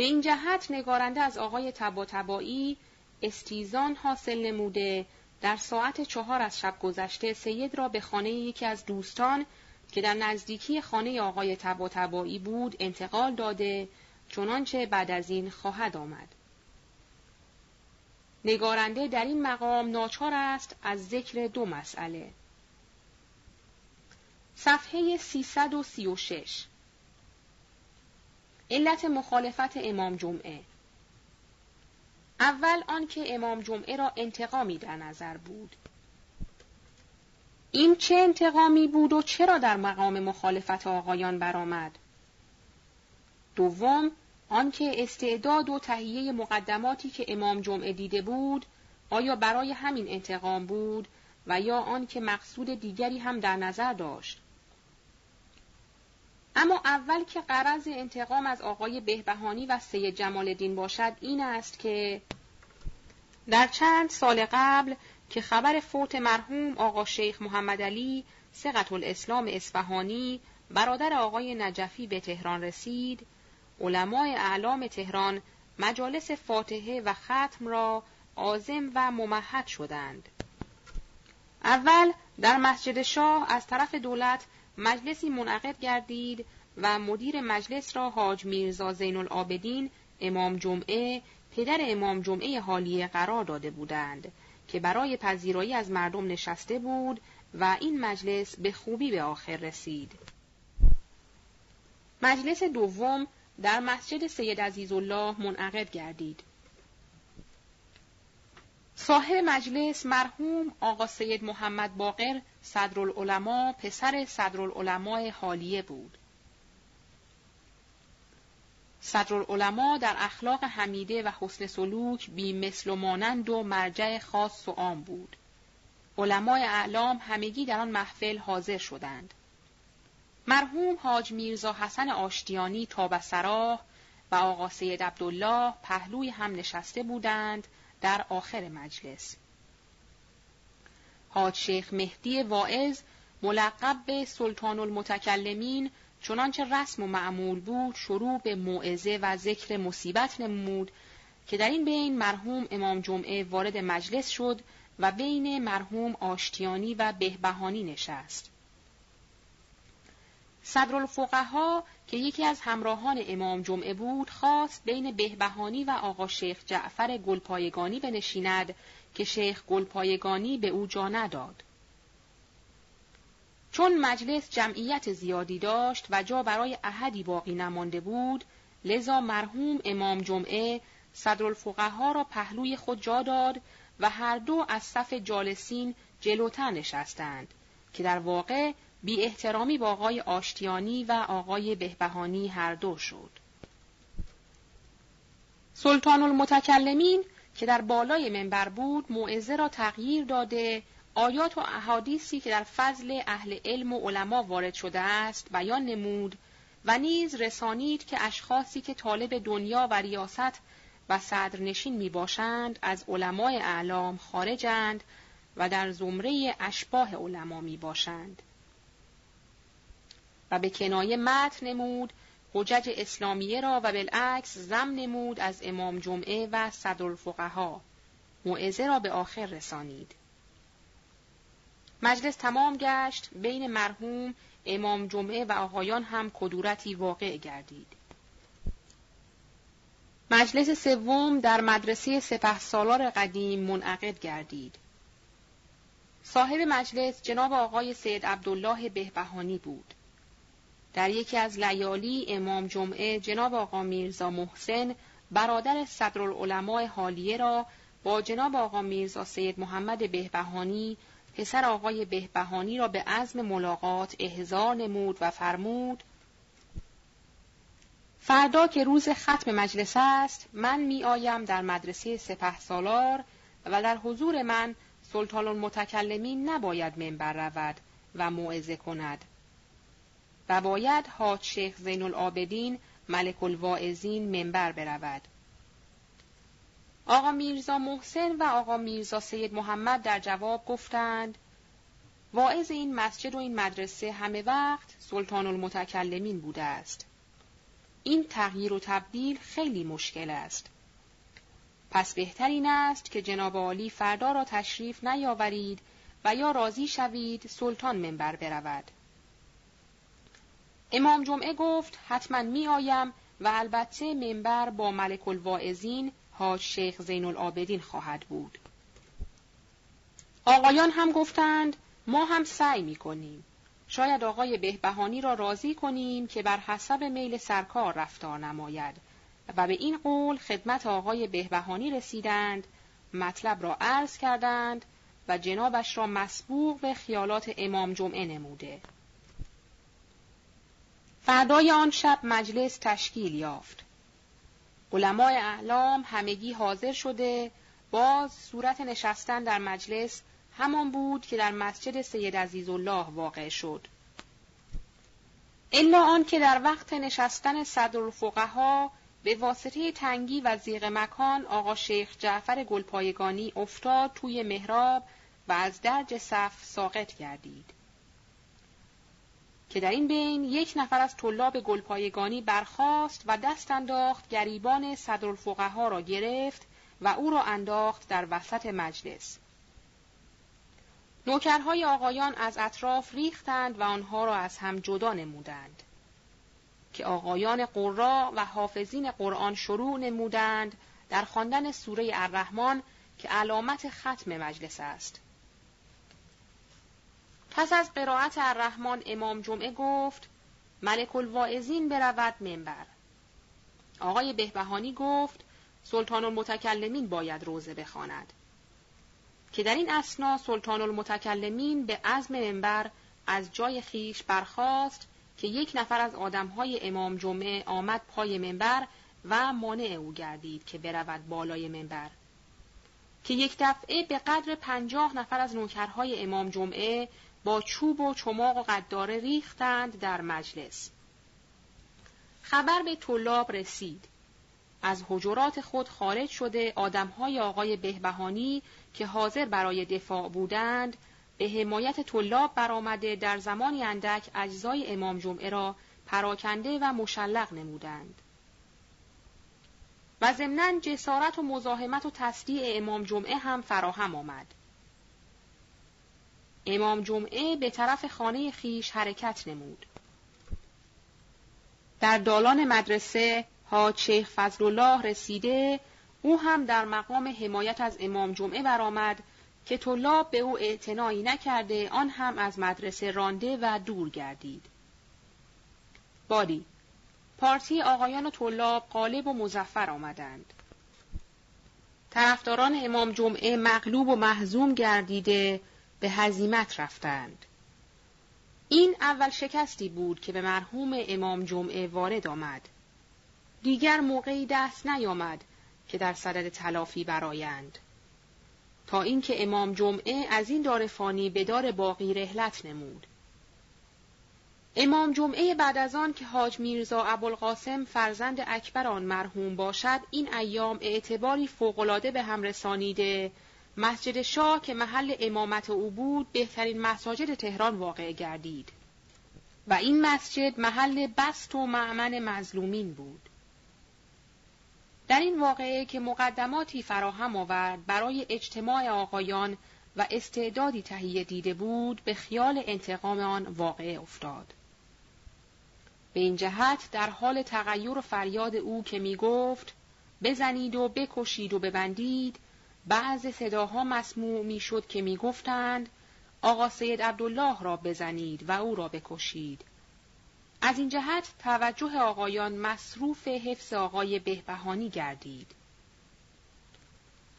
به این جهت نگارنده از آقای تبا تبایی استیزان حاصل نموده در ساعت چهار از شب گذشته سید را به خانه یکی از دوستان که در نزدیکی خانه آقای تبا تبایی بود انتقال داده چنانچه بعد از این خواهد آمد. نگارنده در این مقام ناچار است از ذکر دو مسئله. صفحه 336 علت مخالفت امام جمعه. اول آنکه امام جمعه را انتقامی در نظر بود. این چه انتقامی بود و چرا در مقام مخالفت آقایان برآمد؟ دوم آنکه استعداد و تهیه مقدماتی که امام جمعه دیده بود آیا برای همین انتقام بود و یا آنکه مقصود دیگری هم در نظر داشت؟ اما اول که قرض انتقام از آقای بهبهانی و سید جمال الدین باشد این است که در چند سال قبل که خبر فوت مرحوم آقا شیخ محمد علی سقط الاسلام اصفهانی برادر آقای نجفی به تهران رسید علمای اعلام تهران مجالس فاتحه و ختم را عازم و ممهد شدند. اول در مسجد شاه از طرف دولت مجلسی منعقد گردید و مدیر مجلس را حاج میرزا زین العابدین امام جمعه پدر امام جمعه حالیه قرار داده بودند که برای پذیرایی از مردم نشسته بود و این مجلس به خوبی به آخر رسید. مجلس دوم در مسجد سید عزیزالله منعقد گردید. صاحب مجلس مرحوم آقا سید محمد باقر صدرالعلماء پسر صدرالعلماء حالیه بود. صدرالعلماء در اخلاق حمیده و حسن سلوک بی مثل و مانند و مرجع خاص و عام بود. علمای اعلام همگی در آن محفل حاضر شدند. مرحوم حاج میرزا حسن آشتیانی تاب سراح و آقا سید عبدالله پهلوی هم نشسته بودند در آخر مجلس. حاج شیخ مهدی واعظ ملقب به سلطان المتکلمین چنانچه رسم و معمول بود شروع به موعظه و ذکر مصیبت نمود که در این بین مرحوم امام جمعه وارد مجلس شد و بین مرحوم آشتیانی و بهبهانی نشست. صدرالفقها که یکی از همراهان امام جمعه بود خواست بین بهبهانی و آقا شیخ جعفر گلپایگانی بنشیند که شیخ گلپایگانی به او جا نداد. چون مجلس جمعیت زیادی داشت و جا برای احدی باقی نمانده بود لذا مرحوم امام جمعه صدرالفقها را پهلوی خود جا داد و هر دو از صف جالسین جلوتر نشستند که در واقع بی احترامی با آقای آشتیانی و آقای بهبهانی هر دو شد. سلطان المتکلمین که در بالای منبر بود موعظه را تغییر داده آیات و احادیثی که در فضل اهل علم و علما وارد شده است بیان نمود و نیز رسانید که اشخاصی که طالب دنیا و ریاست و صدرنشین می باشند از علمای اعلام خارجند و در زمره اشباه علما می باشند. و به کنایه متن نمود حجج اسلامیه را و بالعکس زم نمود از امام جمعه و صدرالفقها موعظه را به آخر رسانید. مجلس تمام گشت بین مرحوم امام جمعه و آقایان هم کدورتی واقع گردید. مجلس سوم در مدرسه سپه سالار قدیم منعقد گردید. صاحب مجلس جناب آقای سید عبدالله بهبهانی بود. در یکی از لیالی امام جمعه جناب آقا میرزا محسن برادر صدرالعلماء حالیه را با جناب آقا میرزا سید محمد بهبهانی پسر آقای بهبهانی را به عزم ملاقات احضار نمود و فرمود فردا که روز ختم مجلس است من می آیم در مدرسه سپه سالار و در حضور من سلطان المتکلمین نباید منبر رود و موعظه کند. و باید حاج شیخ زین العابدین ملک الواعظین منبر برود آقا میرزا محسن و آقا میرزا سید محمد در جواب گفتند واعظ این مسجد و این مدرسه همه وقت سلطان المتکلمین بوده است این تغییر و تبدیل خیلی مشکل است. پس بهتر این است که جناب عالی فردا را تشریف نیاورید و یا راضی شوید سلطان منبر برود. امام جمعه گفت حتما می آیم و البته منبر با ملک الواعظین حاج شیخ زین العابدین خواهد بود. آقایان هم گفتند ما هم سعی می کنیم. شاید آقای بهبهانی را راضی کنیم که بر حسب میل سرکار رفتار نماید و به این قول خدمت آقای بهبهانی رسیدند مطلب را عرض کردند و جنابش را مسبوق به خیالات امام جمعه نموده فردای آن شب مجلس تشکیل یافت علمای اعلام همگی حاضر شده باز صورت نشستن در مجلس همان بود که در مسجد سید عزیزالله واقع شد الا آنکه در وقت نشستن صدر ها به واسطه تنگی و زیغ مکان آقا شیخ جعفر گلپایگانی افتاد توی محراب و از درج صف ساقط گردید. که در این بین یک نفر از طلاب گلپایگانی برخاست و دست انداخت گریبان صدرالفقها را گرفت و او را انداخت در وسط مجلس. نوکرهای آقایان از اطراف ریختند و آنها را از هم جدا نمودند. که آقایان قرا و حافظین قرآن شروع نمودند در خواندن سوره الرحمن که علامت ختم مجلس است. پس از قرائت الرحمن امام جمعه گفت ملک الواعظین برود منبر. آقای بهبهانی گفت سلطان المتکلمین باید روزه بخواند. که در این اسنا سلطان المتکلمین به عزم منبر از جای خیش برخاست که یک نفر از آدمهای امام جمعه آمد پای منبر و مانع او گردید که برود بالای منبر که یک دفعه به قدر پنجاه نفر از نوکرهای امام جمعه با چوب و چماق و قداره ریختند در مجلس خبر به طلاب رسید از حجرات خود خارج شده آدمهای آقای بهبهانی که حاضر برای دفاع بودند به حمایت طلاب برآمده در زمانی اندک اجزای امام جمعه را پراکنده و مشلق نمودند. و ضمنا جسارت و مزاحمت و تصدیع امام جمعه هم فراهم آمد. امام جمعه به طرف خانه خیش حرکت نمود. در دالان مدرسه ها شیخ فضل الله رسیده او هم در مقام حمایت از امام جمعه برآمد که طلاب به او اعتنایی نکرده آن هم از مدرسه رانده و دور گردید. باری پارتی آقایان و طلاب غالب و مزفر آمدند. طرفداران امام جمعه مغلوب و محزوم گردیده به هزیمت رفتند. این اول شکستی بود که به مرحوم امام جمعه وارد آمد. دیگر موقعی دست نیامد که در صدد تلافی برایند. تا اینکه امام جمعه از این دار فانی به دار باقی رهلت نمود. امام جمعه بعد از آن که حاج میرزا ابوالقاسم فرزند اکبر آن مرحوم باشد این ایام اعتباری فوقالعاده به هم رسانیده مسجد شاه که محل امامت او بود بهترین مساجد تهران واقع گردید و این مسجد محل بست و معمن مظلومین بود در این واقعه که مقدماتی فراهم آورد برای اجتماع آقایان و استعدادی تهیه دیده بود به خیال انتقام آن واقعه افتاد. به این جهت در حال تغییر و فریاد او که می گفت بزنید و بکشید و ببندید بعض صداها مسموع می شد که می گفتند آقا سید عبدالله را بزنید و او را بکشید از این جهت توجه آقایان مصروف حفظ آقای بهبهانی گردید.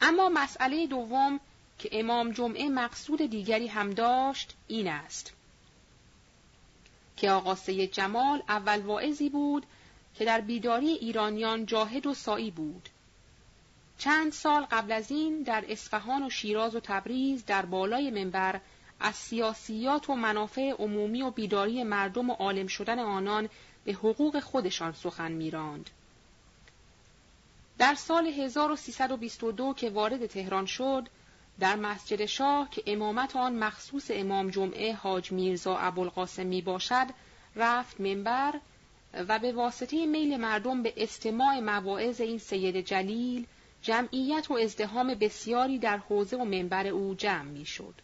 اما مسئله دوم که امام جمعه مقصود دیگری هم داشت این است که آقا سید جمال اول واعظی بود که در بیداری ایرانیان جاهد و سایی بود. چند سال قبل از این در اصفهان و شیراز و تبریز در بالای منبر از سیاسیات و منافع عمومی و بیداری مردم و عالم شدن آنان به حقوق خودشان سخن میراند. در سال 1322 که وارد تهران شد، در مسجد شاه که امامت آن مخصوص امام جمعه حاج میرزا ابوالقاسم می باشد، رفت منبر و به واسطه میل مردم به استماع مواعظ این سید جلیل جمعیت و ازدهام بسیاری در حوزه و منبر او جمع می شد.